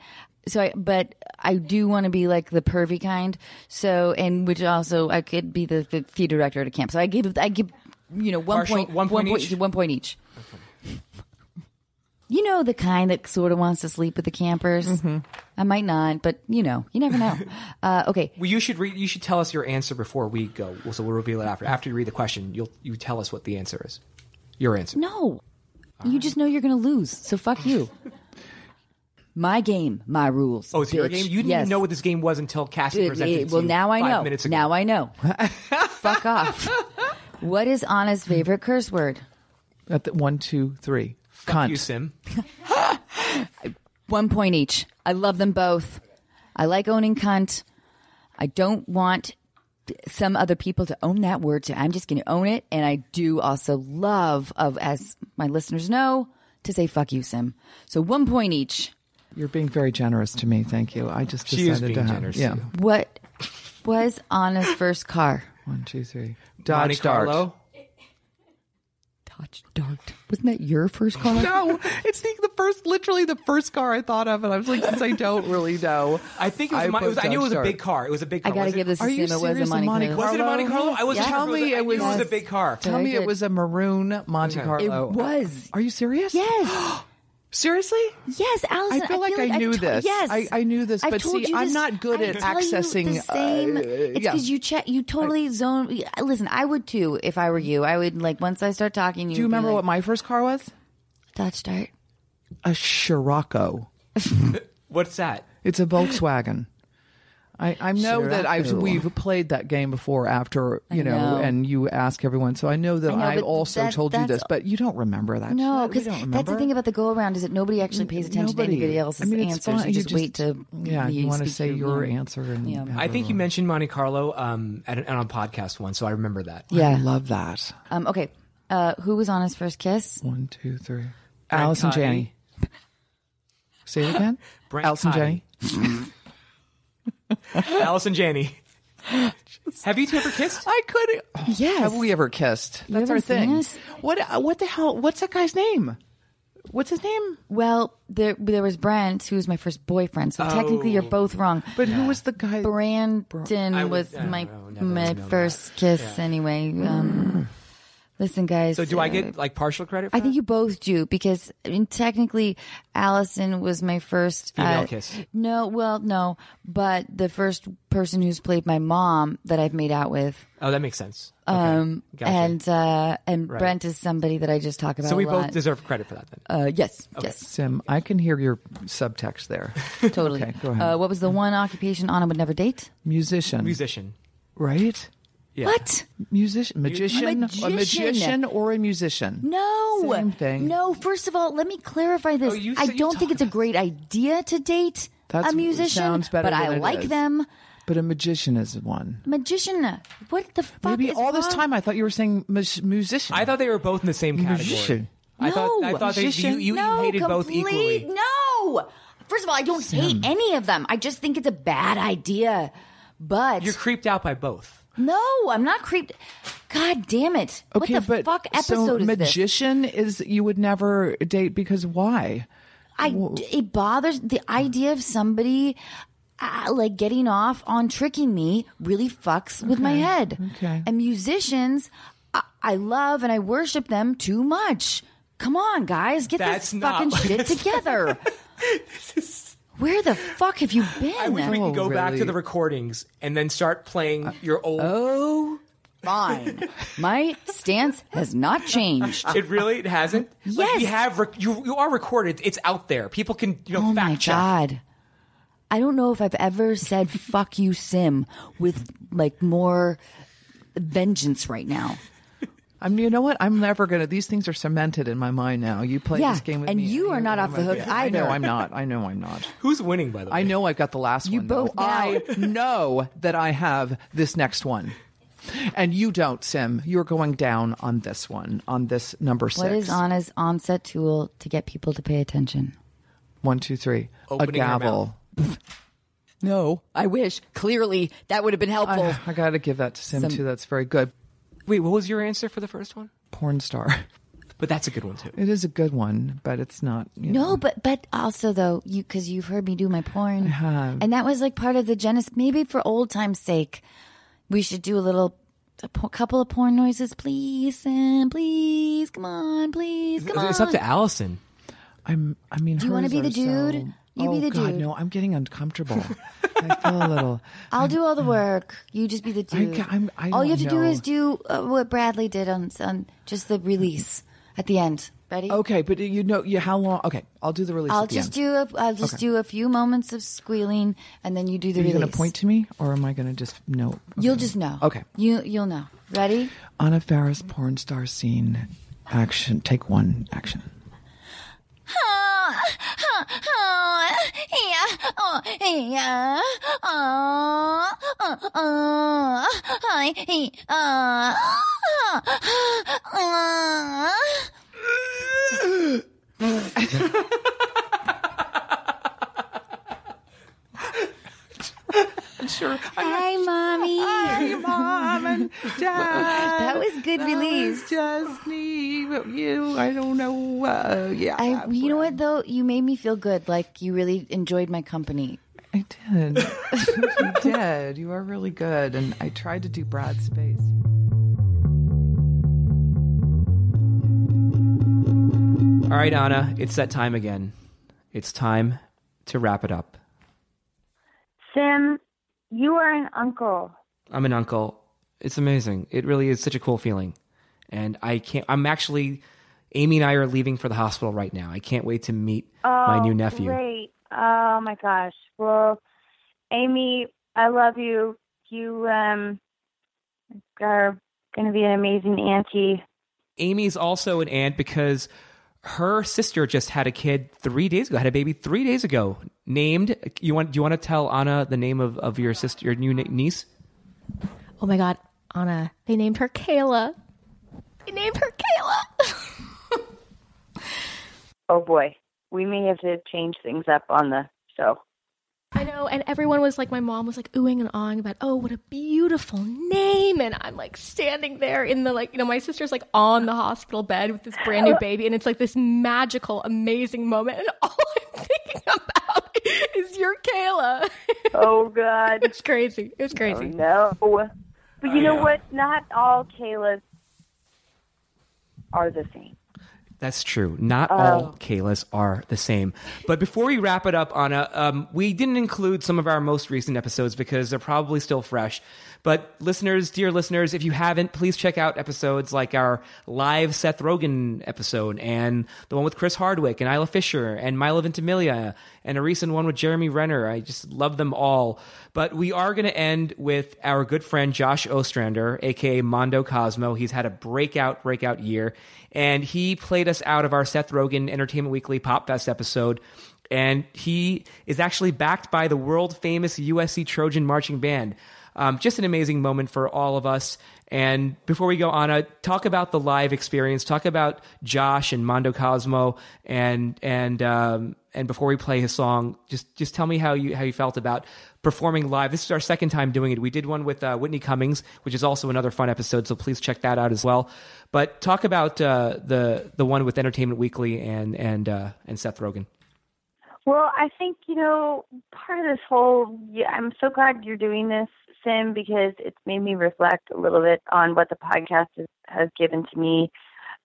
so I, but I do want to be like the pervy kind. So, and which also I could be the, the theater director at a camp. So I give I give you know one Partial- point one point each? one point each. You know the kind that sort of wants to sleep with the campers. Mm-hmm. I might not, but you know, you never know. uh, okay, Well, you should read. You should tell us your answer before we go. So we'll reveal it after. After you read the question, you'll you tell us what the answer is. Your answer. No. You just know you're going to lose. So fuck you. my game, my rules. Oh, it's your game. You didn't yes. even know what this game was until Cassie presented it- it to well, you now I five know. Minutes ago. Now I know. fuck off. What is Anna's favorite curse word? At the one, two, three. Fuck Cunt. you, Sim. One point each. I love them both. I like owning cunt. I don't want some other people to own that word, so I'm just going to own it. And I do also love, of as my listeners know, to say "fuck you, Sim." So one point each. You're being very generous to me. Thank you. I just She decided is being to have, generous to Yeah. you. What was Anna's first car? One, two, three. Monte Dodge Dart. Carlo. Dodge Dart. Wasn't that your first car? No, it's the, the first, literally the first car I thought of, and I was like, since I don't really know, I think it was. I my, it was I knew it was a big car. It was a big I car. gotta was give it? this to Are you Sim. It was a serious? Monte, Monte Carlo. Was it a Monte Carlo? I wasn't Yeah. sure. Tell if it was- me I it knew it was was- a big car. Tell me Very it was a maroon Monte Okay. Carlo. It was. Are you serious? Yes. Seriously? Yes, Allison. I feel like I I've knew to- this. Yes, I- I knew this, I've but see, you I'm not good I at accessing, the same. uh, it's yeah. because you check. You totally zone. Listen, I would too if I were you. I would like once I start talking. You Do you remember what my first car was? Dodge Dart. A Scirocco. What's that? It's a Volkswagen. I, I know that I've we've played that game before after you know, know. and you ask everyone. So I know that I know, I, but also that- told you this, but you don't remember that. No, because that's the thing about the go around is that nobody actually pays attention Nobody. to anybody else's I mean, answers. fine. You You just, wait to yeah, you wanna say your answer and yeah. I think you mentioned Monte Carlo um, at an, on a podcast once, so I remember that. Yeah. I love that. Um, okay, uh, who was on his first kiss? One, two, three. Alice and Cotty. Jenny. Say it again. Brent Allison Janney. Cotty. Allison Janney. Have you two ever kissed? I could. Yes. Have we ever kissed? You That's our haven't seen thing. us? What? uh, What the hell? What's that guy's name? What's his name? Well, there there was Brent, who was my first boyfriend. So technically, you're both wrong. But who was the guy? Brandon I would- was I my don't know, never my know first kiss. Anyway, um, listen, guys. So do I uh, get like partial credit? For I think you both do because I mean, technically, Allison was my first Female uh, kiss. No, well, no, but the first person who's played my mom that I've made out with. Oh, that makes sense. Okay. Um, Gotcha. and uh, and Right. Brent is somebody that I just talk about. so we a both deserve credit for that then. Uh, yes, Okay. yes, Sim, I can hear your subtext there. totally. Okay, go ahead. Uh, what was the one occupation Anna would never date? Musician. Musician. Right? Yeah. What? Musician. Magician. A magician. magician or a musician. No, Same thing. No, first of all, let me clarify this. Oh, you I said- don't think it's a great idea to date That's- a musician, sounds better but I like is. them. But a magician is one. Magician, what the fuck? Maybe is all this time I thought you were saying mus- musician. I thought they were both in the same category. Magician. I thought I No. thought they, you, Magician? you, you no, hated both complete- equally. No. First of all, I don't hate any of them. I just think it's a bad idea. But You're creeped out by both. No, I'm not creeped. God damn it! Okay, what the but fuck episode so is this? magician is you would never date because why? I it bothers the idea of somebody uh, like getting off on tricking me really fucks with my head. okay. And musicians, I, I love and I worship them too much. Come on, guys, get That's this fucking what shit it's- together. Where the fuck have you been? I wish we Oh, could go back to the recordings and then start playing uh, your old. oh, fine. My stance has not changed. It really it hasn't. Like, Yes. we have rec- you. You are recorded. It's out there. People can you know Oh fact my check. god. I don't know if I've ever said fuck you sim with like more vengeance right now. I mean, you know what? I'm never gonna. These things are cemented in my mind now. You play Yeah, this game with me. and me. you are not off the I'm- hook I know. I'm not. I know I'm not. Who's winning by the way? I know I've got the last You one. You both now- I know that I have this next one. And you don't, Sim. You're going down on this one, on this number six. What is Anna's onset tool to get people to pay attention? One, two, three. Opening a gavel. No, I wish. Clearly, that would have been helpful. I, I got to give that to Sim, Some- too. That's very good. Wait, what was your answer for the first one? Porn star. But that's a good one too. It is a good one, but it's not. You no, know. but but also though, you because you've heard me do my porn, I have. and that was like part of the genesis. Maybe for old time's sake, we should do a little. A po- couple of porn noises, please, Sam. Please, come on, please, come on. It's up to Allison. I'm. I mean, Do you wanna be the dude? so- You oh, be the God, dude. No, I'm getting uncomfortable. I feel a little. I'll do all the work. You just be the I dude. ca- I'm- I all you have to do is do uh, what Bradley did on, on just the release at the end. Ready? Okay, but you know, you how long? Okay, I'll do the release. I'll at the just end. do a I'll just Okay. do a few moments of squealing, and then you do the Are you release. going to point to me, or am I going to just know? You'll just know. Okay. You you'll know. Ready? Anna Faris porn star scene. Action. Take one. Action. 哈哈哈唉呀哦唉呀啊嗯。嗯唉唉啊嗯嗯嗯唉呀哈哈哈哈哈哈 Sure. Hi, mommy. Hi, mom and dad. That was good release. Just me, but you. I don't know. Uh, yeah. I, you know what though? You made me feel good. Like you really enjoyed my company. I did. you did. You are really good. And I tried to do Brad's space. All All right, Anna, it's that time again. It's time to wrap it up. Sim, you are an uncle. I'm an uncle. It's amazing. It really is such a cool feeling. And I can't, I'm actually, Amy and I are leaving for the hospital right now. I can't wait to meet my Oh, new nephew. Great. Oh my gosh. Well, Amy, I love you. You um are going to be an amazing auntie. Amy's also an aunt because her sister just had a kid three days ago, had a baby three days ago, named, you want, do you want to tell Anna the name of, of your sister, your new niece? Oh my God, Anna, they named her Kayla. They named her Kayla. Oh boy. We may have to change things up on the show. I know, and everyone was like, my mom was like oohing and awing about, oh, what a beautiful name. And I'm like standing there in the, like, you know, my sister's like on the hospital bed with this brand new baby. And it's like this magical, amazing moment. And all I'm thinking about is your Kayla. Oh God. it's crazy. It's oh, crazy. no. But you know what? Not all Kaylas are the same. That's true. Not Oh. all Kaylas are the same. But before we wrap it up, Anna, um, we didn't include some of our most recent episodes because they're probably still fresh. But listeners, dear listeners, if you haven't, please check out episodes like our live Seth Rogen episode and the one with Chris Hardwick and Isla Fisher and Milo Ventimiglia and a recent one with Jeremy Renner. I just love them all. But we are going to end with our good friend Josh Ostrander, aka Mondo Cozmo. He's had a breakout, breakout year, and he played us out of our Seth Rogen Entertainment Weekly Pop Fest episode. And he is actually backed by the world famous USC Trojan Marching Band. Um, just an amazing moment for all of us. And before we go, Anna, talk about the live experience. Talk about Josh and Mondo Cozmo, and and um, and before we play his song, just just tell me how you how you felt about performing live. This is our second time doing it. We did one with uh, Whitney Cummings, which is also another fun episode. So please check that out as well. But talk about uh, the the one with Entertainment Weekly and and uh, and Seth Rogen. Well, I think, you know, part of this whole, yeah, I'm so glad you're doing this, Sim, because it's made me reflect a little bit on what the podcast has, has given to me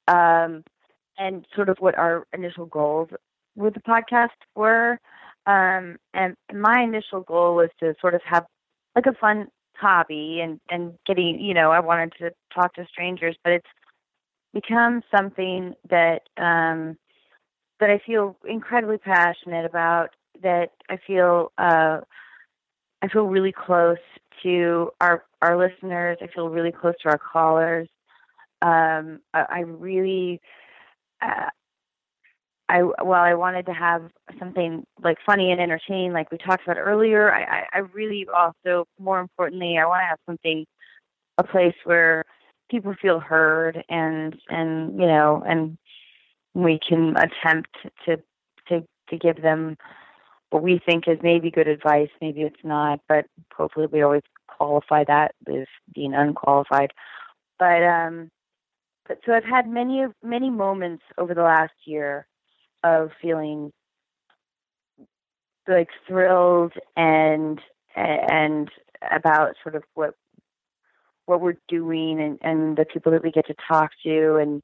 um, and sort of what our initial goals with the podcast were. Um, and my initial goal was to sort of have like a fun hobby and, and getting, you know, I wanted to talk to strangers, but it's become something that, um, that I feel incredibly passionate about. That I feel uh, I feel really close to our our listeners. I feel really close to our callers. Um, I, I really, uh, I while I wanted to have something like funny and entertaining, like we talked about earlier, I, I, I really also, more importantly, I want to have something, a place where people feel heard and and you know and we can attempt to to to give them what we think is maybe good advice maybe it's not but hopefully we always qualify that as being unqualified. But um but so i've had many many moments over the last year of feeling like thrilled and and about sort of what what we're doing and, and the people that we get to talk to and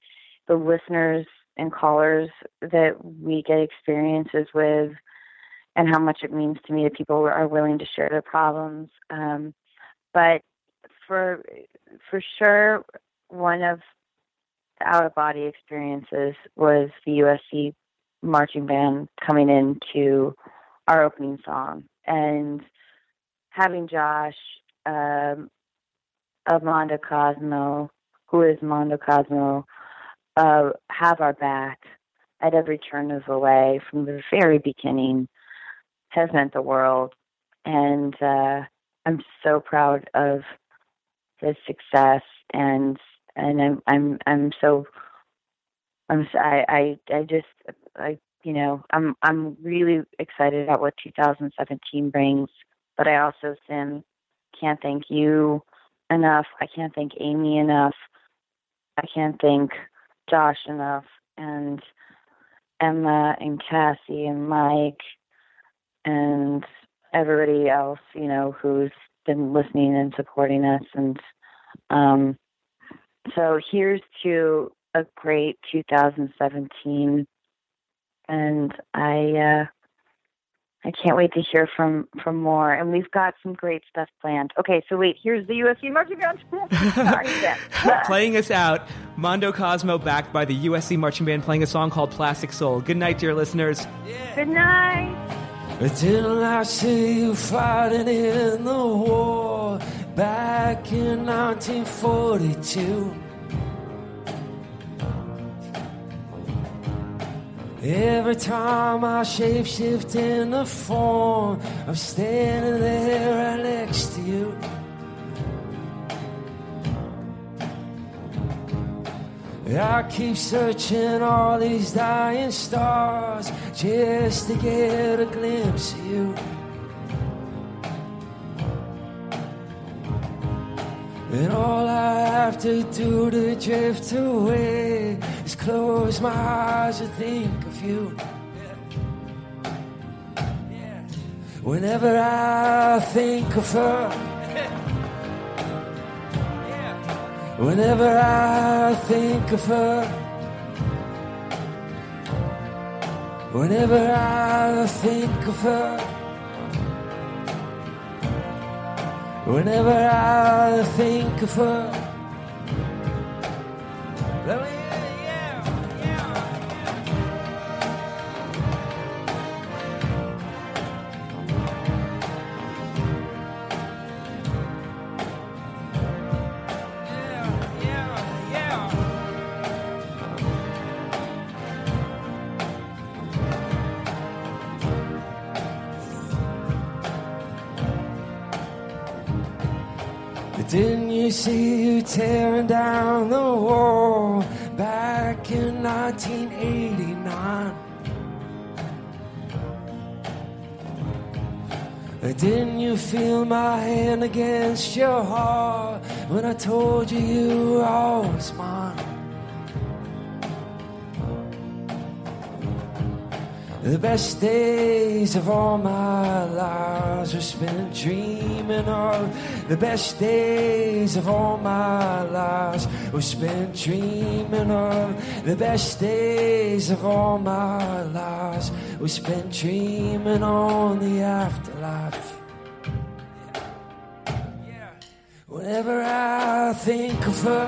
the listeners and callers that we get experiences with and how much it means to me that people are willing to share their problems. Um, but for for sure, one of the out of body experiences was the USC marching band coming into our opening song and having Josh um, of Mondo Cozmo, who is Mondo Cozmo, uh, have our back at every turn of the way from the very beginning has meant the world. And uh, I'm so proud of his success and and I'm I'm I'm so I'm I I, I just I you know I'm I'm really excited about what 2017 brings, but I also Sim can't thank you enough. I can't thank Amy enough. I can't thank Josh enough and Emma and Cassie and Mike and everybody else, you know, who's been listening and supporting us and um so here's to a great 2017 and I uh, I can't wait to hear from from more. And we've got some great stuff planned. Okay, so wait, here's the USC marching band. Sorry, playing us out, Mondo Cozmo backed by the USC Marching Band playing a song called Plastic Soul. Good night, dear listeners. Good night. Didn't I see you fighting in the war back in 1942? Every time I shapeshift in the form, I'm standing there right next to you. I keep searching all these dying stars just to get a glimpse of you. And all I have to do to drift away is close my eyes and think of you. Whenever I think of her, whenever I think of her, whenever I think of her. Whenever I think of her, Didn't you feel my hand against your heart when I told you you were always mine? The best days of all my lives were spent dreaming of. The best days of all my lives were spent dreaming of. The best days of all my lives were spent dreaming on the afterlife. Whenever I think of her,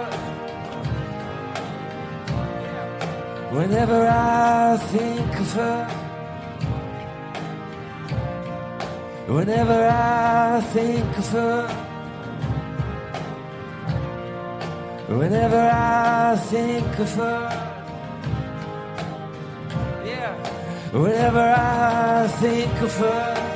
whenever I think of her. Whenever I think of her, whenever I think of her, yeah, whenever I think of her.